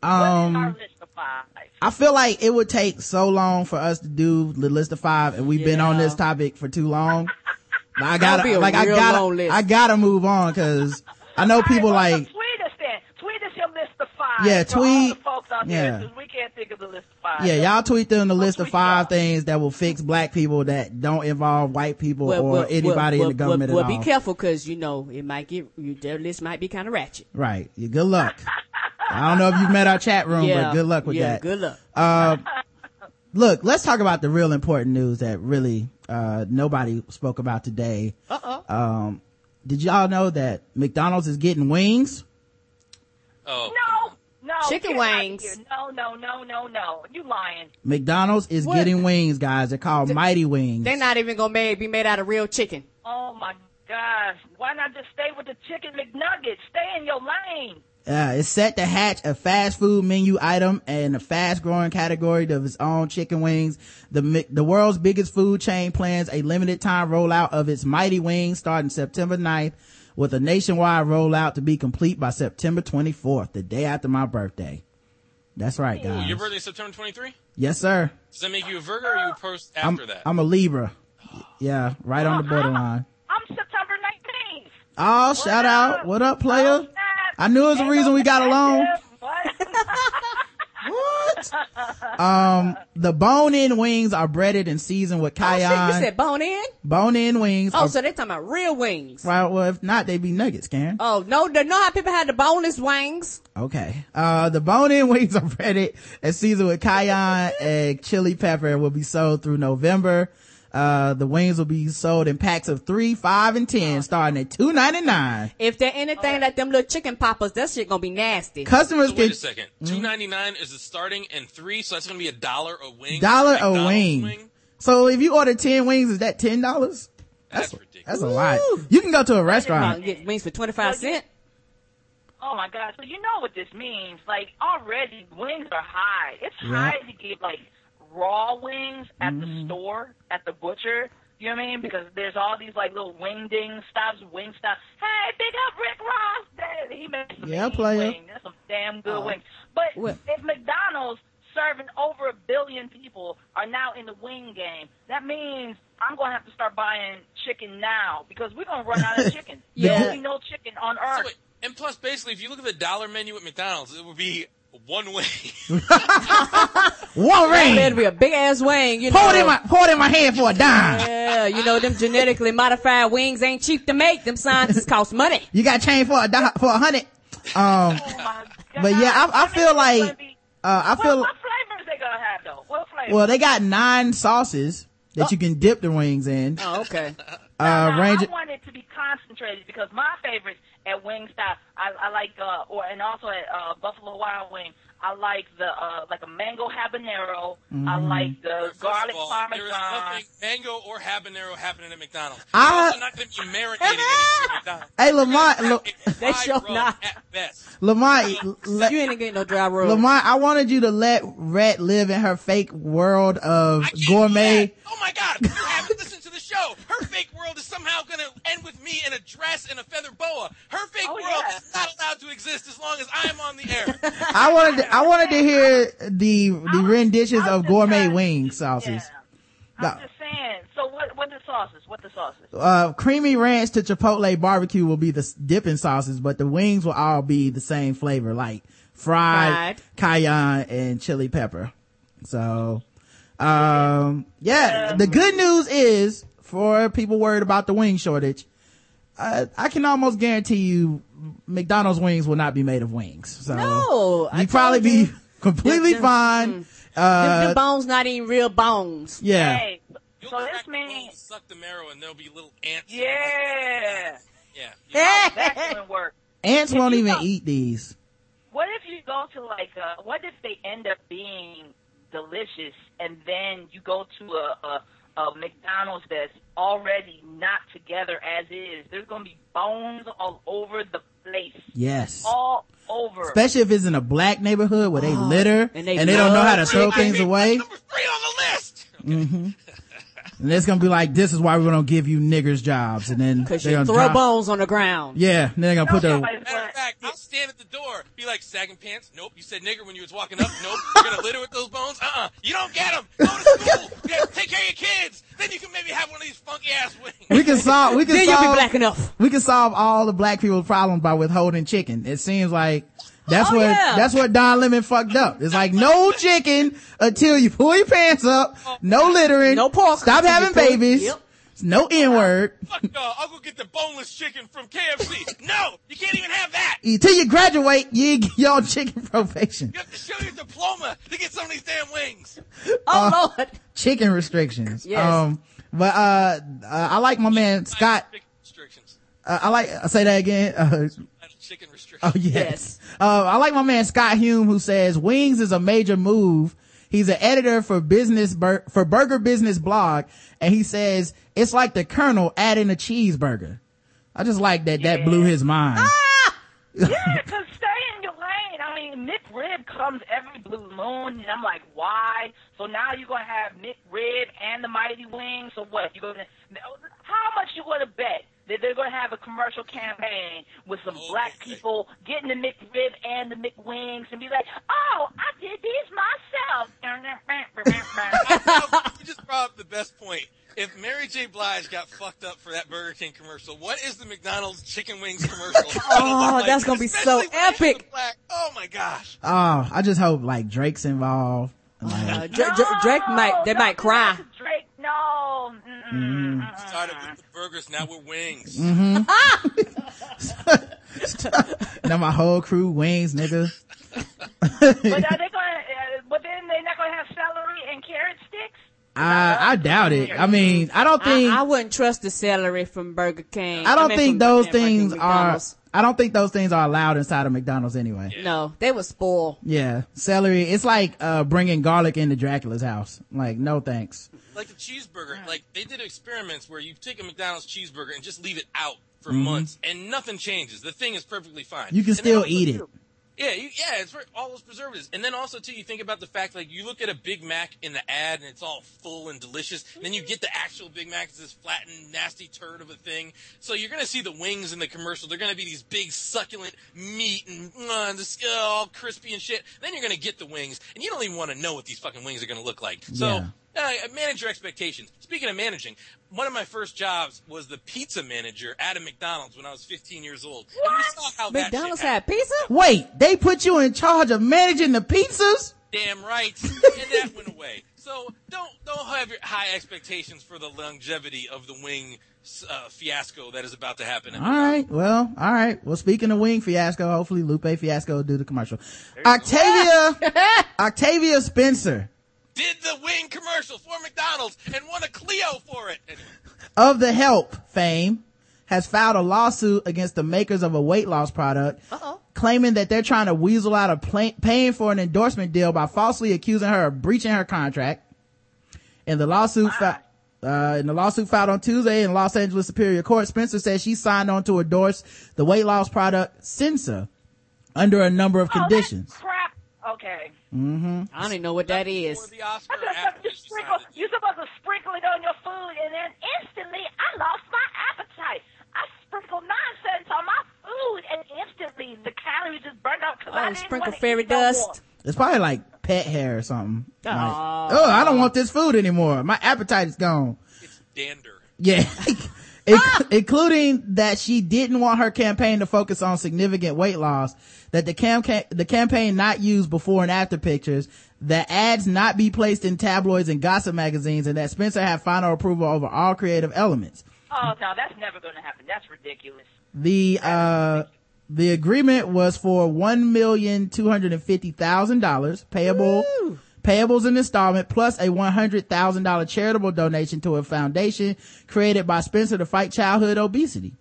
what is our um list of five? i feel like it would take so long for us to do the list of five and we've been on this topic for too long. I That'll be gotta like i gotta i gotta move on because i know people All right, well, like tweet us then. Tweet us your list of five. Yeah, for all tweet- the folks out yeah. there, 'cause we can't think of the list of five. Yeah, y'all tweet them the list of five y'all. things that will fix black people that don't involve white people Well, or well, anybody well, in the government well, at well, all. be careful because you know it might get you, their list might be kind of ratchet. Right. Yeah, good luck. I don't know if you've met our chat room, yeah, but good luck with yeah, that. Good luck. Uh, look, let's talk about the real important news that really, uh, nobody spoke about today. Uh oh. Um, did y'all know that McDonald's is getting wings? Oh. No, no. Chicken wings. No, no, no, no, no. You lying. McDonald's is What? getting wings, guys. They're called Mighty Wings. They're not even gonna made, be made out of real chicken. Oh my gosh. Why not just stay with the chicken McNuggets? Stay in your lane. Uh, it's set to hatch a fast food menu item and a fast growing category of its own chicken wings. The, the world's biggest food chain plans a limited time rollout of its mighty wings starting September 9th with a nationwide rollout to be complete by September 24th, the day after my birthday. That's right, Ooh, guys. your birthday is September 23? Yes, sir. Does that make you a Virgo or you a post I'm, after that? I'm a Libra. Yeah, right on the Oh, I'm- borderline. I'm September 19th. Oh, shout out. What up, player? Oh. I knew it was the reason we got along. What? Um, the bone-in wings are breaded and seasoned with cayenne. Oh, shit, you said bone in? bone-in wings. Oh, are, so they're talking about real wings. Right. well, if not, they'd be nuggets, Karen. Oh no, they know how people had the boneless wings. Okay. Uh, the bone-in wings are breaded and seasoned with cayenne and chili pepper and will be sold through November. Uh, the wings will be sold in packs of three, five, and ten, starting at two ninety nine. If they're anything like them little chicken poppers, that shit gonna be nasty. Customers So wait can a second. Two ninety nine is the starting and three, so that's gonna be a dollar a wing. dollar a McDonald's wing. So if you order ten wings, is that ten dollars? That's, ridiculous. That's a lot. You can go to a restaurant. get wings for twenty five cent. Oh my gosh! So you know what this means? Like already, wings are high. It's Yeah. high to get like raw wings at Mm-hmm. the store at the butcher. You know what I mean? Because there's all these like little wing ding stops, wing stops. Hey, big up Rick Ross. Hey, He makes some Yeah, mean player. wings. That's some damn good Oh. wings. But What? if McDonald's serving over a billion people are now in the wing game, that means I'm gonna have to start buying chicken now because we're gonna run out of chicken. Yeah. There'll be no chicken on So earth. wait, and plus, basically, if you look at the dollar menu at McDonald's, it would be one wing. One Better ring. be a big ass wing. You know. Pour it in my pour it in my hand for a dime. Yeah, you know them genetically modified wings ain't cheap to make. Them scientists cost money. You got change for a di- for a hundred. Um, Oh my But yeah, I- I feel like- it's gonna be- uh, I what, feel what flavors they gonna have though? What flavors? well, they got nine sauces that you can dip the wings in. Oh, okay. Uh, Now, range. I want it to be concentrated because my favorites at Wingstop, I, I like, uh, or and also at uh, Buffalo Wild Wing, I like the uh, like a mango habanero. Mm-hmm. I like the First garlic of all, there is parmesan. nothing mango or habanero happening at McDonald's. I- You're not going to be marinating at McDonald's. Hey, Lamonte, You're Lo- gonna have a They fried sure not. At best. Lamonte, le- You ain't getting no dry rub. Lamonte, I wanted you to let Rhett live in her fake world of gourmet. that. Oh my god! You haven't listened to the show. Her fake world is somehow going to end with me in a dress and a feather boa. Her fake Oh, world yeah. is not allowed to exist as long as I am on the air. I wanted, to, I wanted to hear the the renditions of gourmet trying- wing sauces. Yeah. I'm No. just saying. So what? What does sauces? What the sauces? Uh, creamy ranch to chipotle barbecue will be the dipping sauces, but the wings will all be the same flavor, like fried, cayenne, and chili pepper. So, um, yeah, the good news is for people worried about the wing shortage, uh, I can almost guarantee you McDonald's wings will not be made of wings. So No, I you probably be you. completely Them- fine. Them, Uh, them bones not even real bones. yeah. Hey, so this the means, suck the marrow, and there'll be little ants. yeah, Yeah. that wouldn't work. Ants won't even know- eat these. What if you go to like, uh, what if they end up being delicious, and then you go to a, a, a McDonald's that's already not together as is? There's gonna be bones all over the place, Yes. all over. especially if it's in a black neighborhood where they oh, litter and and they they, don't know how to throw things away. Number three on the list. Mm-hmm. And it's gonna be like, this is why we don't give you niggers jobs. And then Cause they're you gonna throw drop- bones on the ground. Yeah, then they're gonna put No, the, but- Matter of fact, I'll stand at the door, be like, sagging pants. Nope. You said nigger when you was walking up. Nope. You're gonna litter with those bones. Uh-uh. You don't get them. Go to school. Yeah, take care of your kids. Then you can maybe have one of these funky ass wings. we can solve, we can solve Then you'll be black enough. we can solve all the black people's problems by withholding chicken. It seems like that's Oh, what, yeah. that's what Don Lemon fucked up. It's like no chicken until you pull your pants up, no littering, No pork stop having babies, Yep. no N-word. Fuck no. I'll go get the boneless chicken from KFC. No, you can't even have that. Until you graduate, you get your chicken probation. You have to show your diploma to get some of these damn wings. Oh Lord. chicken restrictions. Yes. Um, but, uh, uh, I like my man Scott. Chicken restrictions. Uh, I like, I say that again. Oh yes. Yes. Uh, I like my man Scott Hume who says wings is a major move. He's an editor for business, Bur- for Burger Business blog. And he says it's like the Colonel adding a cheeseburger. I just like that. That blew his mind. Yeah, because stay in your lane. I mean, Nick Rib comes every blue moon, and I'm like, why? So now you're gonna have Nick Rib and the Mighty Wings. So what? You gonna? How much you gonna bet that they're gonna have a commercial campaign with some black people getting the McRib and the McWings and be like, oh, I did these myself. you just brought up the best point. If Mary J. Blige got fucked up for that Burger King commercial, what is the McDonald's chicken wings commercial? Oh, that's gonna be so Especially when epic. black- Oh my gosh. Oh, I just hope like Drake's involved. Like, Uh, Dra- Dra- Drake might, they No, might cry. Drake, no. Mm-mm. Started with the burgers, now with wings. now my whole crew wings, nigga. But are they going? to Uh, but then they're not going to have celery and carrot sticks. I, I doubt it. I mean, I don't think. I, I wouldn't trust the celery from Burger King. I don't mean, think from- those things are. I don't think those things are allowed inside of McDonald's anyway. No, they would spoil. Yeah, celery. It's like uh bringing garlic into Dracula's house. Like, no thanks. Like the cheeseburger, like they did experiments where you take a McDonald's cheeseburger and just leave it out for Mm-hmm. months and nothing changes. The thing is perfectly fine. You can And still eat it. Yeah, you, yeah, it's for all those preservatives. And then also too, you think about the fact like you look at a Big Mac in the ad and it's all full and delicious. And then you get the actual Big Mac, it's this flattened, nasty turd of a thing. So you're gonna see the wings in the commercial. They're gonna be these big succulent meat and, uh, this, uh, all crispy and shit. Then you're gonna get the wings, and you don't even want to know what these fucking wings are gonna look like. So. Yeah. Uh, manage your expectations. Speaking of managing, one of my first jobs was the pizza manager at a McDonald's when I was 15 years old. And we saw how McDonald's shit had pizza? Wait, they put you in charge of managing the pizzas? Damn right. and that went away. So don't don't have your high expectations for the longevity of the wing uh, fiasco that is about to happen. All right. Well, all right. Well, speaking of wing fiasco, hopefully Lupe Fiasco will do the commercial. Octavia, Octavia Spencer Did the wing commercial for McDonald's and won a Clio for it. Anyway, of the Help fame has filed a lawsuit against the makers of a weight loss product, claiming that they're trying to weasel out of pay- paying for an endorsement deal by falsely accusing her of breaching her contract. In the lawsuit, fi- uh, in the lawsuit filed on Tuesday in Los Angeles Superior Court, Spencer says she signed on to endorse the weight loss product Sensa under a number of Oh, that's conditions. crap. Okay. Mm-hmm. I don't even know what that is. the Oscar I or just after you sprinkle, you're supposed to sprinkle it on your food, and then instantly I lost my appetite. I sprinkled nonsense on my food, and instantly the calories just burned out. 'cause I Oh, didn't sprinkle wanna fairy eat no more. dust. It's probably like pet hair or something. Like, oh, I don't want this food anymore. My appetite is gone. It's dander. Yeah. Inc- including that she didn't want her campaign to focus on significant weight loss, that the campaign, the campaign not use before and after pictures, that ads not be placed in tabloids and gossip magazines, and that Spencer have final approval over all creative elements. Oh no, that's never going to happen. That's ridiculous. The, uh, the agreement was for one million two hundred and fifty thousand dollars payable payables in installment plus a one hundred thousand dollar charitable donation to a foundation created by Spencer to fight childhood obesity.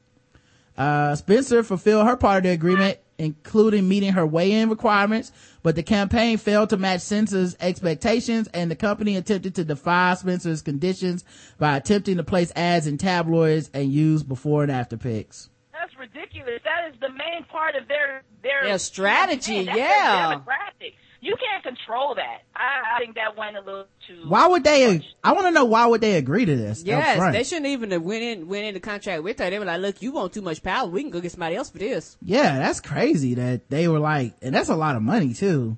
Uh, Spencer fulfilled her part of the agreement, including meeting her weigh-in requirements, but the campaign failed to match Spencer's expectations and the company attempted to defy Spencer's conditions by attempting to place ads in tabloids and use before and after pics. That's ridiculous. That is the main part of their their, Their strategy, That's yeah. Their demographic. You can't control that. I, I think that went a little too. Why would they, I want to know why would they agree to this? up Yes, they shouldn't even have went in went into contract with her. They were like, "Look, you want too much power. We can go get somebody else for this." Yeah, that's crazy that they were like, and that's a lot of money too.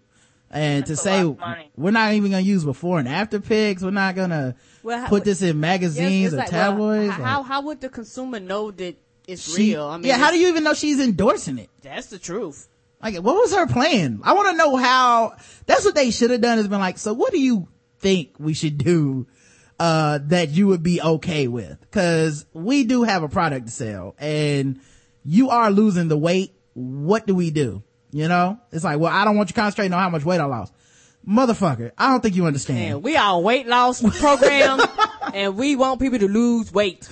And That's to say lot of money. we're not even gonna use before and after pics, we're not gonna Well, how- put this in magazines it's or like, tabloids. h- how how would the consumer know that it's She- real? I mean, yeah, how do you even know she's endorsing it? That's the truth. Like, what was her plan? I want to know how. That's what they should have done. Is been like, so what do you think we should do? Uh, that you would be okay with? Cause we do have a product to sell and you are losing the weight. What do we do? You know, it's like, well, I don't want you concentrating on how much weight I lost. Motherfucker, I don't think you understand. And we are a weight loss program, and we want people to lose weight.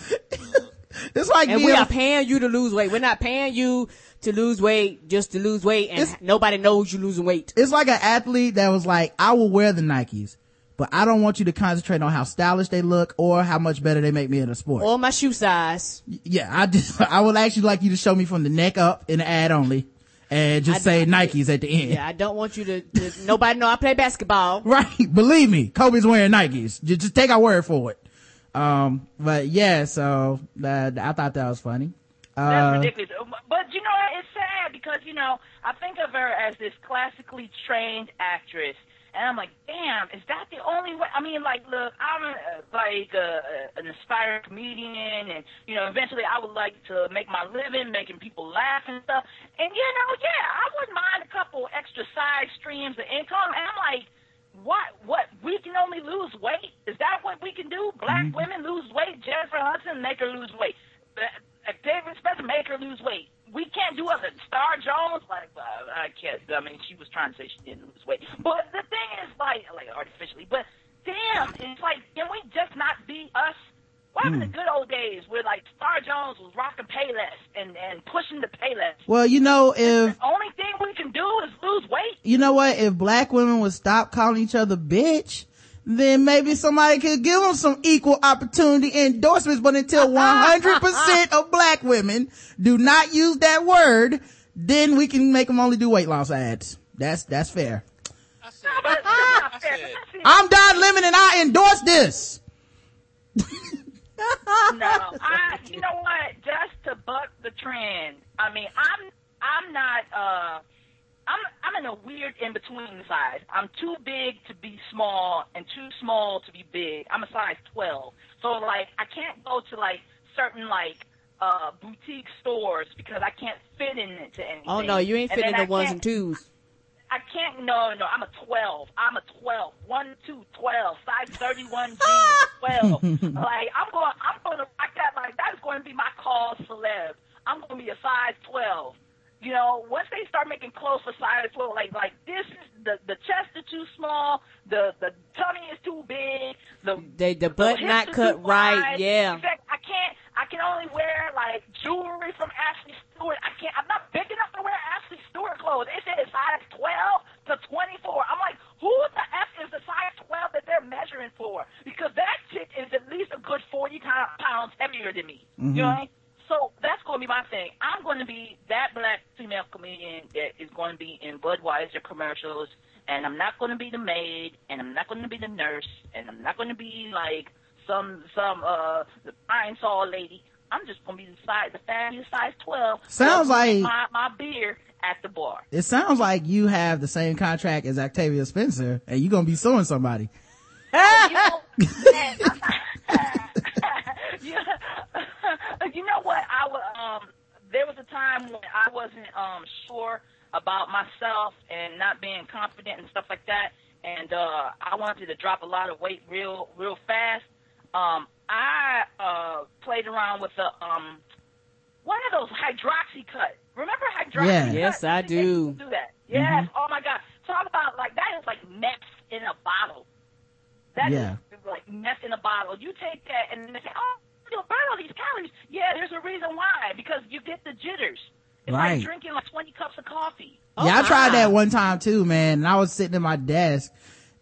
It's like And we are paying you to lose weight. We're not paying you to lose weight just to lose weight, and nobody knows you losing weight. it's like an athlete that was like, I will wear the Nikes, but I don't want you to concentrate on how stylish they look or how much better they make me in a sport. Or my shoe size. yeah, I just, I would actually like you to show me from the neck up in the ad only and just I- say Nikes at the end. Yeah, I don't want you to, to nobody know I play basketball. Right. Believe me, Kobe's wearing Nikes. Just, just take our word for it. Um, but yeah, so that, I thought that was funny. That's Uh, ridiculous. But you know, it's sad because you know I think of her as this classically trained actress, and I'm like, damn, is that the only way? I mean, like, look, I'm a, like uh, an aspiring comedian, and you know, eventually I would like to make my living making people laugh and stuff. And you know, yeah, I wouldn't mind a couple extra side streams of income. And I'm like. What? What? We can only lose weight? Is that what we can do? Black women lose weight. Jennifer Hudson make her lose weight. Uh, David Spencer make her lose weight. We can't do other. Star Jones, like uh, I can't. I mean, she was trying to say she didn't lose weight, but the thing is, like, like artificially. But damn, it's like, can we just not be us? What happened to the good old days where like Star Jones was rocking Payless and and pushing the Payless? well, you know, if, The only thing we can do is lose weight. you know what, if black women would stop calling each other bitch, then maybe somebody could give them some equal opportunity endorsements. But until 100% of black women do not use that word, then we can make them only do weight loss ads. That's, that's fair. I said, But that's said- I'm Don Lemon and I endorse this. no, I. You know what? Just to buck the trend. I mean, I'm. I'm not. uh I'm. I'm in a weird in between size. I'm too big to be small and too small to be big. I'm a size 12. So like, I can't go to like certain like uh boutique stores because I can't fit in it to anything. Oh no, you ain't fitting the I ones and twos. I can't, no, no, I'm a 12. I'm a 12. 1, 2, 12. Size 31 jeans, 12. like, I'm going, I'm going to rock that, like, that's going to be my call celeb. I'm going to be a size 12. You know, once they start making clothes for size 12, like, like this is, the, the chest is too small, the, the tummy is too big, the, They the the butt hips not cut right. wide. Yeah. In fact, I can't. I can only wear like jewelry from Ashley Stewart. I can't. I'm not big enough to wear Ashley Stewart clothes. It says size 12 to 24. I'm like, who the f is the size 12 that they're measuring for? Because that chick is at least a good 40 pound- heavier than me. You know what I mean? So that's going to be my thing. I'm going to be that black female comedian that is going to be in Budweiser commercials, and I'm not going to be the maid, and I'm not going to be the nurse, and I'm not going to be like some some uh the iron saw lady. I'm just gonna be the size, the fabulous size 12. Sounds like my, my beer at the bar. It sounds like you have the same contract as Octavia Spencer and you're gonna be suing somebody. you, know, man, you know what? I was. um, there was a time when I wasn't, um, sure about myself and not being confident and stuff like that. And, uh, I wanted to drop a lot of weight real, real fast. Um, I uh played around with the um one of those Hydroxycut. Remember hydroxy Yeah. cut? Yes, I do. used Do that. Yes. Oh my God. Talk about like that is like meth in a bottle. That is Yeah. like meth in a bottle. You take that and they say, oh, you'll burn all these calories. Yeah, there's a reason why. Because you get the jitters. It's Right. like drinking like 20 cups of coffee. yeah, I tried that one time too, man. And I was sitting at my desk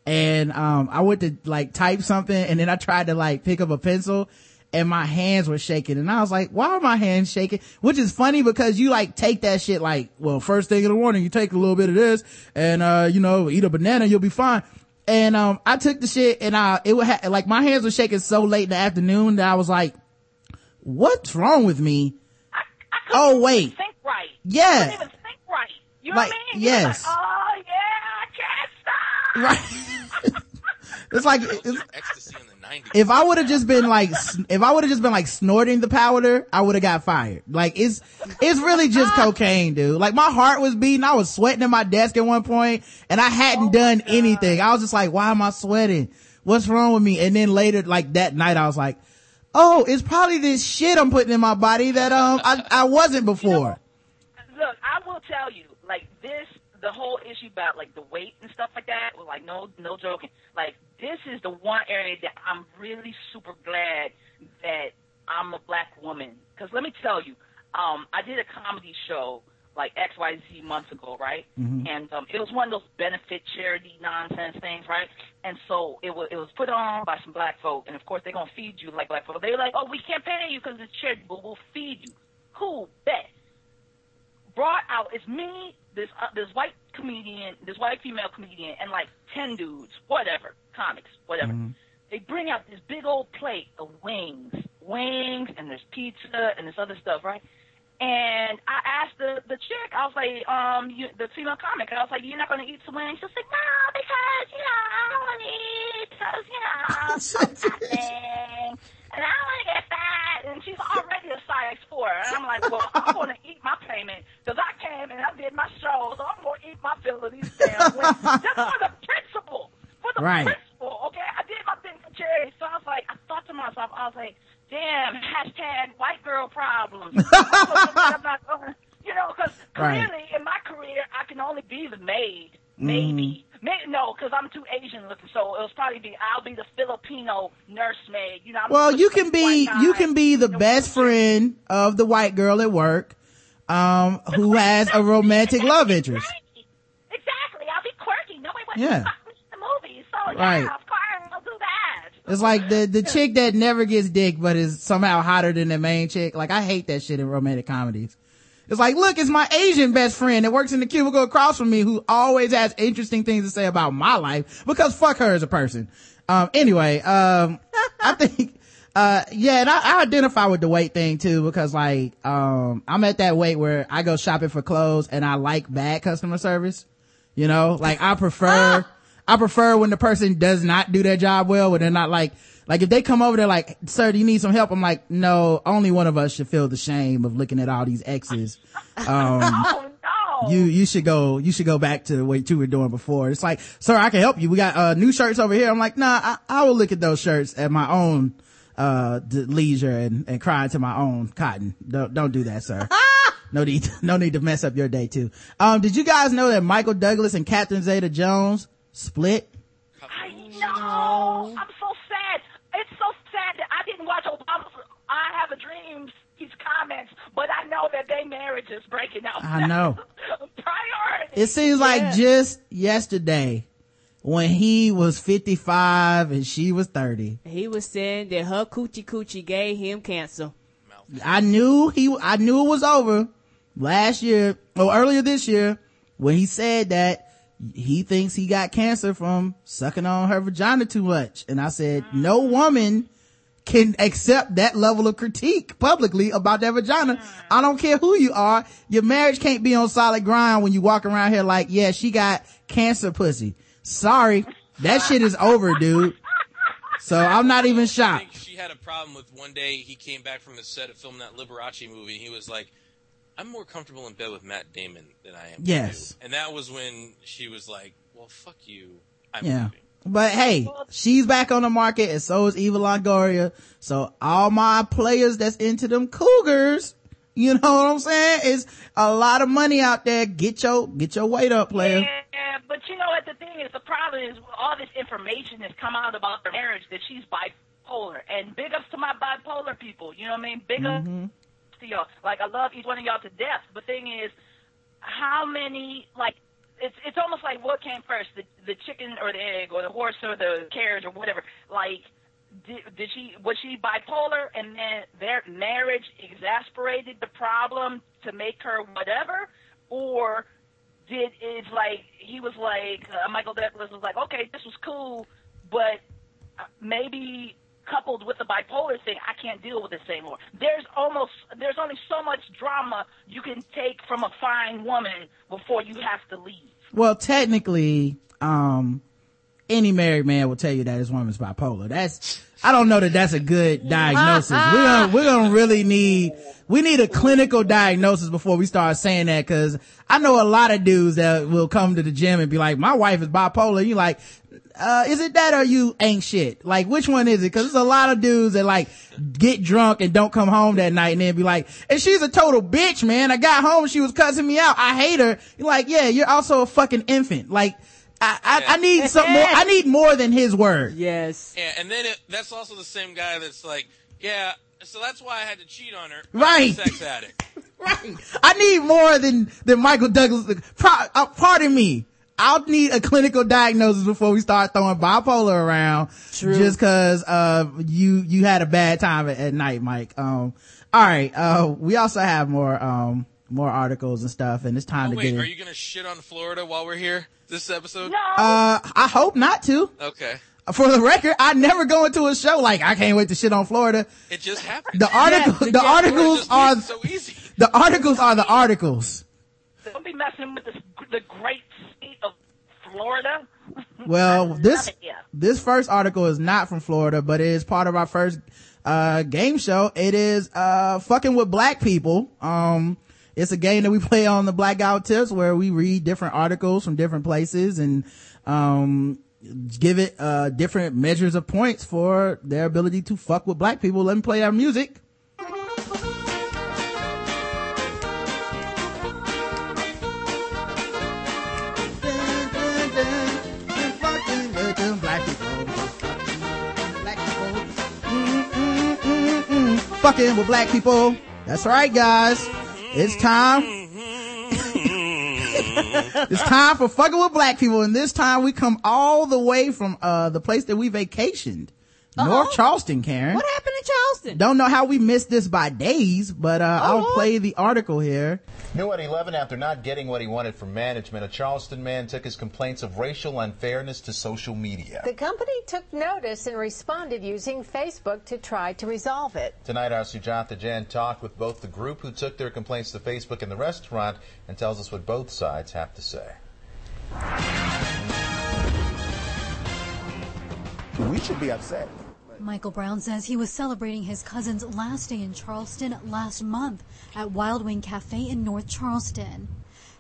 and, um, I went to like type something and then I tried to like pick up a pencil and my hands were shaking and I was like, why are my hands shaking? Which is funny because you like take that shit like, well, first thing in the morning, you take a little bit of this and, uh, you know, eat a banana, you'll be fine. And, um, I took the shit and I, it would ha- like my hands were shaking so late in the afternoon that I was like, what's wrong with me? I, I Oh, wait. think right. Yeah. I couldn't even think right. You know Like, what I mean? Yes. Like, oh yeah, I can't stop. Right. it's like, it's, ecstasy in the 90s. if I would have just been like, if I would have just been like snorting the powder, I would have got fired. Like it's, it's really just cocaine, dude. Like my heart was beating. I was sweating at my desk at one point and I hadn't done anything. I was just like, why am I sweating? What's wrong with me? And then later, like that night, I was like, oh, it's probably this shit I'm putting in my body that, um, I, I wasn't before. Look, I will tell you, like this, the whole issue about like the weight and stuff like that. Was like no, no joking. Like this is the one area that I'm really super glad that I'm a black woman. Because let me tell you, um, I did a comedy show like X Y Z months ago, right? And um, it was one of those benefit charity nonsense things, right? And so it was it was put on by some black folk, and of course they're gonna feed you like black folk. They were like, oh, we can't pay you because it's charity, but we'll feed you. Cool, bet brought out it's me, this uh, this white comedian, this white female comedian, and like ten dudes, whatever, comics, whatever. They bring out this big old plate of wings, wings, and there's pizza and this other stuff, right? And I asked the the chick, I was like, um, you, the female comic, I was like, you're not gonna eat some wings? She's like, no, because you know I don't want to eat, because you know I'm so and I want to get fat. And she's already a size four, and I'm like, well, I'm gonna eat my payment because I came and I did my show, so I'm gonna eat my fill of these damn wings just for the principle, for the Right. principle. Okay, I did my thing for charity, so I was like, I thought to myself, I was like, damn, hashtag white girl problems. I'm not gonna- you know, because Right. in my career, I can only be the maid. Maybe. May no, because I'm too Asian looking, so it'll probably be I'll be the Filipino nursemaid. You know. I'm Well, you can be, you can be the best friend of the white girl at work, um, who has a romantic love interest. Exactly. I'll be quirky. Nobody wants Yeah. to me the movies, so yeah, Right. of course I'll do that. It's like the, the chick that never gets dick, but is somehow hotter than the main chick. Like, I hate that shit in romantic comedies. It's like, look, it's my Asian best friend that works in the cubicle across from me who always has interesting things to say about my life because fuck her as a person. Um, anyway, um, I think, uh, yeah, and I, I identify with the weight thing too because like, um, I'm at that weight where I go shopping for clothes and I like bad customer service. You know, like I prefer, I prefer when the person does not do their job well, when they're not like, like if they come over there like, sir, do you need some help? I'm like, no, only one of us should feel the shame of looking at all these exes. Um, Oh no. you, you should go, you should go back to what you were doing before. It's like, sir, I can help you. We got, uh, new shirts over here. I'm like, nah, I, I will look at those shirts at my own, uh, leisure and, and cry into my own cotton. Don't, don't do that, sir. No need, no need to mess up your day too. Um, did you guys know that Michael Douglas and Catherine Zeta Jones split? I know. I'm so sad. It's so sad that I didn't watch Obama's I Have a Dream his comments, but I know that their marriage is breaking up. I know. Priority. It seems like just yesterday when he was 55 and she was 30. He was saying that her coochie coochie gave him cancer. I knew he, I knew it was over last year or earlier this year when he said that he thinks he got cancer from sucking on her vagina too much. And I said, no woman can accept that level of critique publicly about their vagina. I don't care who you are. Your marriage can't be on solid ground when you walk around here like, yeah, she got cancer pussy. Sorry. That shit is over, dude. So I'm not even shocked. she had a problem with one day he came back from the set of filming that Liberace movie. He was like, I'm more comfortable in bed with Matt Damon than I am. with Yes. you." And that was when she was like, "Well, fuck you." I'm Yeah. leaving." But hey, she's back on the market and so is Eva Longoria. So all my players that's into them cougars, you know what I'm saying? It's a lot of money out there. Get your, get your weight up, player. Yeah, but you know what the thing is? The problem is all this information has come out about their marriage that she's bipolar. And big ups to my bipolar people. You know what I mean? Big ups mm-hmm. To y'all. Like I love each one of y'all to death. The thing is, how many like it's it's almost like what came first, the the chicken or the egg, or the horse or the carriage or whatever. Like, did, did she was she bipolar, and then their marriage exasperated the problem to make her whatever, or did it's like he was like uh, Michael Douglas was like, okay, this was cool, but uh, maybe coupled with the bipolar thing, I can't deal with this anymore. There's almost there's only so much drama you can take from a fine woman before you have to leave. Well, technically, um, any married man will tell you that his woman's bipolar. That's, I don't know that that's a good diagnosis. we're gonna, we're gonna really need, we need a clinical diagnosis before we start saying that cause I know a lot of dudes that will come to the gym and be like, my wife is bipolar. You like, uh, is it that or you ain't shit? Like, which one is it? Cause there's a lot of dudes that like get drunk and don't come home that night and then be like, and she's a total bitch, man. I got home, she was cussing me out. I hate her. You're like, yeah, you're also a fucking infant. Like, I, I, I need some more, I need more than his word. Yes. Yeah, and then it, that's also the same guy that's like, "Yeah, so that's why I had to cheat on her." Right. sex addict. Right. I need more than, than Michael Douglas. Pro, uh, pardon me. I'll need a clinical diagnosis before we start throwing bipolar around. True. Just cause, uh, you, you had a bad time at, at night, Mike. Um, all right. Uh, we also have more, um, more articles and stuff and it's time Oh, to wait, get are you gonna shit on Florida while we're here this episode? No, Uh, I hope not to. Okay, For the record, I never go into a show like I can't wait to shit on Florida. it just happened. The article, Yeah, the yeah, articles just are, made it so easy. the articles are the articles. don't be messing with this, the great state of Florida. Well, this love it, yeah. this first article is not from Florida, but it is part of our first uh game show. It is uh fucking with black people. Um it's a game that we play on the Black Guy Who Tips where we read different articles from different places and um give it uh different measures of points for their ability to fuck with black people. Let me play our music. Fucking with black people. That's right, guys. It's time. it's time for fucking with black people, and this time we come all the way from uh the place that we vacationed, North Charleston, Karen. What happened in Charleston? Don't know how we missed this by days, but uh, I'll Lord. play the article here. New at 11, after not getting what he wanted from management, a Charleston man took his complaints of racial unfairness to social media. The company took notice and responded using Facebook to try to resolve it. Tonight, our Sujatha Jan talked with both the group who took their complaints to Facebook and the restaurant and tells us what both sides have to say. We should be upset. Michael Brown says he was celebrating his cousin's last day in Charleston last month at Wild Wing Cafe in North Charleston.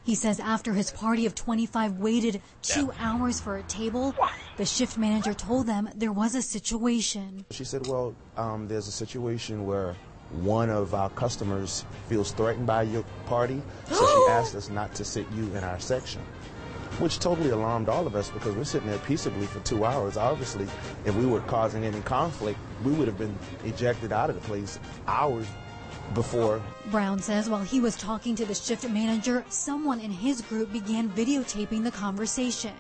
He says after his party of 25 waited two hours for a table, the shift manager told them there was a situation. She said, well, um, there's a situation where one of our customers feels threatened by your party, so she asked us not to sit you in our section. Which totally alarmed all of us because we're sitting there peaceably for two hours. Obviously, if we were causing any conflict, we would have been ejected out of the place hours before Brown says while he was talking to the shift manager, someone in his group began videotaping the conversation.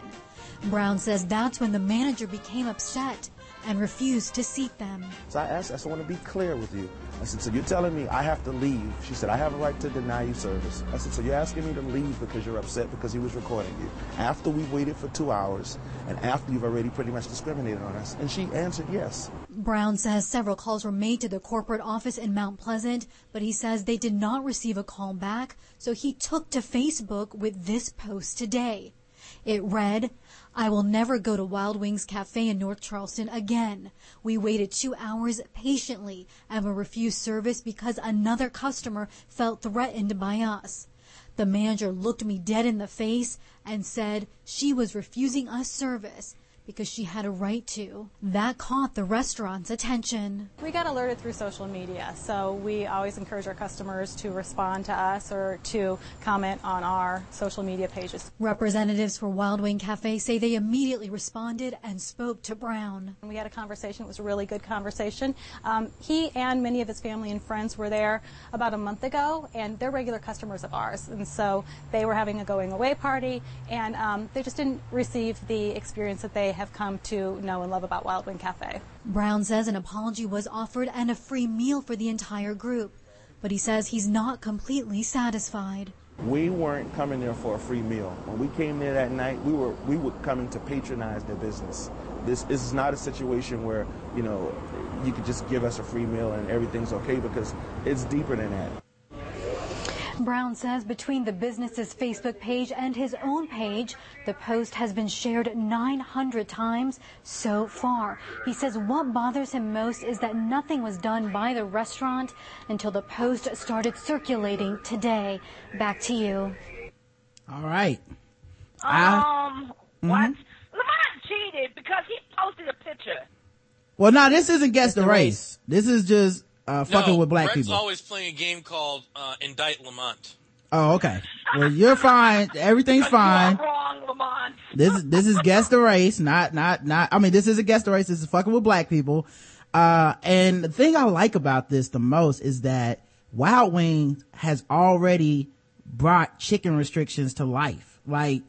Brown says that's when the manager became upset and refused to seat them. So I asked, I said, I want to be clear with you. I said, so you're telling me I have to leave? She said, I have a right to deny you service. I said, so you're asking me to leave because you're upset because he was recording you after we waited for two hours and after you've already pretty much discriminated on us? And she answered yes. Brown says several calls were made to the corporate office in Mount Pleasant, but he says they did not receive a call back, so he took to Facebook with this post today. It read, I will never go to Wild Wings Cafe in North Charleston again. We waited two hours patiently and were refused service because another customer felt threatened by us. The manager looked me dead in the face and said she was refusing us service because she had a right to. That caught the restaurant's attention. We got alerted through social media, so we always encourage our customers to respond to us or to comment on our social media pages. Representatives for Wild Wing Cafe say they immediately responded and spoke to Brown. We had a conversation. It was a really good conversation. Um, he and many of his family and friends were there about a month ago, and they're regular customers of ours. And so they were having a going away party, and um, they just didn't receive the experience that they have come to know and love about Wild Wing Cafe. Brown says an apology was offered and a free meal for the entire group, but he says he's not completely satisfied. We weren't coming there for a free meal. When we came there that night, we were we were coming to patronize their business. This, this is not a situation where you know you could just give us a free meal and everything's okay because it's deeper than that. Brown says between the business's Facebook page and his own page, the post has been shared 900 times so far. He says what bothers him most is that nothing was done by the restaurant until the post started circulating today. Back to you. All right. I- Um, what? Lamonte cheated because he posted a picture. well, now this isn't guess the race. This is just uh, fucking no, with black Rhett's people. always playing a game called uh, Indict Lamonte. Oh, okay. Well, you're fine. Everything's fine. Wrong, Lamonte. This is this is guess the race, not not not. I mean, this is a guess the race. This is fucking with black people. Uh, and the thing I like about this the most is that Wild Wings has already brought chicken restrictions to life. Like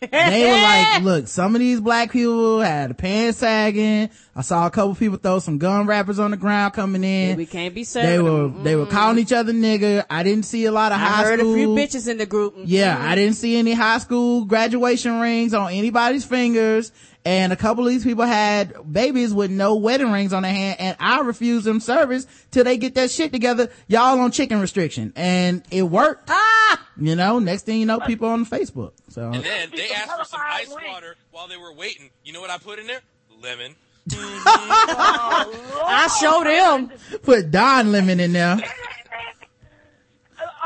they were like, look, some of these black people had a pants sagging. I saw a couple people throw some gun wrappers on the ground coming in. we can't be They serving were them. they were calling each other nigger. I didn't see a lot of I high heard school. a few bitches in the group. Mm-hmm. Yeah, I didn't see any high school graduation rings on anybody's fingers. And a couple of these people had babies with no wedding rings on their hand. And I refused them service till they get that shit together. Y'all on chicken restriction. And it worked. Ah! You know, next thing you know, people on Facebook. So. And then they asked for some ice water while they were waiting. You know what I put in there? Lemon. I showed him. Put Don Lemon in there.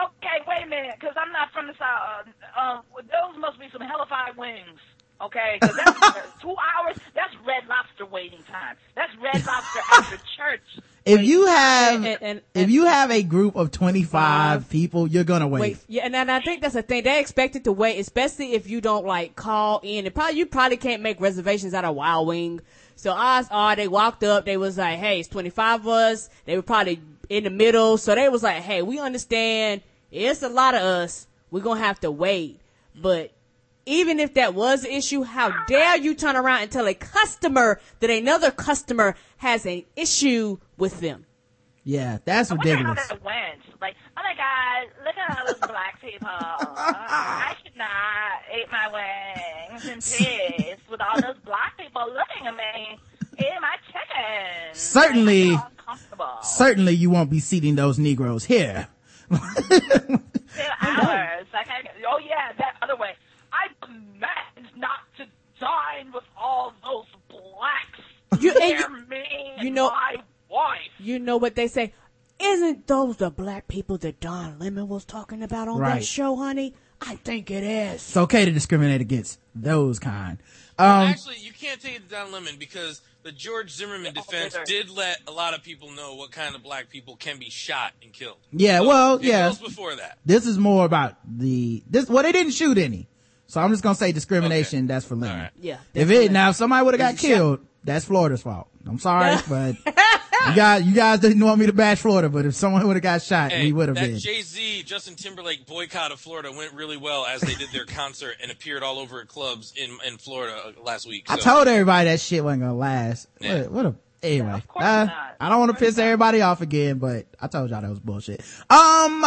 Okay, wait a minute, because I'm not from the south. Uh, um, those must be some hellified wings. Okay, 'Cause that's uh, two hours. That's Red Lobster waiting time. That's Red Lobster after church. If you have, And- and- if you have a group of 25 people, you're gonna wait. Wait, yeah, and, and I think that's the thing. They expected to wait, especially if you don't like call in. And probably you probably can't make reservations out of Wild Wing. So odds are they walked up. They was like, "Hey, it's twenty five of us." They were probably in the middle, so they was like, "Hey, we understand. It's a lot of us. We're gonna have to wait." But even if that was the issue, how dare you turn around and tell a customer that another customer has an issue with them? Yeah, that's I wonder how ridiculous. that went. Like, oh my God, look at all those black people. I should not eat my wings in peace with all those black people looking at me eating my chicken. Certainly, I feel uncomfortable. certainly you won't be seating those Negroes here. Two hours. Like, I, oh yeah, that other way. I not to dine with all those blacks. You- and They're you- me you know- my wife. You know what they say? Isn't those the black people that Don Lemon was talking about on that show, honey? I think it is. It's okay to discriminate against those kind. Well, Um, actually, you can't take it down lemon because the George Zimmerman defense did let a lot of people know what kind of black people can be shot and killed. yeah, So, well, yeah. before that. This is more about the this. Well, they didn't shoot any, so I'm just gonna say discrimination. That's for Lemon. Yeah. If it now if somebody would have got killed, that's Florida's fault. I'm sorry, but you guys you guys didn't want me to bash Florida, but if someone would have got shot, Hey, we would have that been. Jay Z Justin Timberlake boycott of Florida went really well as they did their concert and appeared all over at clubs in in Florida uh, last week. I told everybody that shit wasn't gonna last. Yeah. What, what a anyway. course uh, not. I don't want to piss everybody off again, but I told y'all that was bullshit. Um,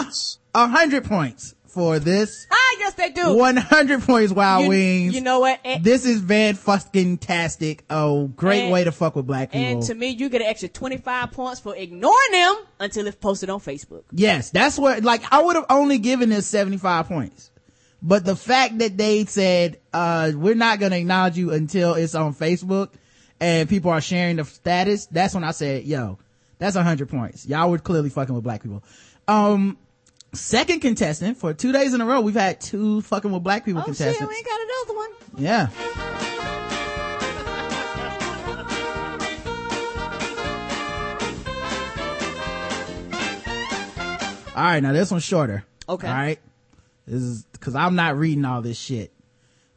a hundred points for this. Ah, yes, they do. One hundred points, Wild you, Wings. You know what? And, this is van fucking tastic. Oh, great And- way to fuck with black people. and to me, you get an extra 25 points for ignoring them until it's posted on Facebook. yes, that's what, like, I would have only given this 75 points. But the fact that they said, uh, we're not going to acknowledge you until it's on Facebook and people are sharing the status, that's when I said, yo, that's a hundred points. Y'all were clearly fucking with black people. Um, second contestant for two days in a row, we've had two fucking with black people Oh contestants. shit, we ain't got another one. Yeah. All right, now this one's shorter. Okay. All right. This is because I'm not reading all this shit.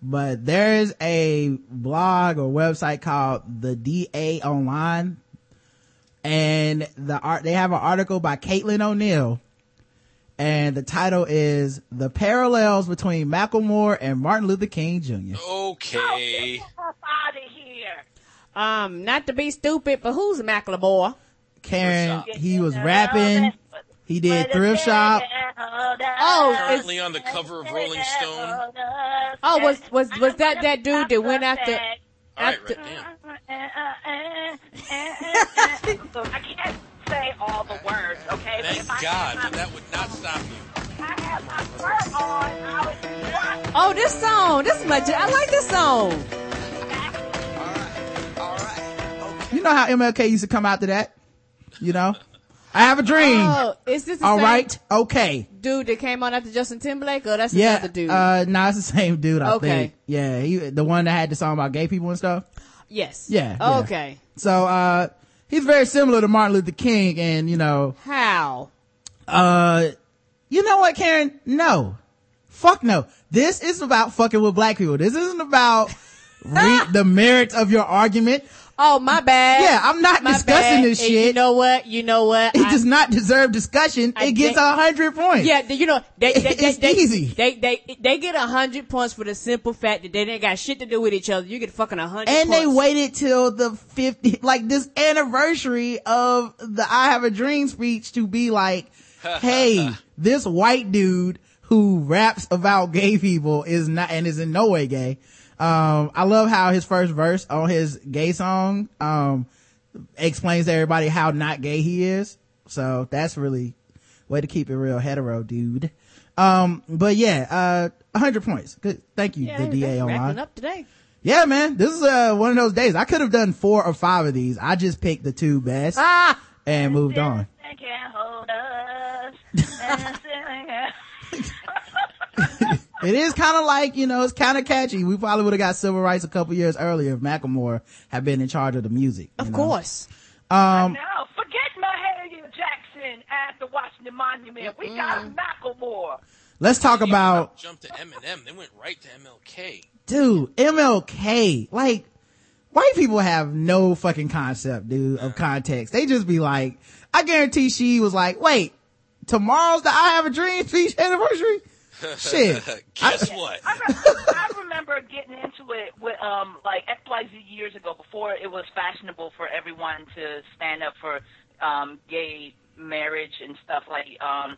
But there's a blog or website called the DA Online, and the art they have an article by Caitlin O'Neill, and the title is "The Parallels Between Macklemore and Martin Luther King Jr." Okay. Out of here. Um, not to be stupid, but who's Macklemore? Karen, he was rapping. He did thrift shop. Oh, it's, Currently on the cover of Rolling Stone. oh, was was was that that dude that went after? All right, after right, damn. I can't say all the words, okay? But Thank God, had but that would not stop you. I had my shirt on, I was oh, this song, this much. I like this song. You know how MLK used to come after that? You know? I have a dream. Oh, is this the All same right. Okay. dude that came on after Justin Timberlake? Or that's Yeah. another dude? Uh, nah, it's the same dude, I Okay. think. Yeah. He, the one that had the song about gay people and stuff. yes. Yeah. yeah. Okay. So, uh, he's very similar to Martin Luther King and, you know, How? uh, you know what, Karen? No. Fuck no. This is about fucking with black people. This isn't about re- the merits of your argument. Oh, my bad. Yeah, I'm not My discussing bad. this And shit. You know what? You know what? It I- does not deserve discussion. I it gets a hundred points. Yeah, you know they they, they, It's they, easy. They they they get a hundred points for the simple fact that they didn't got shit to do with each other. You get fucking a hundred. and they waited till the 50 like this anniversary of the i have a dream speech to be like hey this white dude who raps about gay people is not and is in no way gay um i love how his first verse on his gay song um explains to everybody how not gay he is so that's really way to keep it real hetero dude um but yeah uh 100 points good thank you Yeah, the da online up today. yeah, man. This is uh, one of those days. I could have done four or five of these. I just picked the two best Ah, and moved on. They can't hold us. It is kind of like, you know, it's kind of catchy. We probably would have got civil rights a couple years earlier if Macklemore had been in charge of the music. of know? course. Um, now, forget Mahalia Jackson at the Washington Monument. We got Macklemore. let's talk about, Jump to Eminem. They went right to MLK. dude, MLK. Like, white people have no fucking concept, dude, of context. They just be like, I guarantee she was like, wait, tomorrow's the I Have a Dream speech anniversary? Shit. Guess what? I, I remember getting into it with um like XYZ years ago before it was fashionable for everyone to stand up for um gay marriage and stuff like um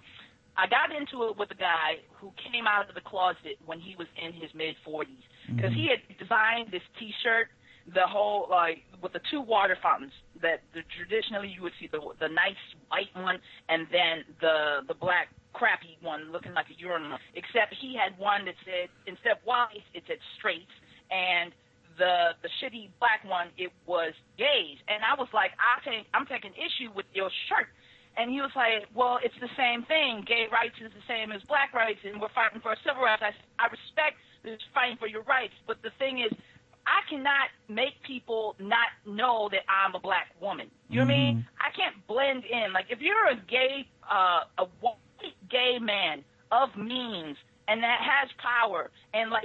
I got into it with a guy who came out of the closet when he was in his mid 40s because he had designed this T-shirt, the whole like with the two water fountains that the, traditionally you would see the the nice white one and then the the black crappy one looking like a urinal. Except he had one that said instead of white it said straight and the the shitty black one it was gays and I was like I think I'm taking issue with your shirt and he was like, well, it's the same thing. Gay rights is the same as black rights, and we're fighting for civil rights. I, I respect this fighting for your rights, but the thing is, I cannot make people not know that I'm a black woman. You know what I mean? I can't blend in. Like, if you're a gay, uh, a white gay man of means and that has power and like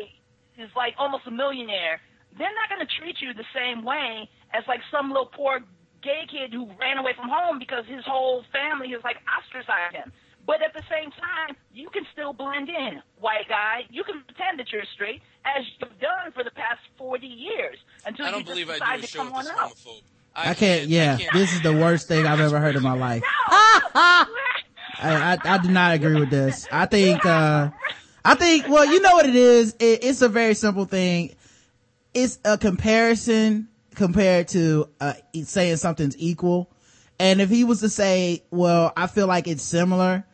is like almost a millionaire, they're not going to treat you the same way as like some little poor gay kid who ran away from home because his whole family is like ostracized him. But at the same time, you can still blend in, white guy. You can pretend that you're straight, as you've done for the past 40 years, until I you don't just believe I decide do a to show come with on this out. homophobe. I can't, yeah, this is the worst thing I've ever heard in my life. I, I, I do not agree with this. I think, uh, I think, well, you know what it is? It, it's a very simple thing. It's a comparison compared to, uh, saying something's equal. And if he was to say, well, I feel like it's similar,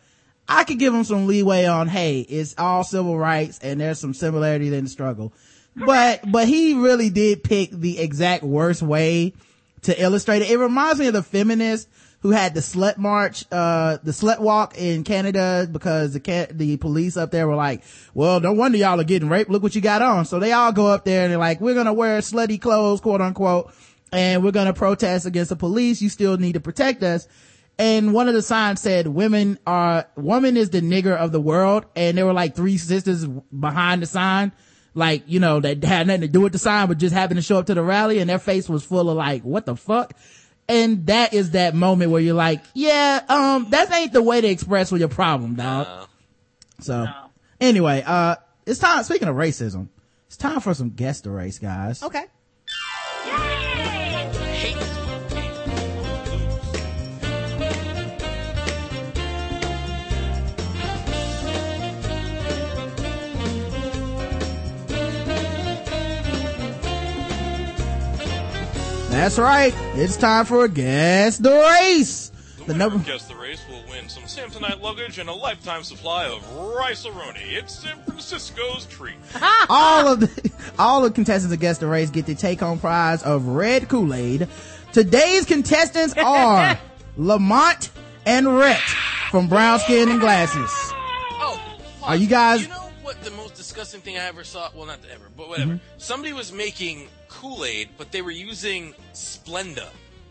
I could give him some leeway on, hey, it's all civil rights and there's some similarities in the struggle. But, but he really did pick the exact worst way to illustrate it. It reminds me of the feminists who had the slut march, uh, the slut walk in Canada because the can- the police up there were like, well, no wonder y'all are getting raped. Look what you got on. So they all go up there and they're like, we're going to wear slutty clothes, quote unquote, and we're going to protest against the police. You still need to protect us. And one of the signs said, women are, woman is the nigger of the world. And there were like three sisters behind the sign. Like, you know, that had nothing to do with the sign, but just happened to show up to the rally and their face was full of like, what the fuck? And that is that moment where you're like, yeah, um, that ain't the way to express your problem, dog. So, anyway, uh, it's time, speaking of racism, it's time for some guest to race, guys. Okay. That's right. It's time for a guess the race. The number, Guess the race will win some Samsonite luggage and a lifetime supply of rice-a-roni. It's San Francisco's treat. all of the, all the contestants of Guess the Race get the take home prize of red Kool-Aid. Today's contestants are Lamonte and Rhett from Brown Skin and Glasses. Oh, Are you guys, You know what the most disgusting thing I ever saw? Well, not ever, but whatever. Mhm. Somebody was making Kool Aid, but they were using Splenda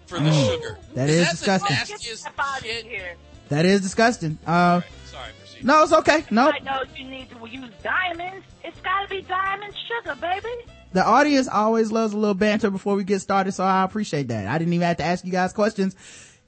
for the Mm. sugar. That is is that disgusting. The nastiest shit? that is disgusting. Uh, Sorry, proceed. no, it's okay. No, I know you need to use diamonds. It's got to be diamond sugar, baby. the audience always loves a little banter before we get started, so I appreciate that. I didn't even have to ask you guys questions.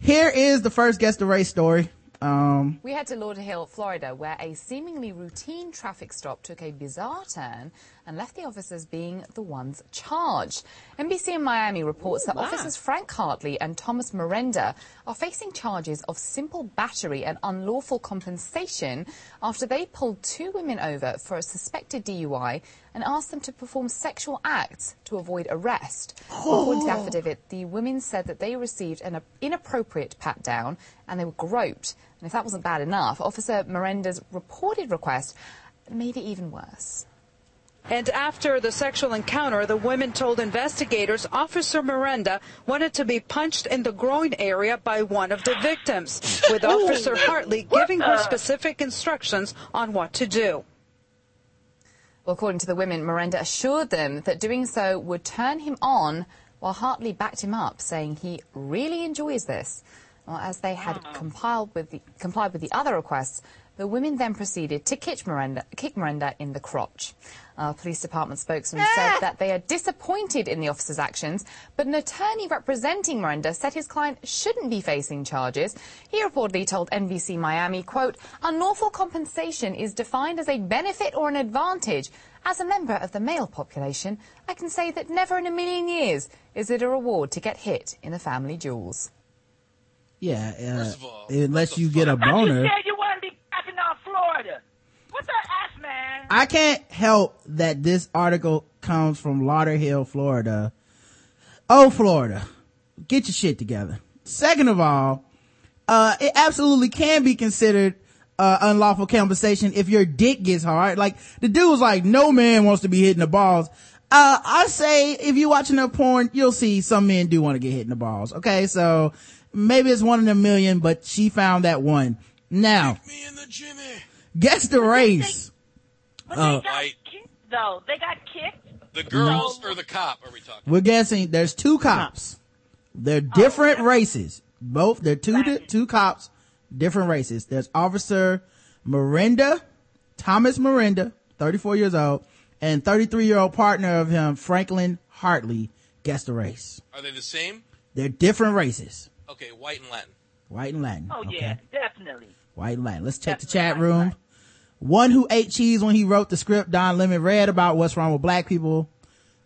Here is the first Guess the Race story. Um, We head to Lauderhill, Florida, where a seemingly routine traffic stop took a bizarre turn and left the officers being the ones charged. NBC in Miami reports that wow. officers Frank Hartley and Thomas Miranda are facing charges of simple battery and unlawful compensation after they pulled two women over for a suspected DUI and asked them to perform sexual acts to avoid arrest. According to the oh. affidavit, the women said that they received an inappropriate pat down and they were groped. And if that wasn't bad enough, Officer Miranda's reported request made it even worse. And after the sexual encounter, the women told investigators Officer Miranda wanted to be punched in the groin area by one of the victims, with oh. Officer Hartley giving her specific instructions on what to do. Well, according to the women, Miranda assured them that doing so would turn him on, while Hartley backed him up, saying he really enjoys this. Well, as they had compiled with the, complied with the other requests, the women then proceeded to kick Miranda, kick Miranda in the crotch. A police department spokesman said that they are disappointed in the officer's actions, but an attorney representing Miranda said his client shouldn't be facing charges. He reportedly told NBC Miami, quote, unlawful compensation is defined as a benefit or an advantage. As a member of the male population, I can say that never in a million years is it a reward to get hit in the family jewels. yeah, uh, unless you get a boner. You said you want to be cracking on Florida. What the ass, man? I can't help that this article comes from Lauderhill, Florida. Oh, Florida. Get your shit together. Second of all, uh, it absolutely can be considered uh, unlawful compensation if your dick gets hard. Like, the dude was like, no man wants to be hitting the balls. Uh, I say if you're watching enough porn, you'll see some men do want to get hit in the balls. Okay, so maybe it's one in a million, but she found that one. Now, guess the race. Uh, White. Though they got kicked. The girls or the cop are we talking? We're guessing there's two cops. They're different races. Both, they're two, di- two cops, different races. There's Officer Miranda, Thomas Miranda, 34 years old, and 33 year old partner of him, Franklin Hartley, guess the race. Are they the same? They're different races. Okay, white and Latin. White and Latin. Oh okay? yeah, definitely. White and Latin. Let's check the chat room. One who ate cheese when he wrote the script Don Lemon read about what's wrong with black people.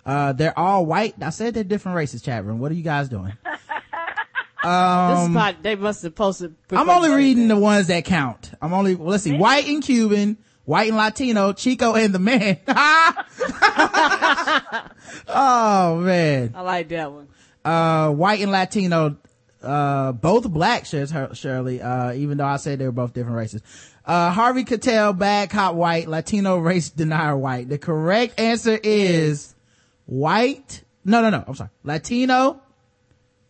Uh, they're all white. I said they're different races, chat room. What are you guys doing? this Um, spot, they must have posted. I'm only reading the ones that count. I'm only, well, let's see, white and Cuban, white and Latino, Chico and the man. oh man. I like that one. Uh, white and Latino, uh, both black, says Shirley, uh, even though I said they were both different races. Uh, Harvey Keitel, bad cop white, Latino race denier white. The correct answer is white. No, no, no. I'm sorry. Latino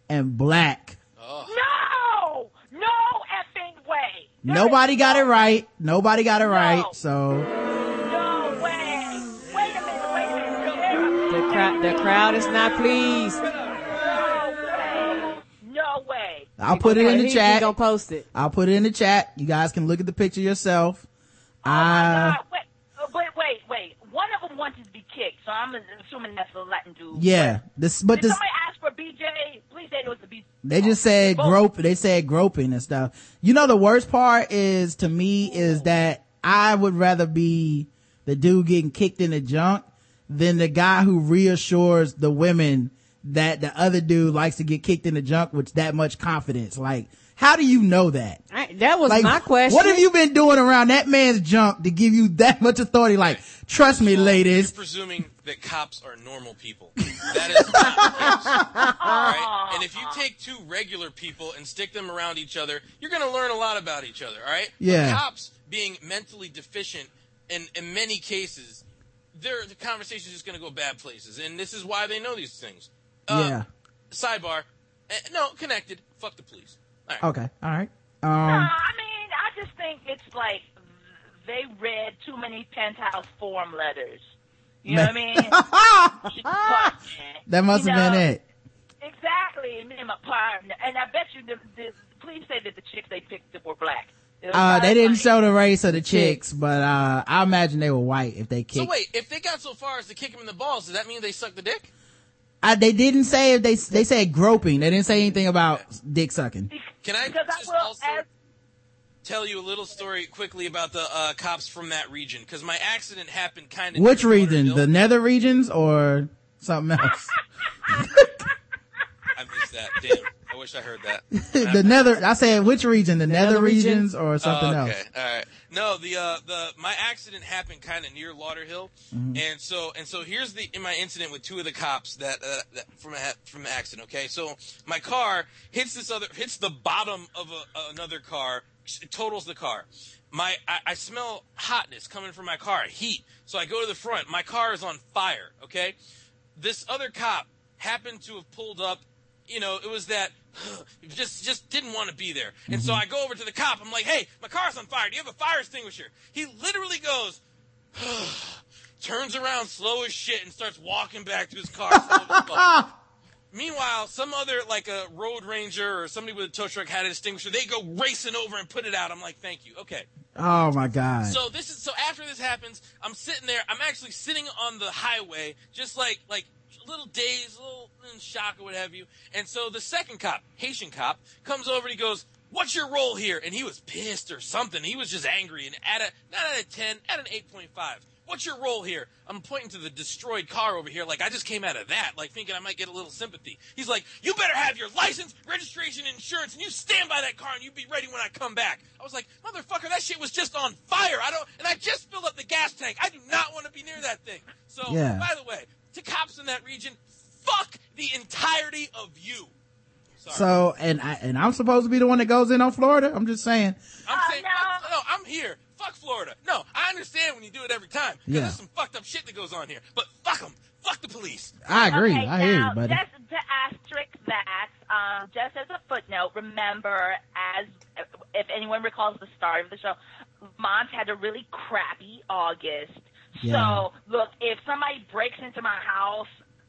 and black. No! No effing way! Nobody got it right. Nobody got it right. So No way! Wait a minute, wait a minute. The crowd, the crowd is not pleased. No way! I'll put it in the He- he chat. gonna post it. I'll put it in the chat. You guys can look at the picture yourself. Oh Uh, Wait, uh, wait, wait, wait. One of them wanted to be kicked, so I'm assuming that's the Latin dude. yeah, this, but Did this, somebody ask for BJ? Please say it was the BJ. They just said grope. They said groping and stuff. You know, the worst part is to me is that I would rather be the dude getting kicked in the junk than the guy who reassures the women that the other dude likes to get kicked in the junk with that much confidence. Like, how do you know that? I, that was Like, my question. What have you been doing around that man's junk to give you that much authority? Like, trust me, ladies. presuming that cops are normal people. That is not the case. Alright? And if you take two regular people and stick them around each other, you're gonna learn a lot about each other, alright? Yeah. But cops being mentally deficient in, in many cases, their the is just gonna go bad places. And this is why they know these things. Uh, yeah. Sidebar. Eh, no, connected. Fuck the police. Alright. Okay. All right. No, Um, I mean, I just think it's like they read too many Penthouse Forum letters. You know what I mean? That must you have been it. Exactly, me and my partner. And I bet you the, the police say that the chicks they picked up were black. It Uh, they didn't like- show the race of the chicks, but, uh, I imagine they were white if they kicked. So wait, if they got so far as to kick him in the balls, does that mean they sucked the dick? I, they didn't say if they, they said groping. They didn't say anything about dick sucking. Can I Because I just will also ask- tell you a little story quickly about the uh, cops from that region? Because my accident happened kind of. Which region? The nether regions or something else? I missed that. Damn. I wish I heard that. the nether, I said which region? The nether, Nether region? regions or something Oh, else? okay. All right. No, the uh the my accident happened kind of near Lauderhill, Mhm. and so and so here's the in my incident with two of the cops that, uh, that from a, from the accident. Okay, so my car hits this other hits the bottom of a, another car, it totals the car. My I, I smell hotness coming from my car, heat. So I go to the front. My car is on fire. Okay, this other cop happened to have pulled up you know, it was that just just didn't want to be there. And so mm-hmm. I go over to the cop. I'm like, "Hey, my car's on fire. Do you have a fire extinguisher?" He literally goes, turns around slow as shit and starts walking back to his car. slow as fuck. Meanwhile, some other like a road ranger or somebody with a tow truck had an extinguisher. They go racing over and put it out. I'm like, "Thank you." Okay. Oh my god. So this is so after this happens, I'm sitting there. I'm actually sitting on the highway, just like like little dazed, a little in shock or what have you. And so the second cop, Haitian cop, comes over and he goes, "What's your role here?" And he was pissed or something. He was just angry and at a not at a ten, at an eight point five. What's your role here? I'm pointing to the destroyed car over here, like I just came out of that, like thinking I might get a little sympathy. He's like, "You better have your license, registration, insurance, and you stand by that car, and you be ready when I come back." I was like, "Motherfucker, that shit was just on fire. I don't, and I just filled up the gas tank. I do not want to be near that thing." So, Yeah. by the way, to cops in that region, fuck the entirety of you. So, and I, and I'm supposed to be the one that goes in on Florida? I'm just saying. I'm saying, fuck- no, I'm here. Fuck Florida. No, I understand when you do it every time. 'cause Yeah. There's some fucked up shit that goes on here. But fuck them. Fuck the police. I agree. Okay, I hear now, you, buddy. Just to asterisk that, um, just as a footnote, remember, as if anyone recalls the start of the show, Mont had a really crappy August. Yeah. So, look, if somebody breaks into my house,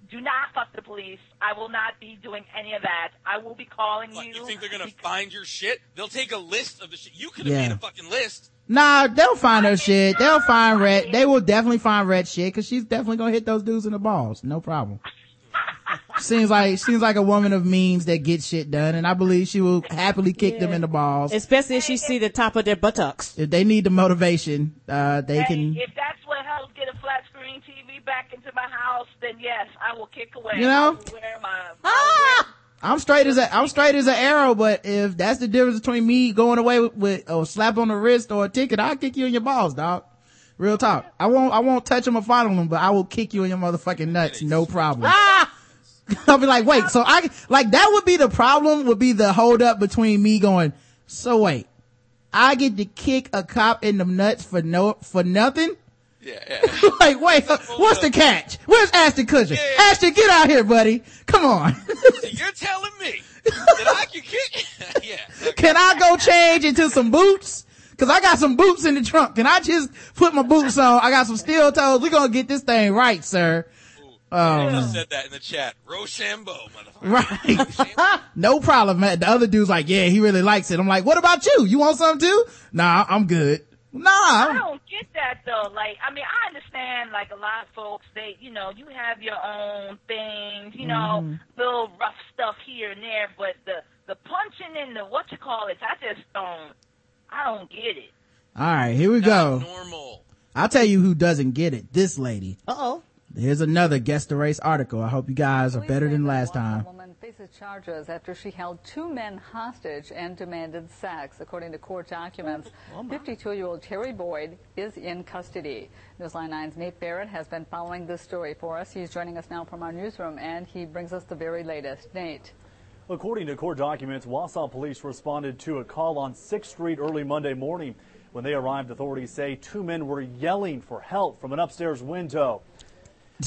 do not fuck the police. I will not be doing any of that. I will be calling What, you. you think they're gonna find your shit? They'll take a list of the shit. You could have Yeah. made a fucking list. Nah, they'll find her shit. They'll find red. They will definitely find red shit because she's definitely gonna hit those dudes in the balls. No problem. seems like seems like a woman of means that gets shit done, and I believe she will happily kick them in the balls. Especially if she see the top of their buttocks. If they need the motivation, uh, they Hey, can. if that's what helps get a flat screen TV back into my house, then yes, I will kick away. You know? I will wear my, I will wear I'm straight as a I'm straight as an arrow, but if that's the difference between me going away with, with a slap on the wrist or a ticket, I'll kick you in your balls, dog. Real talk. I won't I won't touch them or fondle them, but I will kick you in your motherfucking nuts, no problem. Ah! I'll be like, wait, so I, like that would be the problem would be the hold up between me going, so wait, I get to kick a cop in the nuts for no, for nothing? Yeah, yeah. like, wait, what's the catch? Where's Ashton Kutcher? Ashton, get out here, buddy. Come on. So you're telling me that I can kick? yeah. Can I go change into some boots? Cause I got some boots in the trunk. Can I just put my boots on? I got some steel toes. We're gonna get this thing right, sir. Um, just said that in the chat. Rochambeau, motherfucker. right. no problem, man. The other dude's like, yeah, he really likes it. I'm like, what about you? You want some too? Nah, I'm good. I don't get that though. Like, I mean, I understand. Like a lot of folks, they, you know, you have your own things, you know, Mhm. little rough stuff here and there. But the the punching and the what you call it, I just don't. I don't get it. All right, here we go. Normal. I'll tell you who doesn't get it. This lady. Uh oh. Here's another guest the race article. I hope you guys are better than last time. Faces charges after she held two men hostage and demanded sex. According to court documents, 52-year-old Terry Boyd is in custody. Newsline 9's Nate Barrett has been following this story for us. He's joining us now from our newsroom, and he brings us the very latest. Nate. According to court documents, Wausau police responded to a call on 6th Street early Monday morning. When they arrived, authorities say two men were yelling for help from an upstairs window.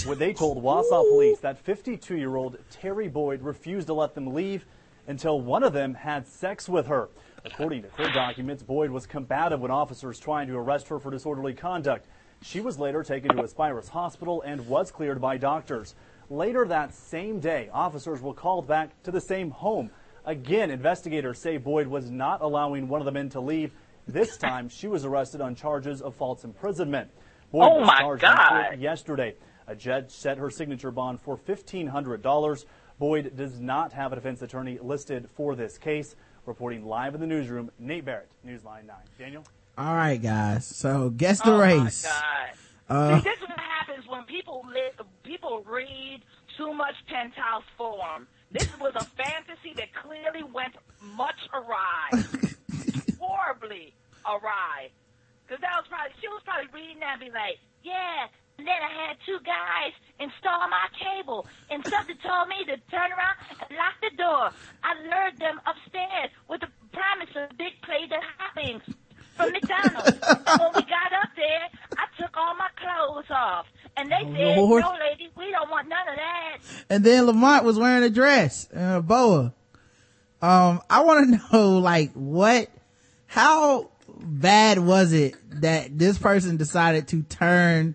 When they told Wausau police that 52-year-old Terry Boyd refused to let them leave until one of them had sex with her. According to court documents, Boyd was combative when officers trying to arrest her for disorderly conduct. She was later taken to Aspirus Hospital and was cleared by doctors. Later that same day, officers were called back to the same home. Again, investigators say Boyd was not allowing one of the men to leave. This time, she was arrested on charges of false imprisonment. Boyd Oh was charged God. yesterday. A judge set her signature bond for $1,500. Boyd does not have a defense attorney listed for this case. Reporting live in the newsroom, Nate Barrett, Newsline 9. Daniel? All right, guys. So guess the oh race. my Uh, See, this is what happens when people li- people read too much Penthouse Forum. This was a fantasy that clearly went much awry, horribly awry. Because that was probably she was probably reading that and be like, yeah. And then I had two guys install my cable, and something told me to turn around and lock the door. I lured them upstairs with the promise of big plate of hot wings from McDonald's. and when we got up there, I took all my clothes off. And they said, Lord. no, lady, we don't want none of that. and then Lamonte was wearing a dress and a boa. Um, I want to know, like, what, how bad was it that this person decided to turn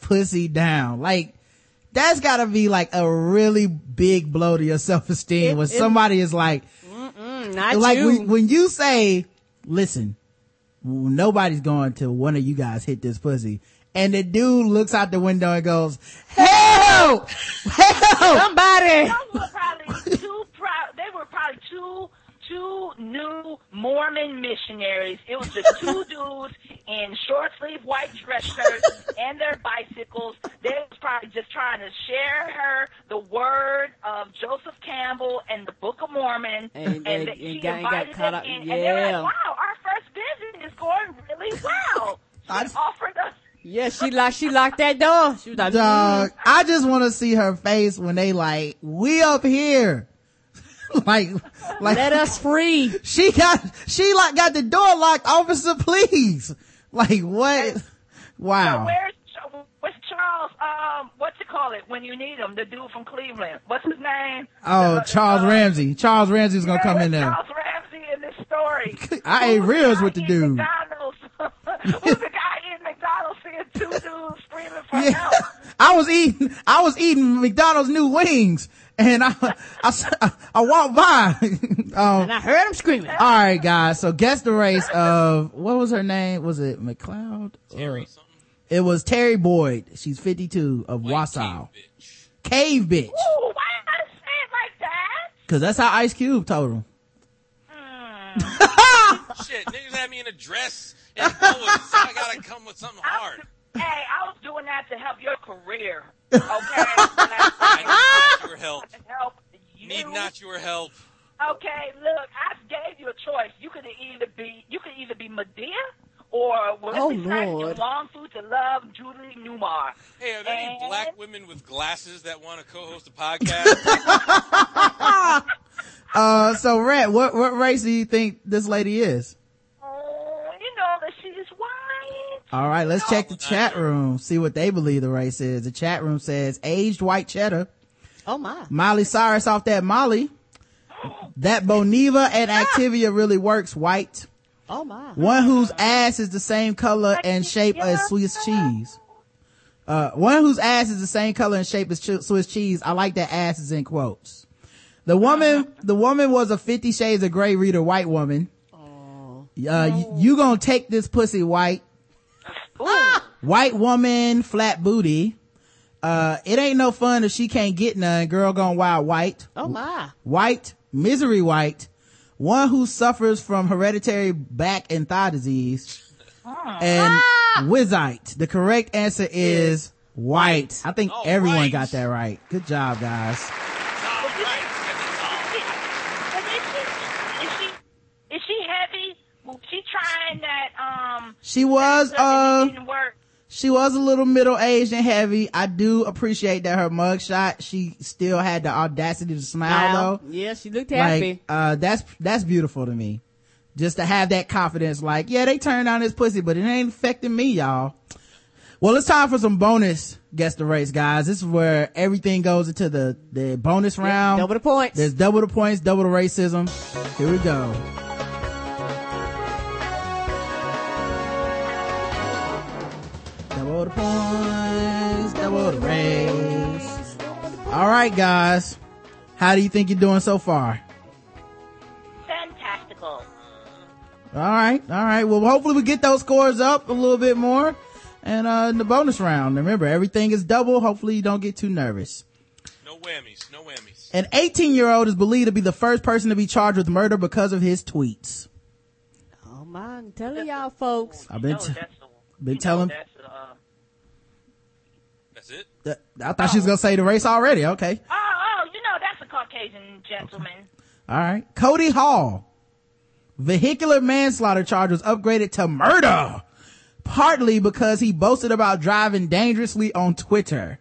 pussy down? Like, that's gotta be like a really big blow to your self-esteem when it- somebody is like, Mm, not like you. When, when you say, listen, nobody's going to one of you guys hit this pussy. And the dude looks out the window and goes, help! Help! Somebody! Those were probably two proud, they were probably two, two new Mormon missionaries. It was just two dudes in short sleeve white dress shirts and their bicycles. They was probably just trying to share her the word of Joseph Campbell and the Book of Mormon. And- and- that and she got- got invited caught them up- in, and they were like, wow, our first visit is going really well. She offered us Yeah, she locked, she locked that door. She was like, Dog, mm. I just want to see her face when they like, we up here. like, like. Let us free. She got, she like got the door locked, officer, please. Like, what? So Wow. where's where's Charles? Um, what's it call it when you need him? The dude from Cleveland. What's his name? Oh, Charles Ramsey. Charles Ramsey's gonna come in there. Charles Ramsey in this story. I ate ribs with the dude. McDonald's. Who's the guy in McDonald's seeing two dudes screaming for Yeah. help? I was eating, I was eating McDonald's new wings and I, I, I walked by. um, And I heard him screaming. all right, guys. So guess the race of, what was her name? Was it McLeod? Terry. It was Terry Boyd. She's 52 of Wausau. Cave bitch. Ooh, why you gotta say it like that? Cause that's how Ice Cube told him. Shit, niggas had me in a dress and boas, so I gotta come with something hard. Hey, I was doing that to help your career. Okay, I need not your help. help you. Need not your help. Okay, look, I gave you a choice. You could either be you could either be Madea or what Oh, is nice Lord. in long suits to love Julie Newmar. Hey, are there any black women with glasses that want to co-host a podcast? Uh, so Rhett, what, what race do you think this lady is? Oh, you know that she is white. All right, let's check the chat room, see what they believe the race is. The chat room says aged white cheddar. Oh my. Miley Cyrus off that Molly. That Boniva and Activia really works white. Oh my. One whose ass is the same color and shape as Swiss cheese. Uh, one whose ass is the same color and shape as Swiss cheese. I like that ass is in quotes. The woman, the woman was a Fifty Shades of Grey reader, white woman. Uh, you, you gonna take this pussy white. White woman, flat booty. Uh, it ain't no fun if she can't get none. Girl gone wild white. Oh my. White, misery white. One who suffers from hereditary back and thigh disease. And wizite. The correct answer is white. I think everyone got that right. Good job, guys. Is she, is she, heavy? Was she trying that, um, She was, that uh? She was a little middle aged and heavy. I do appreciate that her mugshot, she still had the audacity to smile Wow. though. Yeah, she looked happy. Like, uh, that's, that's beautiful to me. Just to have that confidence, like, yeah, they turned on this pussy, but it ain't affecting me, y'all. Well, it's time for some bonus guess the race, guys. This is where everything goes into the, the bonus round. double the points. There's double the points, double the racism. Here we go. The points, double the race. All right, guys. How do you think you're doing so far? Fantastical. All right, all right. Well, hopefully we get those scores up a little bit more. And uh in the bonus round, remember everything is double. Hopefully you don't get too nervous. no whammies, no whammies. An 18 year old is believed to be the first person to be charged with murder because of his tweets. Oh my, I'm telling y'all folks. I've been, No, t- that's the, been telling. That's, uh, That's it. I thought she was oh. gonna say the race already. Okay. oh, oh, you know that's a Caucasian gentleman. All right. Cody Hall. Vehicular manslaughter charge was upgraded to murder. Partly because he boasted about driving dangerously on Twitter.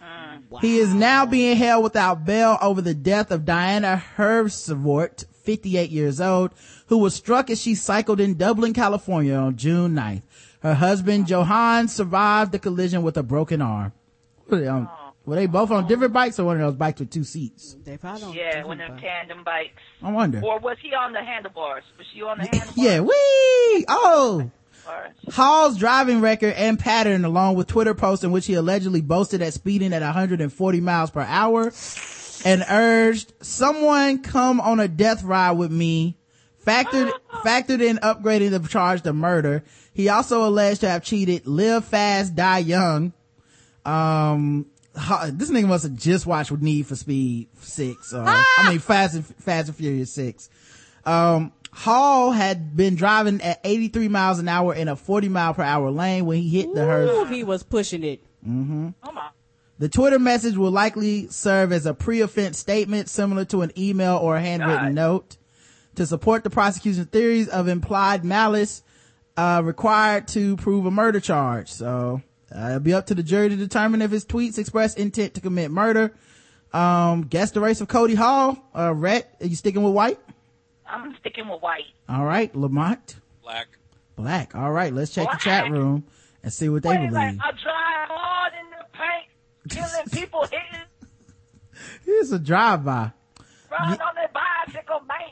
Uh. He is now being held without bail over the death of Diana Hersvort, 58 years old, who was struck as she cycled in Dublin, California on June 9th. Her husband, Johan, survived the collision with a broken arm. Were they, um, oh. on, were they both on different bikes or one of those bikes with two seats? They probably don't. Yeah, one of them tandem bikes. I wonder. Or was he on the handlebars? Was she on the handlebars? Yeah, wee! Oh! Hall's driving record and pattern along with Twitter posts in which he allegedly boasted at speeding at 140 miles per hour and urged someone come on a death ride with me factored factored in upgrading the charge to murder he also alleged to have cheated live fast die young um this nigga must have just watched Need for Speed 6 or I mean Fast and Fast and Furious 6 um Hall had been driving at 83 miles an hour in a 40 mile per hour lane when he hit the Ooh, hearse. he was pushing it. Mm-hmm. The Twitter message will likely serve as a pre-offense statement similar to an email or a handwritten God. note to support the prosecution's theories of implied malice uh, required to prove a murder charge. So uh, it'll be up to the jury to determine if his tweets express intent to commit murder. Um, guess the race of Cody Hall. Uh, Rhett, are you sticking with white? I'm sticking with white. All right, Lamonte. Black. Black. All right, let's check the chat room and see what they Wait, believe. like, I drive hard in the paint, killing people, hitting, Here's a drive-by. riding on their bicycle, man.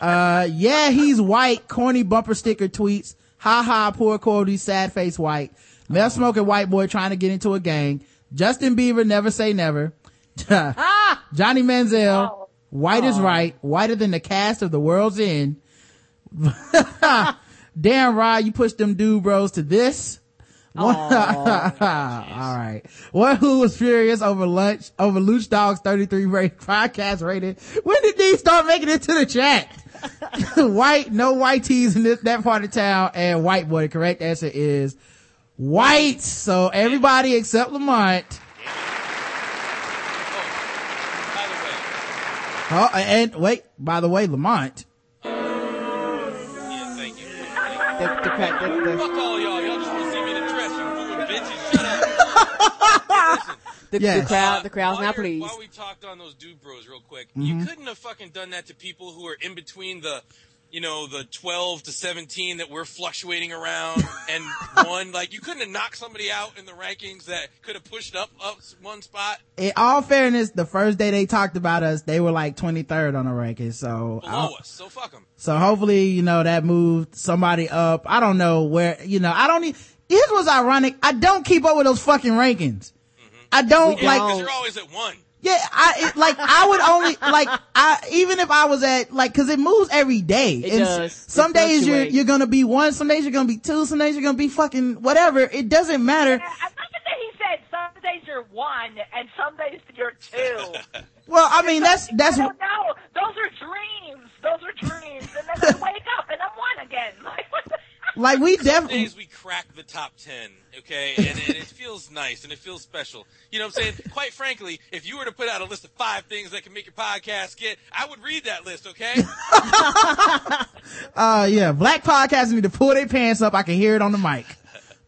Uh, yeah, he's white. Corny bumper sticker tweets. Ha ha, poor Cody, sad face white. Meth smoking white boy trying to get into a gang. Justin Bieber, never say never. Johnny Manziel, white is right. Whiter than the cast of The World's End. Damn, Rod, you pushed them dude bros to this. One, all right. One who was furious over lunch, over Luch Dog's 33 rate podcast rating. When did these start making it to the chat? white, no white tees in this, that part of town and white boy. The correct answer is white. So everybody except Lamonte. Oh, and wait, by the way, Lamonte, The the crowd. The, the, Fuck bitches. Shut up. the, Yes. the crowd, the crowd's while not you're- pleased. While we talked on those dude bros real quick, Mhm. you couldn't have fucking done that to people who are in between the, you know, the 12 to 17 that we're fluctuating around and one. Like, you couldn't have knocked somebody out in the rankings that could have pushed up, up one spot In all fairness, the first day they talked about us, they were like 23rd on the rankings. So, below I'll- us. So fuck them. so hopefully, you know, that moved somebody up. I don't know where, you know, I don't need, here's what's ironic. I don't keep up with those fucking rankings. I don't Yeah, like, because you're always at one. yeah, I, it, like, I would only, like, I, even if I was at, like, cause it moves every day. It And s- does. It Some days you're, you're gonna be one, some days you're gonna be two, some days you're gonna be fucking whatever. It doesn't matter. I like that he said some days you're one and some days you're two. Well, I mean, that's, that's, I don't know. Those are dreams. Those are dreams. And then I wake up and I'm one again. Like, what the like, we definitely, days we crack the top 10, okay? And, and it feels nice and it feels special. You know what I'm saying? Quite frankly, if you were to put out a list of five things that can make your podcast get, I would read that list, okay? uh, yeah, black podcasters need to pull their pants up. I can hear it on the mic.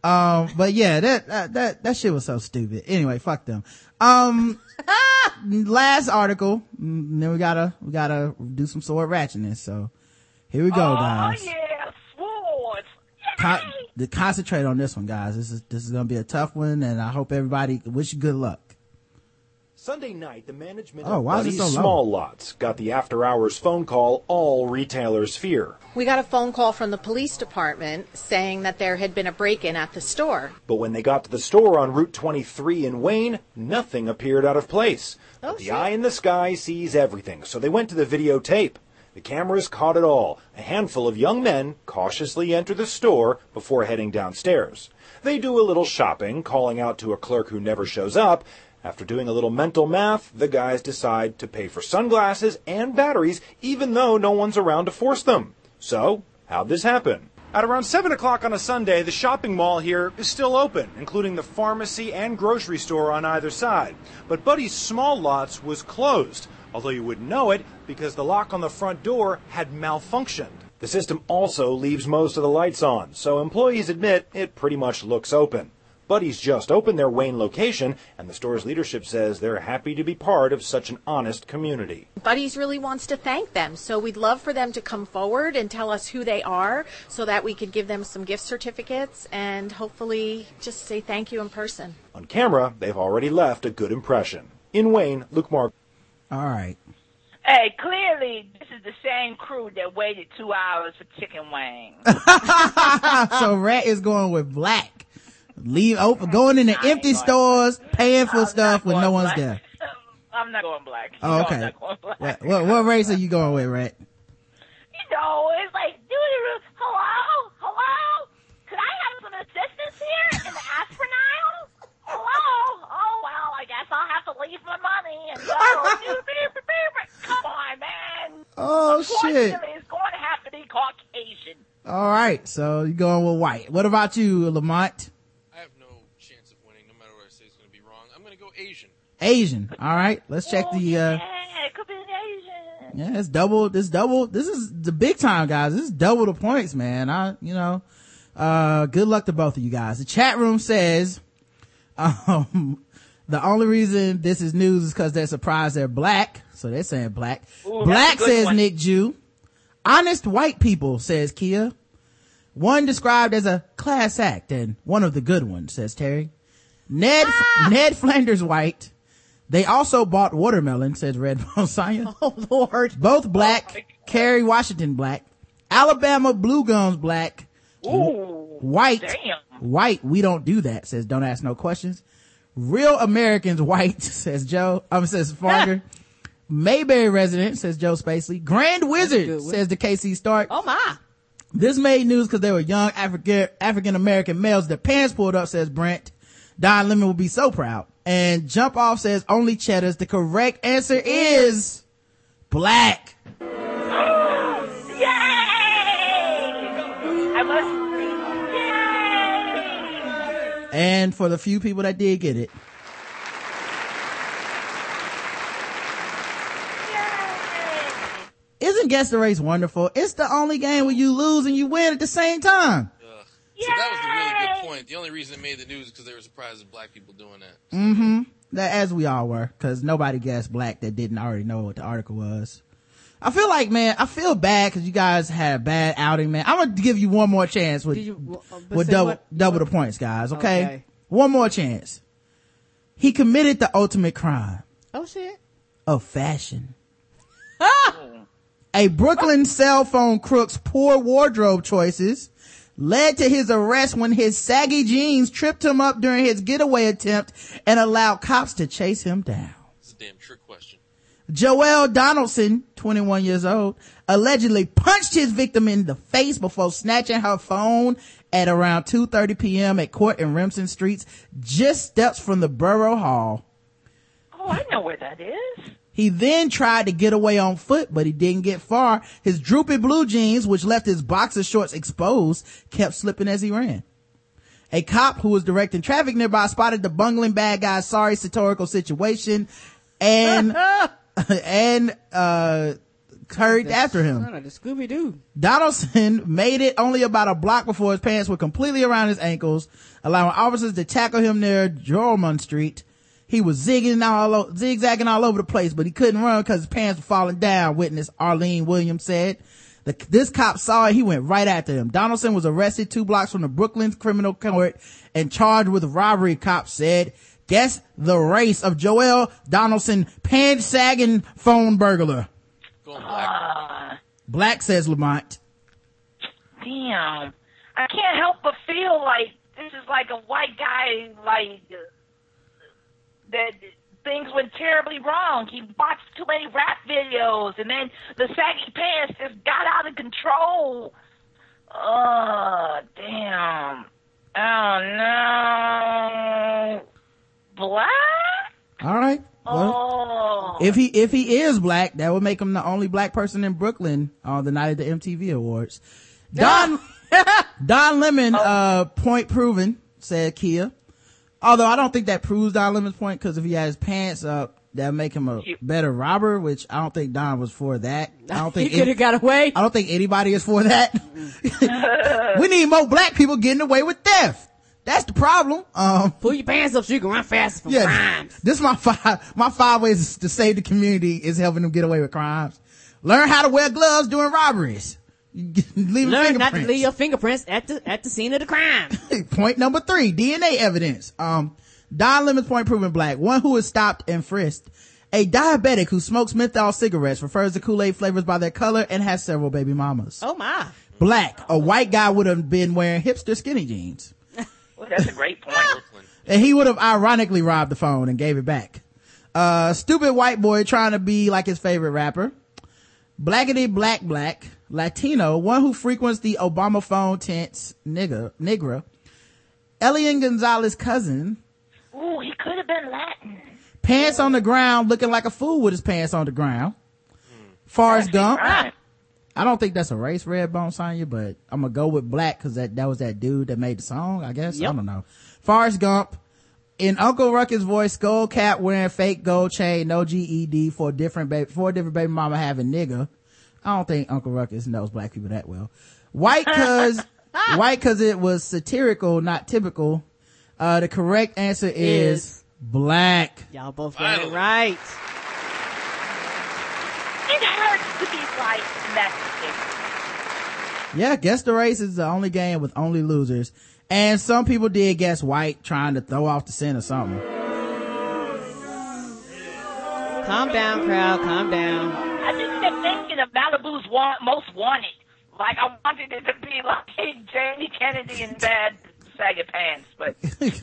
Um, but yeah, that, that, that, that shit was so stupid. Anyway, fuck them. Um, last article, mm, then we gotta, we gotta do some sword ratchetness. So here we go, Oh, guys. yeah, swords. Con- to concentrate on this one, guys. This is, this is gonna be a tough one and I hope everybody wish you good luck. Sunday night, the management Oh, of why is it Buddy's so? Small Lots got the after hours phone call all retailers fear. We got a phone call from the police department saying that there had been a break in at the store. But when they got to the store on Route 23 in Wayne, nothing appeared out of place. Oh, But the eye in the sky sees everything, so they went to the videotape. The cameras caught it all. A handful of young men cautiously enter the store before heading downstairs. They do a little shopping, calling out to a clerk who never shows up. After doing a little mental math, the guys decide to pay for sunglasses and batteries even though no one's around to force them. So, how'd this happen? At around 7 o'clock on a Sunday, the shopping mall here is still open, including the pharmacy and grocery store on either side. But Buddy's Small Lots was closed, although you wouldn't know it because the lock on the front door had malfunctioned. The system also leaves most of the lights on, so employees admit it pretty much looks open. Buddy's just opened their Wayne location, and the store's leadership says they're happy to be part of such an honest community. Buddies really wants to thank them, so we'd love for them to come forward and tell us who they are so that we could give them some gift certificates and hopefully just say thank you in person. On camera, they've already left a good impression. In Wayne, Luke Mark. All right. Hey, clearly this is the same crew that waited two hours for chicken wings. so Rhett is going with black. Leave open, going into empty stores, paying for stuff when no one's there. I'm not going black. You Oh, okay. going black. What, what, what race are you going with, Rhett? You know, it's like, dude, hello, hello. Could I have some assistance here in the Aspinall? Hello. Oh well, I guess I'll have to leave my money and go. Come on, man. Oh, shit. It's going to have to be Caucasian. All right, so you're going with white. What about you, Lamonte? I have no chance of winning, no matter what I say is going to be wrong. I'm going to go Asian. Asian. All right, let's check the. uh Yeah, it could be Asian. Yeah, it's double. This double. This is the big time, guys. This is double the points, man. I, you know, uh, good luck to both of you guys. The chat room says, um, the only reason this is news is because they're surprised they're black. So they're saying black. Ooh, black that's a good says one. Nick Jew. Honest white people says Kia. One described as a class act and one of the good ones, says Terry. Ned, ah! Ned Flanders white. They also bought watermelon, says Red Sonya. Oh Lord. Both black. Oh, Kerry Washington black. Alabama Blue Gums black. Ooh, White. damn. White. We don't do that, says don't ask no questions. Real Americans white, says Joe. Um, says Farger. Mayberry resident, says Joe Spacely. Grand Wizard, says the KC Stark. Oh my. This made news because they were young African African American males. Their pants pulled up, says Brent. Don Lemon will be so proud. And Jump Off says only cheddars. The correct answer is black. And for the few people that did get it, isn't Guess the Race wonderful? It's the only game where you lose and you win at the same time. Uh, so that was a really good point. The only reason it made the news is because they were surprised at black people doing that. Mm-hmm. That, as we all were, because nobody guessed black that didn't already know what the article was. I feel like, man, I feel bad because you guys had a bad outing, man. I'm gonna give you one more chance with, you- uh, with double, what- double the points, guys. Okay? Okay. One more chance. He committed the ultimate crime Oh shit. of fashion. A Brooklyn cell phone crook's poor wardrobe choices led to his arrest when his saggy jeans tripped him up during his getaway attempt and allowed cops to chase him down. It's a damn trick Joelle Donaldson, 21 years old, allegedly punched his victim in the face before snatching her phone at around 2.30 p.m. at Court and Remsen Streets, just steps from the Borough Hall. Oh, I know where that is. He then tried to get away on foot, but he didn't get far. His droopy blue jeans, which left his boxer shorts exposed, kept slipping as he ran. A cop who was directing traffic nearby spotted the bungling bad guy's sorry satirical situation and, and, uh, hurried after him. The Scooby Doo. Donaldson made it only about a block before his pants were completely around his ankles, allowing officers to tackle him near Joralemon Street. He was zigging all o- zigzagging all over the place, but he couldn't run because his pants were falling down, witness Arlene Williams said. The, this cop saw it. He went right after him. Donaldson was arrested two blocks from the Brooklyn criminal court and charged with robbery, cops said. Guess the race of Joel Donaldson, pants sagging phone burglar. Going black. Black says Lamonte. Damn. I can't help but feel like this is like a white guy, like, uh, that things went terribly wrong. He watched too many rap videos, and then the saggy pants just got out of control. Oh, damn. Oh, no. Black? All right. Well, Oh. if he if he is black, that would make him the only black person in Brooklyn on the night of the MTV Awards. Don Don Lemon, uh, point proven, said Kia. Although I don't think that proves Don Lemon's point because if he had his pants up, that make him a better robber. Which I don't think Don was for that. I don't think He coulda got away. I don't think anybody is for that. we need more black people getting away with theft. That's the problem. Um, Pull your pants up so you can run faster from yeah, crimes. this is my five, my five ways to save the community is helping them get away with crimes. Learn how to wear gloves during robberies. leave Learn not to leave your fingerprints at the at the scene of the crime. point number three, DNA evidence. Um, Don Lemon's point proven black. One who is stopped and frisked. A diabetic who smokes menthol cigarettes refers to Kool-Aid flavors by their color and has several baby mamas. Oh my. Black. A white guy would have been wearing hipster skinny jeans. Well, that's a great point. And he would have ironically robbed the phone and gave it back. Uh, stupid white boy trying to be like his favorite rapper. Blackity black black. Latino, one who frequents the Obama phone tents, nigga, nigra. Elian Gonzalez cousin, Ooh, he could have been Latin. pants on the ground looking like a fool with his pants on the ground. Forrest Gump. Right. I don't think that's a race, Redbone Sonya, but I'm gonna go with black because that, that was that dude that made the song, I guess. I don't know. Forrest Gump. In Uncle Ruckus voice, gold cap wearing fake gold chain, no GED for different baby, for different baby mama having nigga. I don't think Uncle Ruckus knows black people that well. White cause, white cause it was satirical, not typical. Uh, the correct answer is, Is. black. Y'all both got it right. It hurts to be white Mexican. Yeah, guess the race is the only game with only losers. And some people did guess white trying to throw off the scent or something. Calm down, crowd. Calm down. I just kept thinking of Malibu's want, most wanted. Like I wanted it to be like Jamie Kennedy in bad saggy pants, but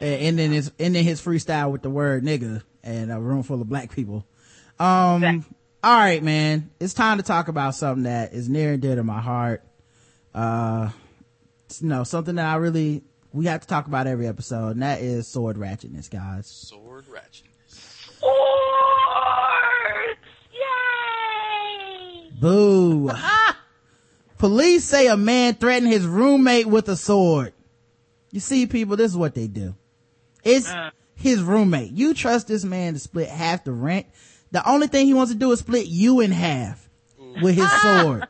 and ending his ending his freestyle with the word nigga and a room full of black people. Um, all right, man, it's time to talk about something that is near and dear to my heart. Uh, you know, something that I really we have to talk about every episode, and that is sword ratchetness, guys. Sword ratchet. Boo. Police say a man threatened his roommate with a sword. You see, people, this is what they do. It's his roommate. You trust this man to split half the rent. The only thing he wants to do is split you in half with his mm. sword.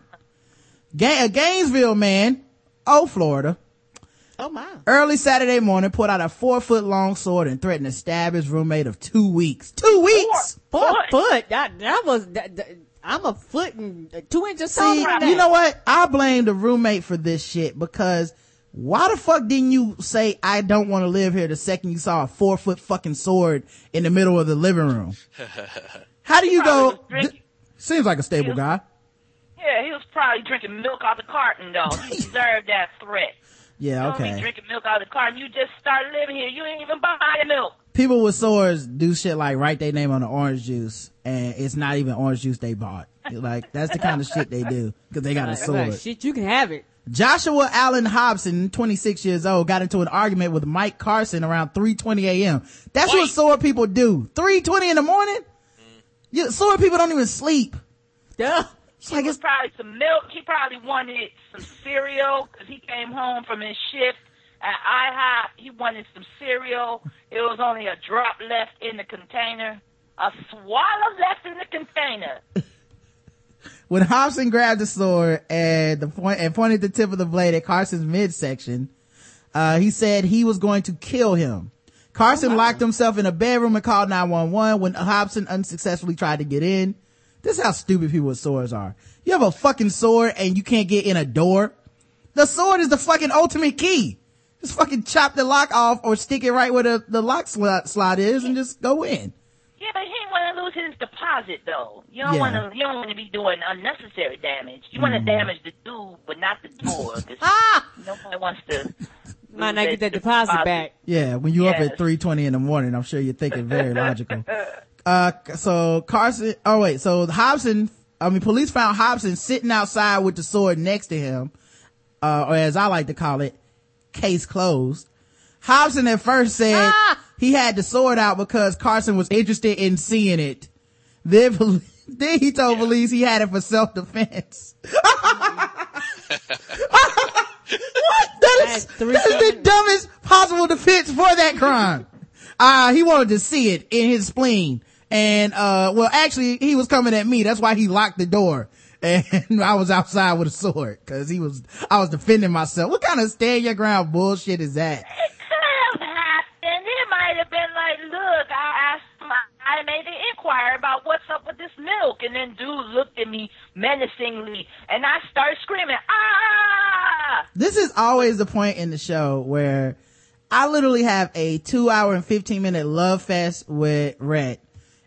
Ga- a Gainesville man, oh, Florida, Oh my. Early Saturday morning, pulled out a four foot long sword and threatened to stab his roommate of two weeks. Two weeks! Four foot. That that was. That, that- I'm a foot and two inches taller See, than that. you know what? I blame the roommate for this shit because why the fuck didn't you say I don't want to live here the second you saw a four foot fucking sword in the middle of the living room? How do you go? Th- seems like a stable guy. Yeah, he was probably drinking milk out the carton, though. He deserved that threat. Yeah, You don't be okay. drinking milk out of the carton. You just started living here. You ain't even buying milk. People with swords do shit like write their name on the orange juice and it's not even orange juice they bought. Like, that's the kind of shit they do because they got a Like, sword. shit, you can have it. Joshua Allen Hobson, 26 years old, got into an argument with Mike Carson around 3.20 a.m. That's what sword people do. 3.20 in the morning? Yeah, sword people don't even sleep. Yeah. like was probably some milk. He probably wanted some cereal because he came home from his shift at IHOP. He wanted some cereal. It was only a drop left in the container. A swallow left in the container. When Hobson grabbed the sword and the point and pointed the tip of the blade at Carson's midsection, uh, he said he was going to kill him. Carson locked himself in a bedroom and called 911 when Hobson unsuccessfully tried to get in. This is how stupid people with swords are. You have a fucking sword and you can't get in a door. The sword is the fucking ultimate key. Just fucking chop the lock off or stick it right where the, the lock slot, slot is and just go in. Yeah, but he didn't want to lose his deposit though. You don't Yeah. want to. You don't want to be doing unnecessary damage. You want to Mhm. damage the dude, but not the door. 'cause Ah! Nobody wants to. Might not get that deposit back. Yeah, when you up Yes. at 3.20 in the morning, I'm sure you're thinking very logical. Uh, so Carson, oh wait, so Hobson, I mean, police found Hobson sitting outside with the sword next to him, uh, or as I like to call it, case closed. Hobson at first said he had the sword out because Carson was interested in seeing it. Then, then he told police he had it for self-defense. That is, that is the dumbest possible defense for that crime. Uh, he wanted to see it in his spleen. And, uh, well, actually, he was coming at me. That's why he locked the door. And I was outside with a sword because he was, I was defending myself. What kind of stand your ground bullshit is that? could have happened. It might have been like, look, I asked, my, I made an inquiry about what's up with this milk, and then dude looked at me menacingly, and I started screaming, ah! This is always the point in the show where I literally have a two hour and 15 minute love fest with Rhett.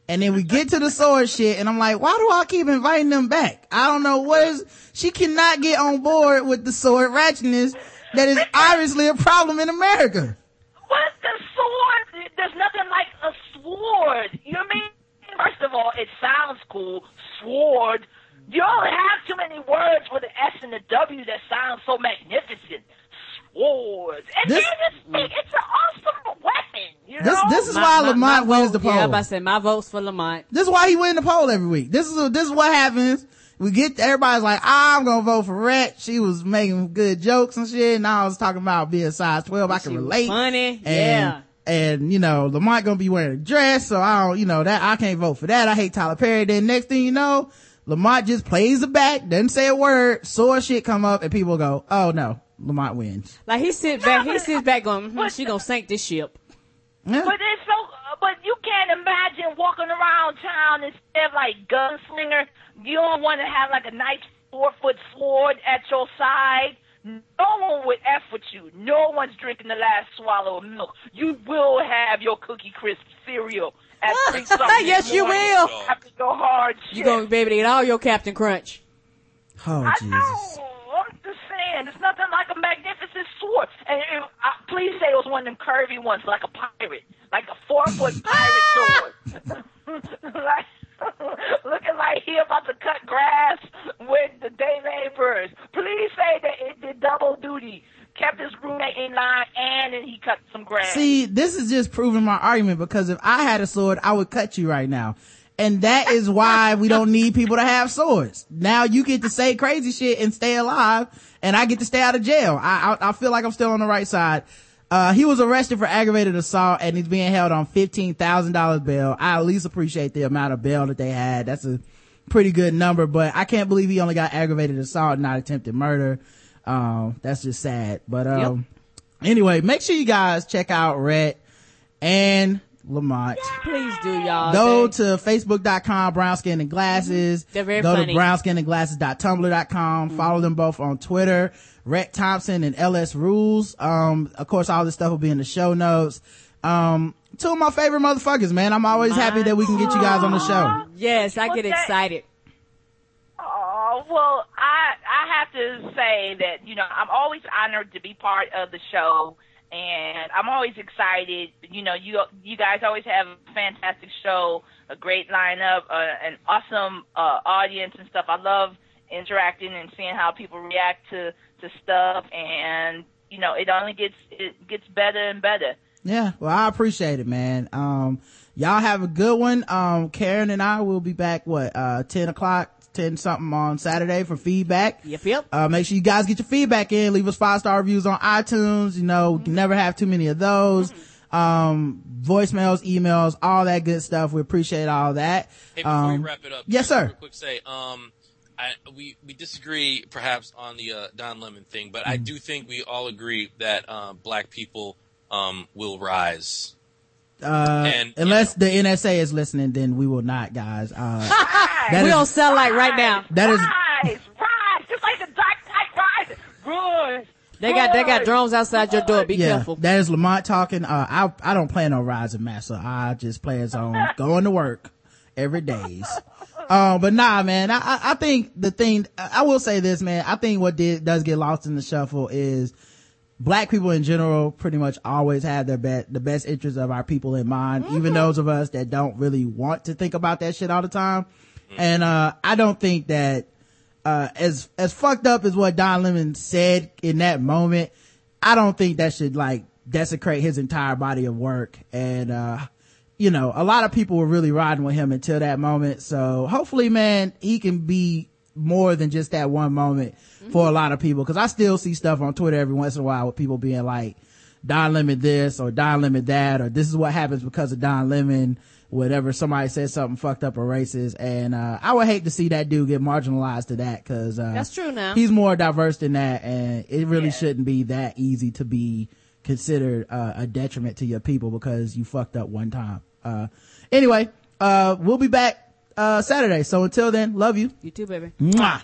And then we get to the sword shit and I'm like, why do I keep inviting them back? I don't know what is, she cannot get on board with the sword ratchetness that is obviously a problem in America. What's the sword? There's nothing like sword. You know what I mean? First of all, it sounds cool. Sword. You don't have too many words with an S and a W that sound so magnificent. Swords. And This- then it's, it's an awesome weapon. You know? This, this is why Lamonte wins the poll. Yeah, I'm about to say my vote's for Lamonte. This is why he wins the poll every week. This is this is what happens. We get everybody's like, I'm gonna vote for Rhett. She was making good jokes and shit. And I was talking about being size twelve. I can She was relate. funny. And, Yeah. And you know, Lamonte gonna be wearing a dress, so I don't, you know, that I can't vote for that. I hate Tyler Perry. Then next thing you know, Lamonte just plays the back, doesn't say a word, sword shit come up, and people go, oh no, Lamonte wins. Like he sits back, he sits back going, hmm, she gonna sink this ship. But it's so. But you can't imagine walking around town instead of like gunslinger. You don't want to have like a nice four foot sword at your side. No one would f with you. No one's drinking the last swallow of milk. You will have your cookie crisp cereal at three something. in Yes, you morning will. After your hard You're gonna be able to get all your Captain Crunch. Oh I know. I'm just saying, it's nothing like a magnificent sword. And uh, uh, please say it was one of them curvy ones, like a pirate, like a four foot pirate sword, like looking like he about to cut grass with the day laborers. Please say that it did double duty, kept his roommate in line, and then he cut some grass. See, this is just proving my argument because if I had a sword, I would cut you right now. And that is why we don't need people to have swords. Now you get to say crazy shit and stay alive and I get to stay out of jail. I, I, I feel like I'm still on the right side. Uh, he was arrested for aggravated assault and he's being held on $15,000 bail. I at least appreciate the amount of bail that they had. That's a pretty good number, but I can't believe he only got aggravated assault, not attempted murder. Um, that's just sad. But, um, anyway, make sure you guys check out Rhett and Lamonte. Please do, y'all. Go to facebook.com, brown skin and glasses. They're very Go funny. to brownskinandglasses.tumblr.com. Follow them both on Twitter, Rhett Thompson and LS Rules. Um, of course, all this stuff will be in the show notes. Um, two of my favorite motherfuckers, man. I'm always happy that we can get you guys on the show. Yes, I get Well, excited. Oh well, I I have to say that you know I'm always honored to be part of the show, and I'm always excited. You know, you you guys always have a fantastic show, a great lineup, uh, an awesome uh, audience and stuff. I love interacting and seeing how people react to to stuff, and you know, it only gets it gets better and better. Yeah, well, I appreciate it, man. Um, y'all have a good one. Um, Karen and I will be back, what, uh, 10 o'clock, 10 something on Saturday for feedback. Yep, yep. Uh, make sure you guys get your feedback in. Leave us five star reviews on iTunes. You know, you never have too many of those. Um, voicemails, emails, all that good stuff. We appreciate all that. Hey, before um, we wrap it up, yes, sir. Quick, say, um, I, we we disagree perhaps on the uh, Don Lemon thing, but I Mm-hmm. do think we all agree that uh, black people um, will rise. Uh, And, unless the NSA is listening, then we will not, guys. Uh, that we is- don't sound like right now. that is, Rise, rise, just like the dark side rise. Rise. They got they got drones outside your door. Be yeah, careful. that is Lamonte talking. Uh, I, I don't plan on rising master. I just plans on going to work every days. Um, but nah, man, I, I, I think the thing, I I will say this, man, I think what did, does get lost in the shuffle is black people in general pretty much always have their best, the best interests of our people in mind, even those of us that don't really want to think about that shit all the time. And, uh, I don't think that, uh, as, as fucked up as what Don Lemon said in that moment, I don't think that should like desecrate his entire body of work. And, uh, you know, a lot of people were really riding with him until that moment. So hopefully, man, he can be more than just that one moment for a lot of people. Cause I still see stuff on Twitter every once in a while with people being like, Don Lemon this or Don Lemon that, or this is what happens because of Don Lemon, whatever. Somebody says something fucked up or racist. And, uh, I would hate to see that dude get marginalized to that cause, uh, That's true now. he's more diverse than that. And it really shouldn't be that easy to be considered, uh, a detriment to your people because you fucked up one time. Uh, anyway, uh, we'll be back, uh, Saturday. So until then, love you. You too, baby. Mwah.